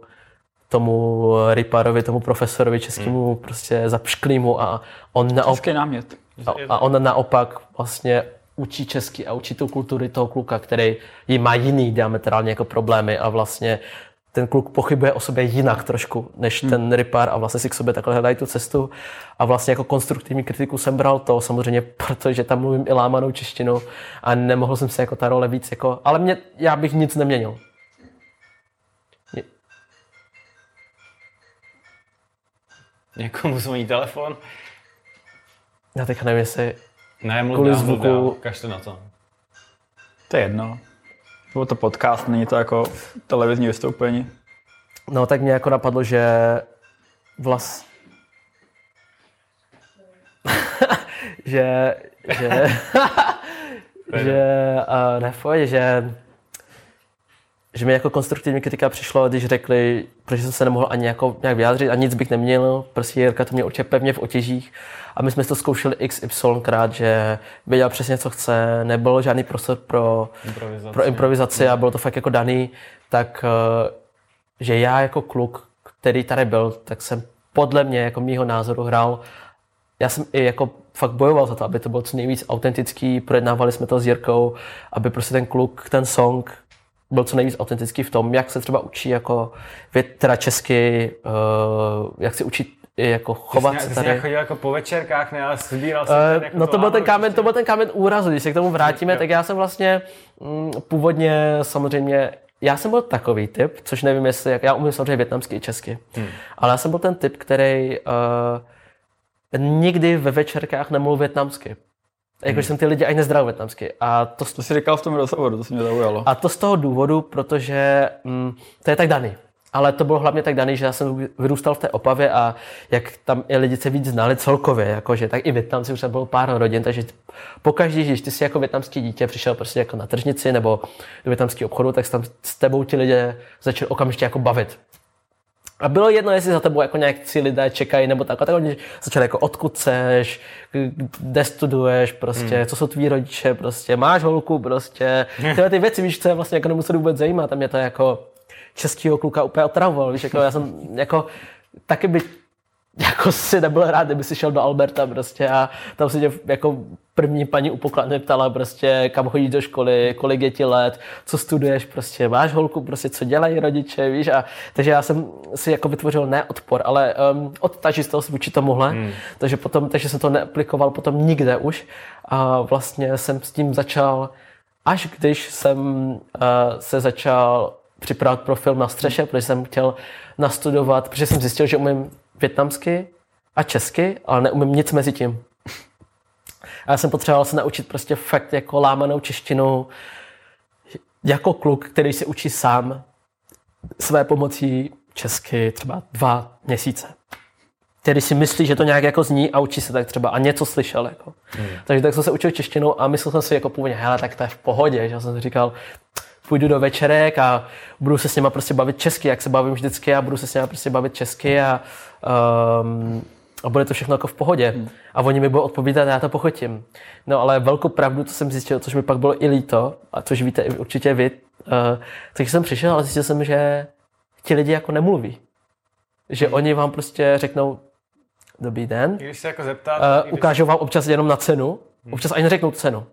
Speaker 2: tomu Riparovi, tomu profesorovi českému hmm. prostě zapšklýmu a on
Speaker 3: naopak, námět.
Speaker 2: A, a on naopak vlastně učí česky a učí tu kultury toho kluka, který jí má jiný diametrálně jako problémy a vlastně ten kluk pochybuje o sobě jinak trošku, než hmm. ten Ripar a vlastně si k sobě takhle hledají tu cestu. A vlastně jako konstruktivní kritiku jsem bral to, samozřejmě, <laughs> protože tam mluvím i lámanou češtinu a nemohl jsem se jako ta role víc jako, ale mě, já bych nic neměnil.
Speaker 1: Někomu zvoní telefon?
Speaker 2: Já teď nevím, jestli
Speaker 1: ne, mluv kvůli dál, zvuku... Kaž na to.
Speaker 3: To je jedno. Bylo to podcast, není to jako televizní vystoupení.
Speaker 2: No tak mě jako napadlo, že vlas... <laughs> že... že... <laughs> že... Uh, ne, že že mi jako konstruktivní kritika přišlo, když řekli, protože jsem se nemohl ani jako nějak vyjádřit a nic bych neměl, prostě Jirka to mě určitě pevně v otěžích. A my jsme to zkoušeli XY krát, že věděl přesně, co chce, nebylo žádný prostor pro improvizaci, pro improvizaci a bylo to fakt jako daný, tak eh, že já jako kluk, který tady byl, tak jsem podle mě, jako mýho názoru, hrál. Já jsem i jako fakt bojoval za to, aby to bylo co nejvíc autentický, projednávali jsme to s Jirkou, aby prostě ten kluk, ten song byl co nejvíc autentický v tom, jak se třeba učí jako věd, teda česky, uh, jak se učí jako chovat
Speaker 1: se
Speaker 2: tady.
Speaker 1: Jsi chodil jako po večerkách, ne, ale sbíral
Speaker 2: uh, jako No to byl, ten kámen, to byl ten kámen úrazu, když se k tomu vrátíme, jo. tak já jsem vlastně mm, původně samozřejmě já jsem byl takový typ, což nevím, jestli, jak já umím samozřejmě větnamsky i česky, hmm. ale já jsem byl ten typ, který uh, nikdy ve večerkách nemluvil větnamsky. Jakože hmm. jsem ty lidi ani nezdravil větnamsky. A to,
Speaker 3: to jsi říkal v tom rozhovoru, to se mě zaujalo.
Speaker 2: A to z toho důvodu, protože mm, to je tak daný. Ale to bylo hlavně tak daný, že já jsem vyrůstal v té Opavě a jak tam i lidi se víc znali celkově, jakože, tak i Větnamci už bylo pár rodin, takže pokaždé, když ty jsi jako větnamský dítě přišel prostě jako na tržnici nebo do větnamského obchodu, tak tam s tebou ti lidé začali okamžitě jako bavit. A bylo jedno, jestli za tebou jako nějak lidé čekají nebo tak, a tak oni začali jako odkud seš, kde studuješ, prostě, hmm. co jsou tví rodiče, prostě, máš holku, prostě, tyhle ty věci, víš, co je vlastně jako nemuseli vůbec zajímat. A mě to jako českýho kluka úplně otravoval, víš, jako já jsem jako taky by <laughs> jako si nebyl rád, kdyby si šel do Alberta prostě a tam si tě jako první paní u pokladny ptala prostě, kam chodíš do školy, kolik je ti let, co studuješ, prostě máš holku, prostě co dělají rodiče, víš, a takže já jsem si jako vytvořil ne odpor, ale um, odtažistost vůči tomuhle, hmm. takže potom, takže jsem to neaplikoval potom nikde už a vlastně jsem s tím začal, až když jsem uh, se začal připravovat pro film na střeše, protože jsem chtěl nastudovat, protože jsem zjistil, že umím větnamsky a česky, ale neumím nic mezi tím. A já jsem potřeboval se naučit prostě fakt jako lámanou češtinu jako kluk, který se učí sám své pomocí česky třeba dva měsíce. Který si myslí, že to nějak jako zní a učí se tak třeba a něco slyšel. Jako. Hmm. Takže tak jsem se učil češtinu a myslel jsem si jako původně, hele, tak to je v pohodě. Že jsem si říkal, půjdu do večerek a budu se s nima prostě bavit česky, jak se bavím vždycky a budu se s nima prostě bavit česky a, um, a bude to všechno jako v pohodě. Hmm. A oni mi budou odpovídat já to pochotím. No ale velkou pravdu, to jsem zjistil, což mi pak bylo i líto, a což víte určitě vy, uh, takže jsem přišel a zjistil jsem, že ti lidi jako nemluví. Že hmm. oni vám prostě řeknou, dobrý den.
Speaker 1: Když se jako zeptat,
Speaker 2: uh, ukážou vám občas jenom na cenu, hmm. občas ani neřeknou cenu.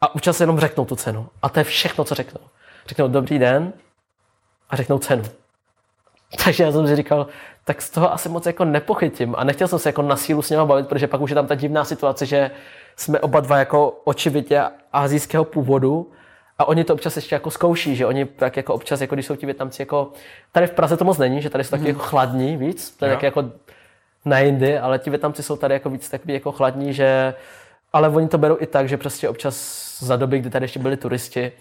Speaker 2: A občas jenom řeknou tu cenu. A to je všechno, co řeknou. Řeknou dobrý den a řeknou cenu. Takže já jsem si říkal, tak z toho asi moc jako nepochytím. A nechtěl jsem se jako na sílu s něma bavit, protože pak už je tam ta divná situace, že jsme oba dva jako očividně azijského původu a oni to občas ještě jako zkouší, že oni tak jako občas, jako když jsou ti Větnamci jako, tady v Praze to moc není, že tady jsou taky mm. jako chladní víc, to je taky jako na jindy, ale ti Větnamci jsou tady jako víc takový jako chladní, že ale oni to berou i tak, že prostě občas za doby, kdy tady ještě byli turisti,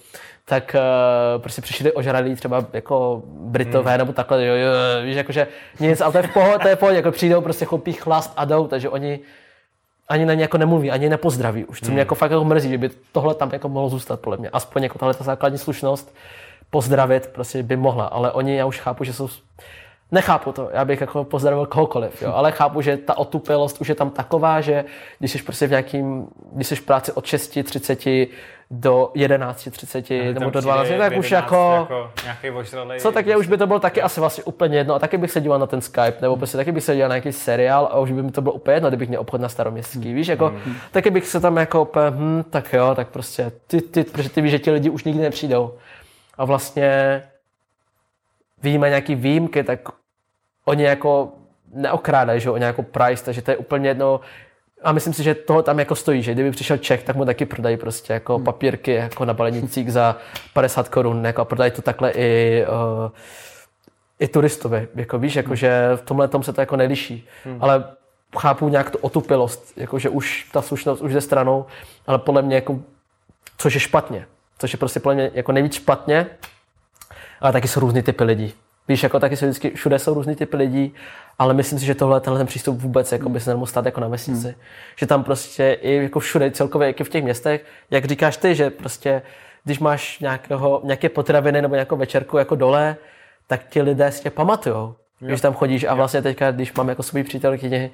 Speaker 2: tak uh, prostě přišli ožralí třeba jako Britové hmm. nebo takhle, jo, jo, víš, jakože nic, ale to je v pohodě, to je v pohodě, jako přijdou, prostě chopí chlast a jdou, takže oni ani na ně jako nemluví, ani nepozdraví už, co mě hmm. jako fakt jako mrzí, že by tohle tam jako mohlo zůstat podle mě. Aspoň jako tahle ta základní slušnost pozdravit prostě by mohla, ale oni, já už chápu, že jsou Nechápu to, já bych jako pozdravil kohokoliv, jo, ale chápu, že ta otupelost už je tam taková, že když jsi prostě v nějakým, když jsi v práci od 6.30 do 11.30 nebo do 12, tak už jako,
Speaker 1: jako
Speaker 2: co tak je, už by to bylo taky asi vlastně úplně jedno a taky bych se díval na ten Skype, nebo prostě taky bych se díval na nějaký seriál a už by mi to bylo úplně jedno, kdybych měl obchod na staroměstský, víš, jako, mm. taky bych se tam jako úplně, hm, tak jo, tak prostě, ty, ty, protože ty víš, že ti lidi už nikdy nepřijdou. A vlastně vyjímají nějaký výjimky, tak oni jako neokrádají, že o nějakou price, takže to je úplně jedno. A myslím si, že toho tam jako stojí, že kdyby přišel Čech, tak mu taky prodají prostě jako hmm. papírky jako na balení cík za 50 korun, jako a prodají to takhle i, uh, i turistovi, jako víš, jako že v tomhle tom se to jako neliší, hmm. ale chápu nějak tu otupilost, jako že už ta slušnost už jde stranou, ale podle mě jako, což je špatně, což je prostě podle mě jako nejvíc špatně, ale taky jsou různý typy lidí. Víš, jako taky jsou vždycky, všude jsou různý typy lidí, ale myslím si, že tohle, tenhle ten přístup vůbec jako by se nemohl stát jako na vesnici. Hmm. Že tam prostě i jako všude, celkově i v těch městech, jak říkáš ty, že prostě když máš nějakého, nějaké potraviny nebo nějakou večerku jako dole, tak ti lidé si tě pamatujou, když tam chodíš. A vlastně teďka, když mám jako svůj přítelkyni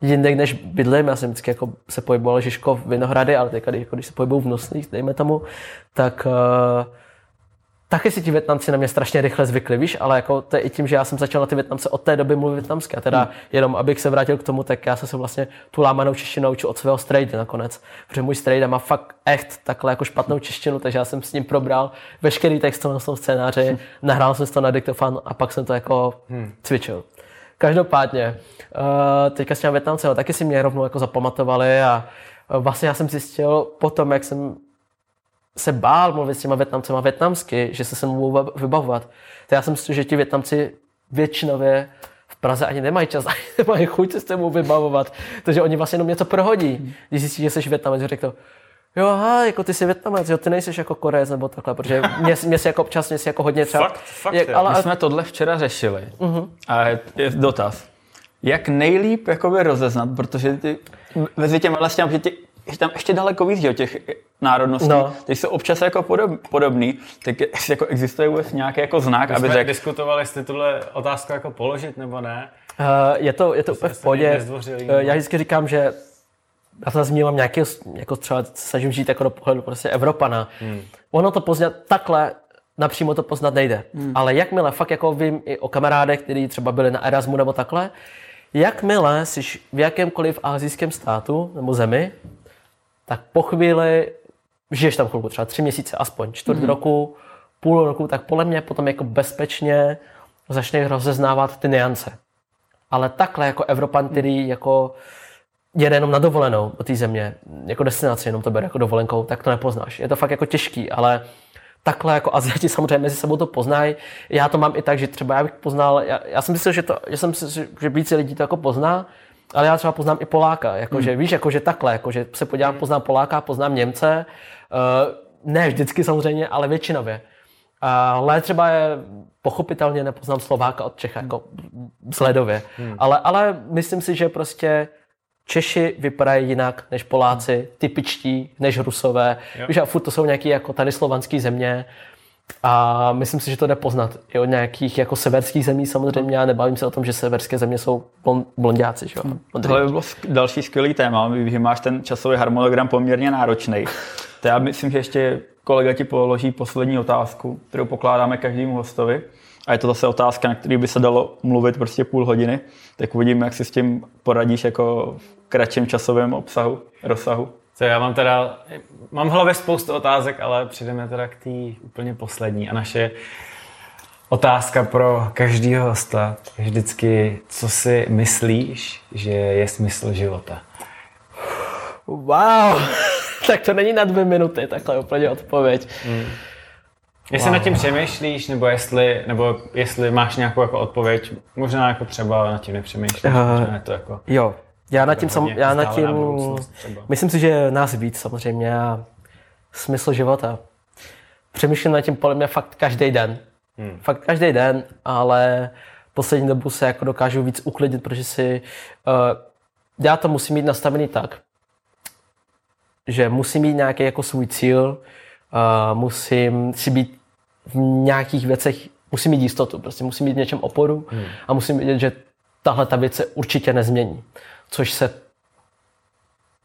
Speaker 2: jinde, než bydlím, já jsem vždycky jako se pohyboval Žižkov, Vinohrady, ale teďka, když, jako když se pohybuju v Nosných, dejme tomu, tak uh, taky si ti Větnamci na mě strašně rychle zvykli, víš, ale jako to je i tím, že já jsem začal na ty Větnamce od té doby mluvit větnamsky. A teda hmm. jenom, abych se vrátil k tomu, tak já jsem se vlastně tu lámanou češtinu naučil od svého strejdy nakonec. Protože můj strejda má fakt echt takhle jako špatnou češtinu, takže já jsem s ním probral veškerý text na tom scénáři, hmm. nahrál jsem to na diktofon a pak jsem to jako hmm. cvičil. Každopádně, uh, teďka s těmi Větnamci, taky si mě rovnou jako zapamatovali a uh, vlastně já jsem zjistil potom, jak jsem se bál mluvit s těma Větnamcema větnamsky, že se se mohou vybavovat. To já jsem si, že ti Větnamci většinově v Praze ani nemají čas, <laughs> ani nemají chuť se s tebou vybavovat. Takže oni vlastně jenom něco prohodí. Když zjistí, že jsi Větnamec, řekl to, jo, aha, jako ty jsi Větnamec, jo, ty nejsi jako Korejec nebo takhle, protože mě, mě si jako občas, mě si jako hodně třeba...
Speaker 1: Fakt, fakt, jak, ale, My jsme tohle včera řešili. Uh-huh. A je dotaz. Jak nejlíp jakoby rozeznat, protože ty mezi těmi vlastně, že ty je tam ještě daleko víc že, těch národností, no. které jsou občas jako podob, podobný, tak jako existuje vůbec nějaký jako znak, My aby
Speaker 3: řekl... diskutovali, jestli tuhle otázku jako položit nebo ne.
Speaker 2: Uh, je to, je to úplně v pohodě. Uh, já vždycky říkám, že já to zmínám nějaký, jako třeba snažím žít jako do pohledu prostě Evropana. Hmm. Ono to poznat takhle, napřímo to poznat nejde. Hmm. Ale jakmile fakt jako vím i o kamarádech, kteří třeba byli na Erasmu nebo takhle, jakmile jsi v jakémkoliv azijském státu nebo zemi, tak po chvíli žiješ tam chvilku, třeba tři měsíce aspoň, čtvrt mm. roku, půl roku, tak podle mě potom jako bezpečně začneš rozeznávat ty niance. Ale takhle jako Evropan, který jako jede jenom na dovolenou do té země, jako destinaci, jenom to bere jako dovolenkou, tak to nepoznáš. Je to fakt jako těžký, ale takhle jako Aziati <laughs> samozřejmě mezi sebou to poznají. Já to mám i tak, že třeba já bych poznal, já, já jsem myslel, že, to, že jsem si, že více lidí to jako pozná, ale já třeba poznám i Poláka, jakože hmm. víš, jakože takhle, jakože se podívám, hmm. poznám Poláka, poznám Němce, uh, ne vždycky samozřejmě, ale většinově. Ale třeba je pochopitelně nepoznám Slováka od Čecha, jako sledově. Hmm. Ale, ale myslím si, že prostě Češi vypadají jinak než Poláci, hmm. typičtí než Rusové. Jo. Víš, a furt to jsou nějaké jako tady slovanské země. A myslím si, že to jde poznat i od nějakých jako severských zemí samozřejmě a nebavím se o tom, že severské země jsou blondiáci. Že? Hmm.
Speaker 3: Tohle by bylo další skvělý téma, že máš ten časový harmonogram poměrně náročný. To já myslím, že ještě kolega ti položí poslední otázku, kterou pokládáme každému hostovi. A je to zase otázka, na který by se dalo mluvit prostě půl hodiny. Tak uvidíme, jak si s tím poradíš jako v kratším časovém obsahu, rozsahu.
Speaker 1: Co já mám teda, mám v hlavě spoustu otázek, ale přijdeme teda k té úplně poslední. A naše Otázka pro každého hosta. Vždycky, co si myslíš, že je smysl života?
Speaker 2: Wow, <laughs> tak to není na dvě minuty, takhle úplně odpověď. Hmm.
Speaker 1: Jestli wow. nad tím přemýšlíš, nebo jestli, nebo jestli máš nějakou jako odpověď, možná jako třeba nad tím nepřemýšlíš, uh, možná je to jako...
Speaker 2: Jo, já nad tím, sam, já nad tím myslím si, že nás víc samozřejmě a smysl života. Přemýšlím nad tím podle mě fakt každý den. Hmm. Fakt každý den, ale poslední dobu se jako dokážu víc uklidit, protože si uh, já to musím mít nastavený tak, že musím mít nějaký jako svůj cíl, uh, musím si být v nějakých věcech, musím mít jistotu, prostě musím mít v něčem oporu hmm. a musím vědět, že tahle ta věc se určitě nezmění. Což se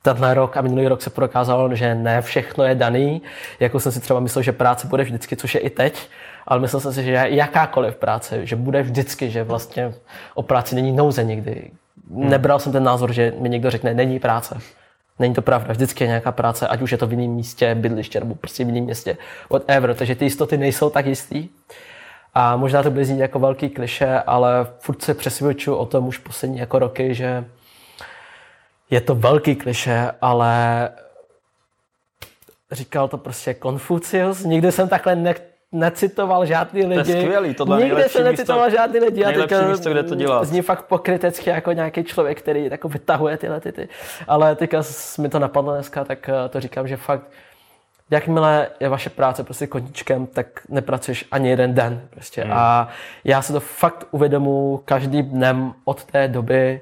Speaker 2: tenhle rok a minulý rok se prokázalo, že ne všechno je daný. Jako jsem si třeba myslel, že práce bude vždycky, což je i teď, ale myslel jsem si, že jakákoliv práce, že bude vždycky, že vlastně o práci není nouze nikdy. Hmm. Nebral jsem ten názor, že mi někdo řekne, není práce. Není to pravda, vždycky je nějaká práce, ať už je to v jiném místě, bydliště nebo prostě v jiném městě, whatever. Takže ty jistoty nejsou tak jistý. A možná to bude znít jako velký kliše, ale furt se přesvědčuju o tom už poslední jako roky, že je to velký kliše, ale říkal to prostě Konfucius. Nikdy jsem takhle ne, necitoval žádný lidi.
Speaker 3: To je skvělý, tohle
Speaker 2: Nikdy jsem necitoval
Speaker 3: místo,
Speaker 2: žádný lidi.
Speaker 3: Nejlepší teďka místo, kde to dělat.
Speaker 2: Zní fakt pokrytecky jako nějaký člověk, který jako vytahuje tyhle ty, ty. Ale teďka mi to napadlo dneska, tak eh, to říkám, že fakt jakmile je vaše práce prostě koníčkem, tak nepracuješ ani jeden den. Prostě. Hmm. A já se to fakt uvědomu každým dnem od té doby,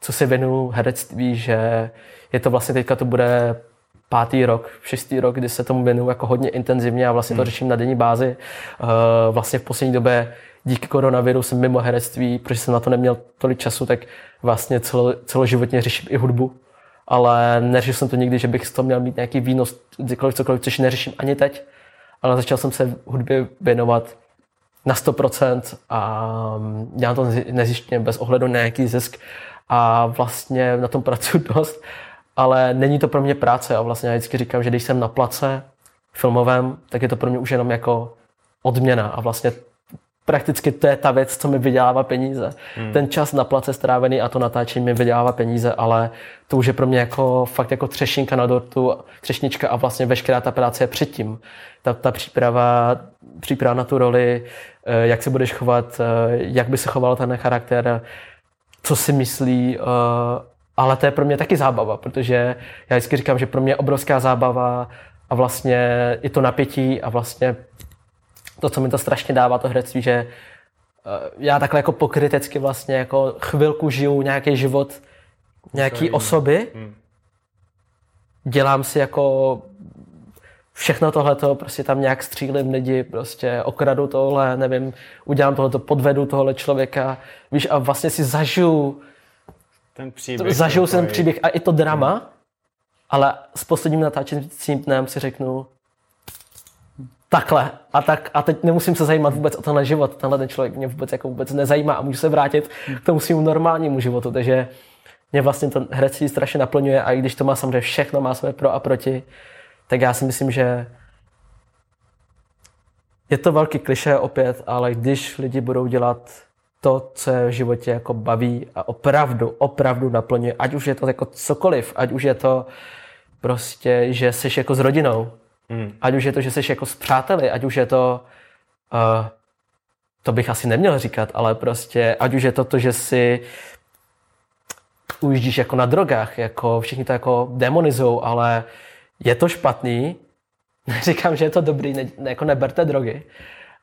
Speaker 2: co se věnuju herectví, že je to vlastně teďka to bude pátý rok, šestý rok, kdy se tomu věnuju jako hodně intenzivně a vlastně hmm. to řeším na denní bázi. Uh, vlastně v poslední době díky koronaviru jsem mimo herectví, protože jsem na to neměl tolik času, tak vlastně celo, celoživotně řeším i hudbu. Ale neřešil jsem to nikdy, že bych z toho měl mít nějaký výnos, kdykoliv cokoliv, což neřeším ani teď. Ale začal jsem se hudbě věnovat na 100% a dělám to nezjištně bez ohledu na nějaký zisk a vlastně na tom <laughs> pracuji dost, ale není to pro mě práce a vlastně já vždycky říkám, že když jsem na place filmovém, tak je to pro mě už jenom jako odměna a vlastně prakticky to je ta věc, co mi vydělává peníze. Hmm. Ten čas na place strávený a to natáčení mi vydělává peníze, ale to už je pro mě jako fakt jako třešinka na dortu, třešnička a vlastně veškerá ta práce je předtím. Ta, ta příprava, příprava na tu roli, eh, jak se budeš chovat, eh, jak by se choval ten charakter, co si myslí, uh, ale to je pro mě taky zábava, protože já vždycky říkám, že pro mě je obrovská zábava a vlastně je to napětí a vlastně to, co mi to strašně dává, to herectví, že uh, já takhle jako pokrytecky vlastně jako chvilku žiju nějaký život nějaký osoby, hmm. dělám si jako všechno tohleto, prostě tam nějak střílím lidi, prostě okradu tohle, nevím, udělám tohleto, podvedu tohle člověka, víš, a vlastně si zažiju
Speaker 1: ten příběh.
Speaker 2: Zažiju si ten příběh a i to drama, hmm. ale s posledním natáčením dnem si řeknu, takhle. A, tak, a teď nemusím se zajímat vůbec o tenhle život. Tenhle ten člověk mě vůbec, jako vůbec nezajímá a můžu se vrátit k tomu svým normálnímu životu. Takže mě vlastně to herectví strašně naplňuje a i když to má samozřejmě všechno, má své pro a proti, tak já si myslím, že je to velký kliše opět, ale když lidi budou dělat to, co je v životě jako baví a opravdu, opravdu naplňuje, ať už je to jako cokoliv, ať už je to prostě, že jsi jako s rodinou, hmm. ať už je to, že jsi jako s přáteli, ať už je to, uh, to bych asi neměl říkat, ale prostě, ať už je to to, že si ujíždíš jako na drogách, jako všichni to jako demonizou, ale je to špatný, <laughs> neříkám, že je to dobrý, ne, jako neberte drogy,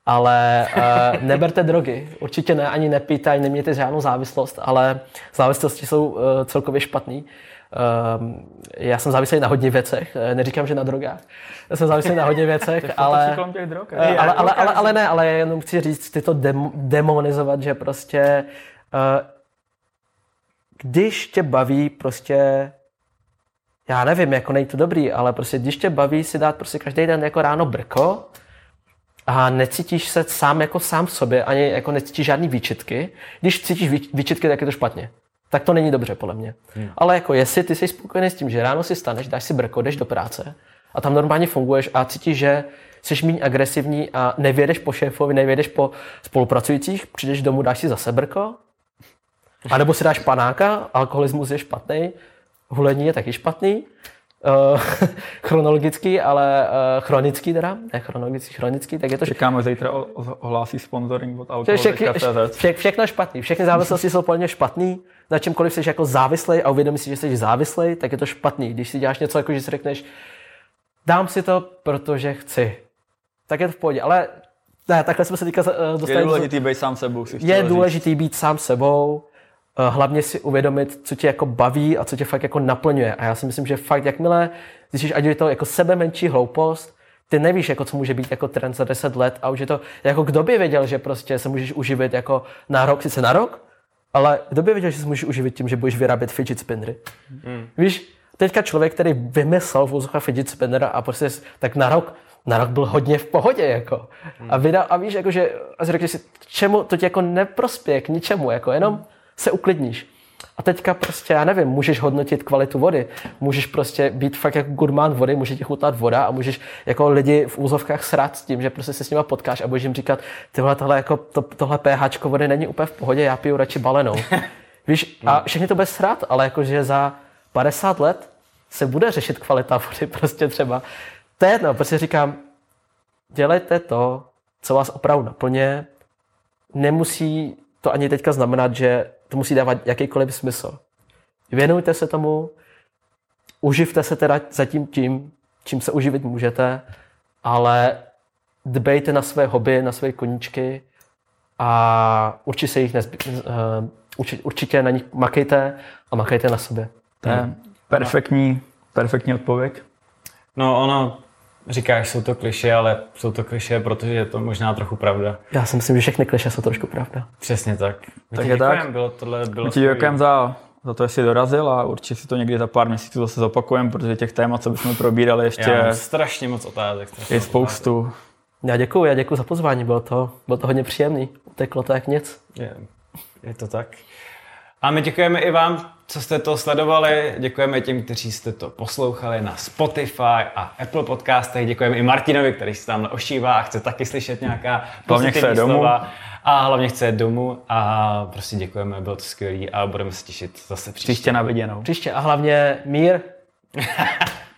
Speaker 2: ale uh, <laughs> neberte drogy, určitě ne, ani nepijte, ani nemějte žádnou závislost, ale závislosti jsou uh, celkově špatný. Uh, já jsem závislý na hodně věcech, neříkám, že na drogách. Já jsem závislý na hodně <laughs> věcech, ale,
Speaker 3: drog,
Speaker 2: uh, ale, ale, ale, ale, ne, ale jenom chci říct, ty to dem, demonizovat, že prostě uh, když tě baví prostě já nevím, jako nejde to dobrý, ale prostě když tě baví si dát prostě každý den jako ráno brko a necítíš se sám jako sám v sobě, ani jako necítíš žádný výčitky. Když cítíš výčitky, tak je to špatně. Tak to není dobře, podle mě. Hmm. Ale jako jestli ty jsi spokojený s tím, že ráno si staneš, dáš si brko, jdeš do práce a tam normálně funguješ a cítíš, že jsi méně agresivní a nevědeš po šéfovi, nevědeš po spolupracujících, přijdeš domů, dáš si zase brko, a nebo si dáš panáka, alkoholismus je špatný, hulení je taky špatný, <laughs> uh, chronologický, ale uh, chronický teda, ne chronologický, chronický, tak je to
Speaker 3: Čekáme zítra ohlásí sponsoring od
Speaker 2: Vše, vše,
Speaker 3: alkoholu.cz.
Speaker 2: vše, všechno špatný. Všechny závislosti jsou plně špatný. Na čemkoliv jsi jako závislej a uvědomíš si, že jsi závislej, tak je to špatný. Když si děláš něco, jako že si řekneš, dám si to, protože chci, tak je to v pohodě. Ale ne, takhle jsme se teďka eh, dostali.
Speaker 3: Je důležitý být sám sebou. Si
Speaker 2: je
Speaker 3: chtěl říct.
Speaker 2: důležitý být sám sebou, eh, hlavně si uvědomit, co tě jako baví a co tě fakt jako naplňuje. A já si myslím, že fakt jakmile zjistíš, ať je to jako sebe menší hloupost, ty nevíš, jako co může být jako trend za 10 let a už je to, jako kdo by věděl, že prostě se můžeš uživit jako na rok, sice na rok, ale kdo by věděl, že se můžeš uživit tím, že budeš vyrábět fidget spinnery. Hmm. Víš, teďka člověk, který vymyslel v fidget spinner a prostě tak na rok, na rok byl hodně v pohodě, jako. A, vydal, a víš, jako, že a řekneš si, čemu to ti jako neprospěje, k ničemu, jako jenom se uklidníš. A teďka prostě, já nevím, můžeš hodnotit kvalitu vody, můžeš prostě být fakt jako gurmán vody, může ti chutnat voda a můžeš jako lidi v úzovkách srát s tím, že prostě se s nima potkáš a budeš jim říkat, tyhle, tohle, jako, to, tohle pH vody není úplně v pohodě, já piju radši balenou. <laughs> Víš, a všechny to bude srát, ale jakože za 50 let se bude řešit kvalita vody <laughs> prostě třeba. To je jedno, prostě říkám, dělejte to, co vás opravdu naplně. Nemusí to ani teďka znamenat, že to musí dávat jakýkoliv smysl. Věnujte se tomu, uživte se teda zatím tím, čím se uživit můžete, ale dbejte na své hobby, na své koníčky a určitě se jich nezby, uh, určitě, určitě na nich makejte a makejte na sobě.
Speaker 3: To je perfektní, perfektní odpověď.
Speaker 1: No ono, říkáš, jsou to kliše, ale jsou to kliše, protože je to možná trochu pravda.
Speaker 2: Já si myslím, že všechny kliše jsou trošku pravda.
Speaker 1: Přesně tak. My
Speaker 3: Tak je tak.
Speaker 1: děkujem, Bylo tohle, bylo
Speaker 3: ti děkujeme za, za to, že jsi dorazil a určitě si to někdy za pár měsíců zase zopakujeme, protože těch témat, co bychom probírali, ještě
Speaker 1: Já mám strašně moc otázek. strašně
Speaker 3: je spoustu.
Speaker 2: Já děkuji, já děkuji za pozvání, bylo to, bylo to hodně příjemný. Uteklo to jak nic.
Speaker 1: Je, je to tak. A my děkujeme i vám, co jste to sledovali. Děkujeme těm, kteří jste to poslouchali na Spotify a Apple podcastech. Děkujeme i Martinovi, který se tam ošívá a chce taky slyšet nějaká pozitivní
Speaker 3: domů.
Speaker 1: slova. A hlavně chce jít domů. A prostě děkujeme, bylo to skvělé a budeme se těšit zase příště.
Speaker 3: Příště na viděnou.
Speaker 2: Příště a hlavně mír. <laughs>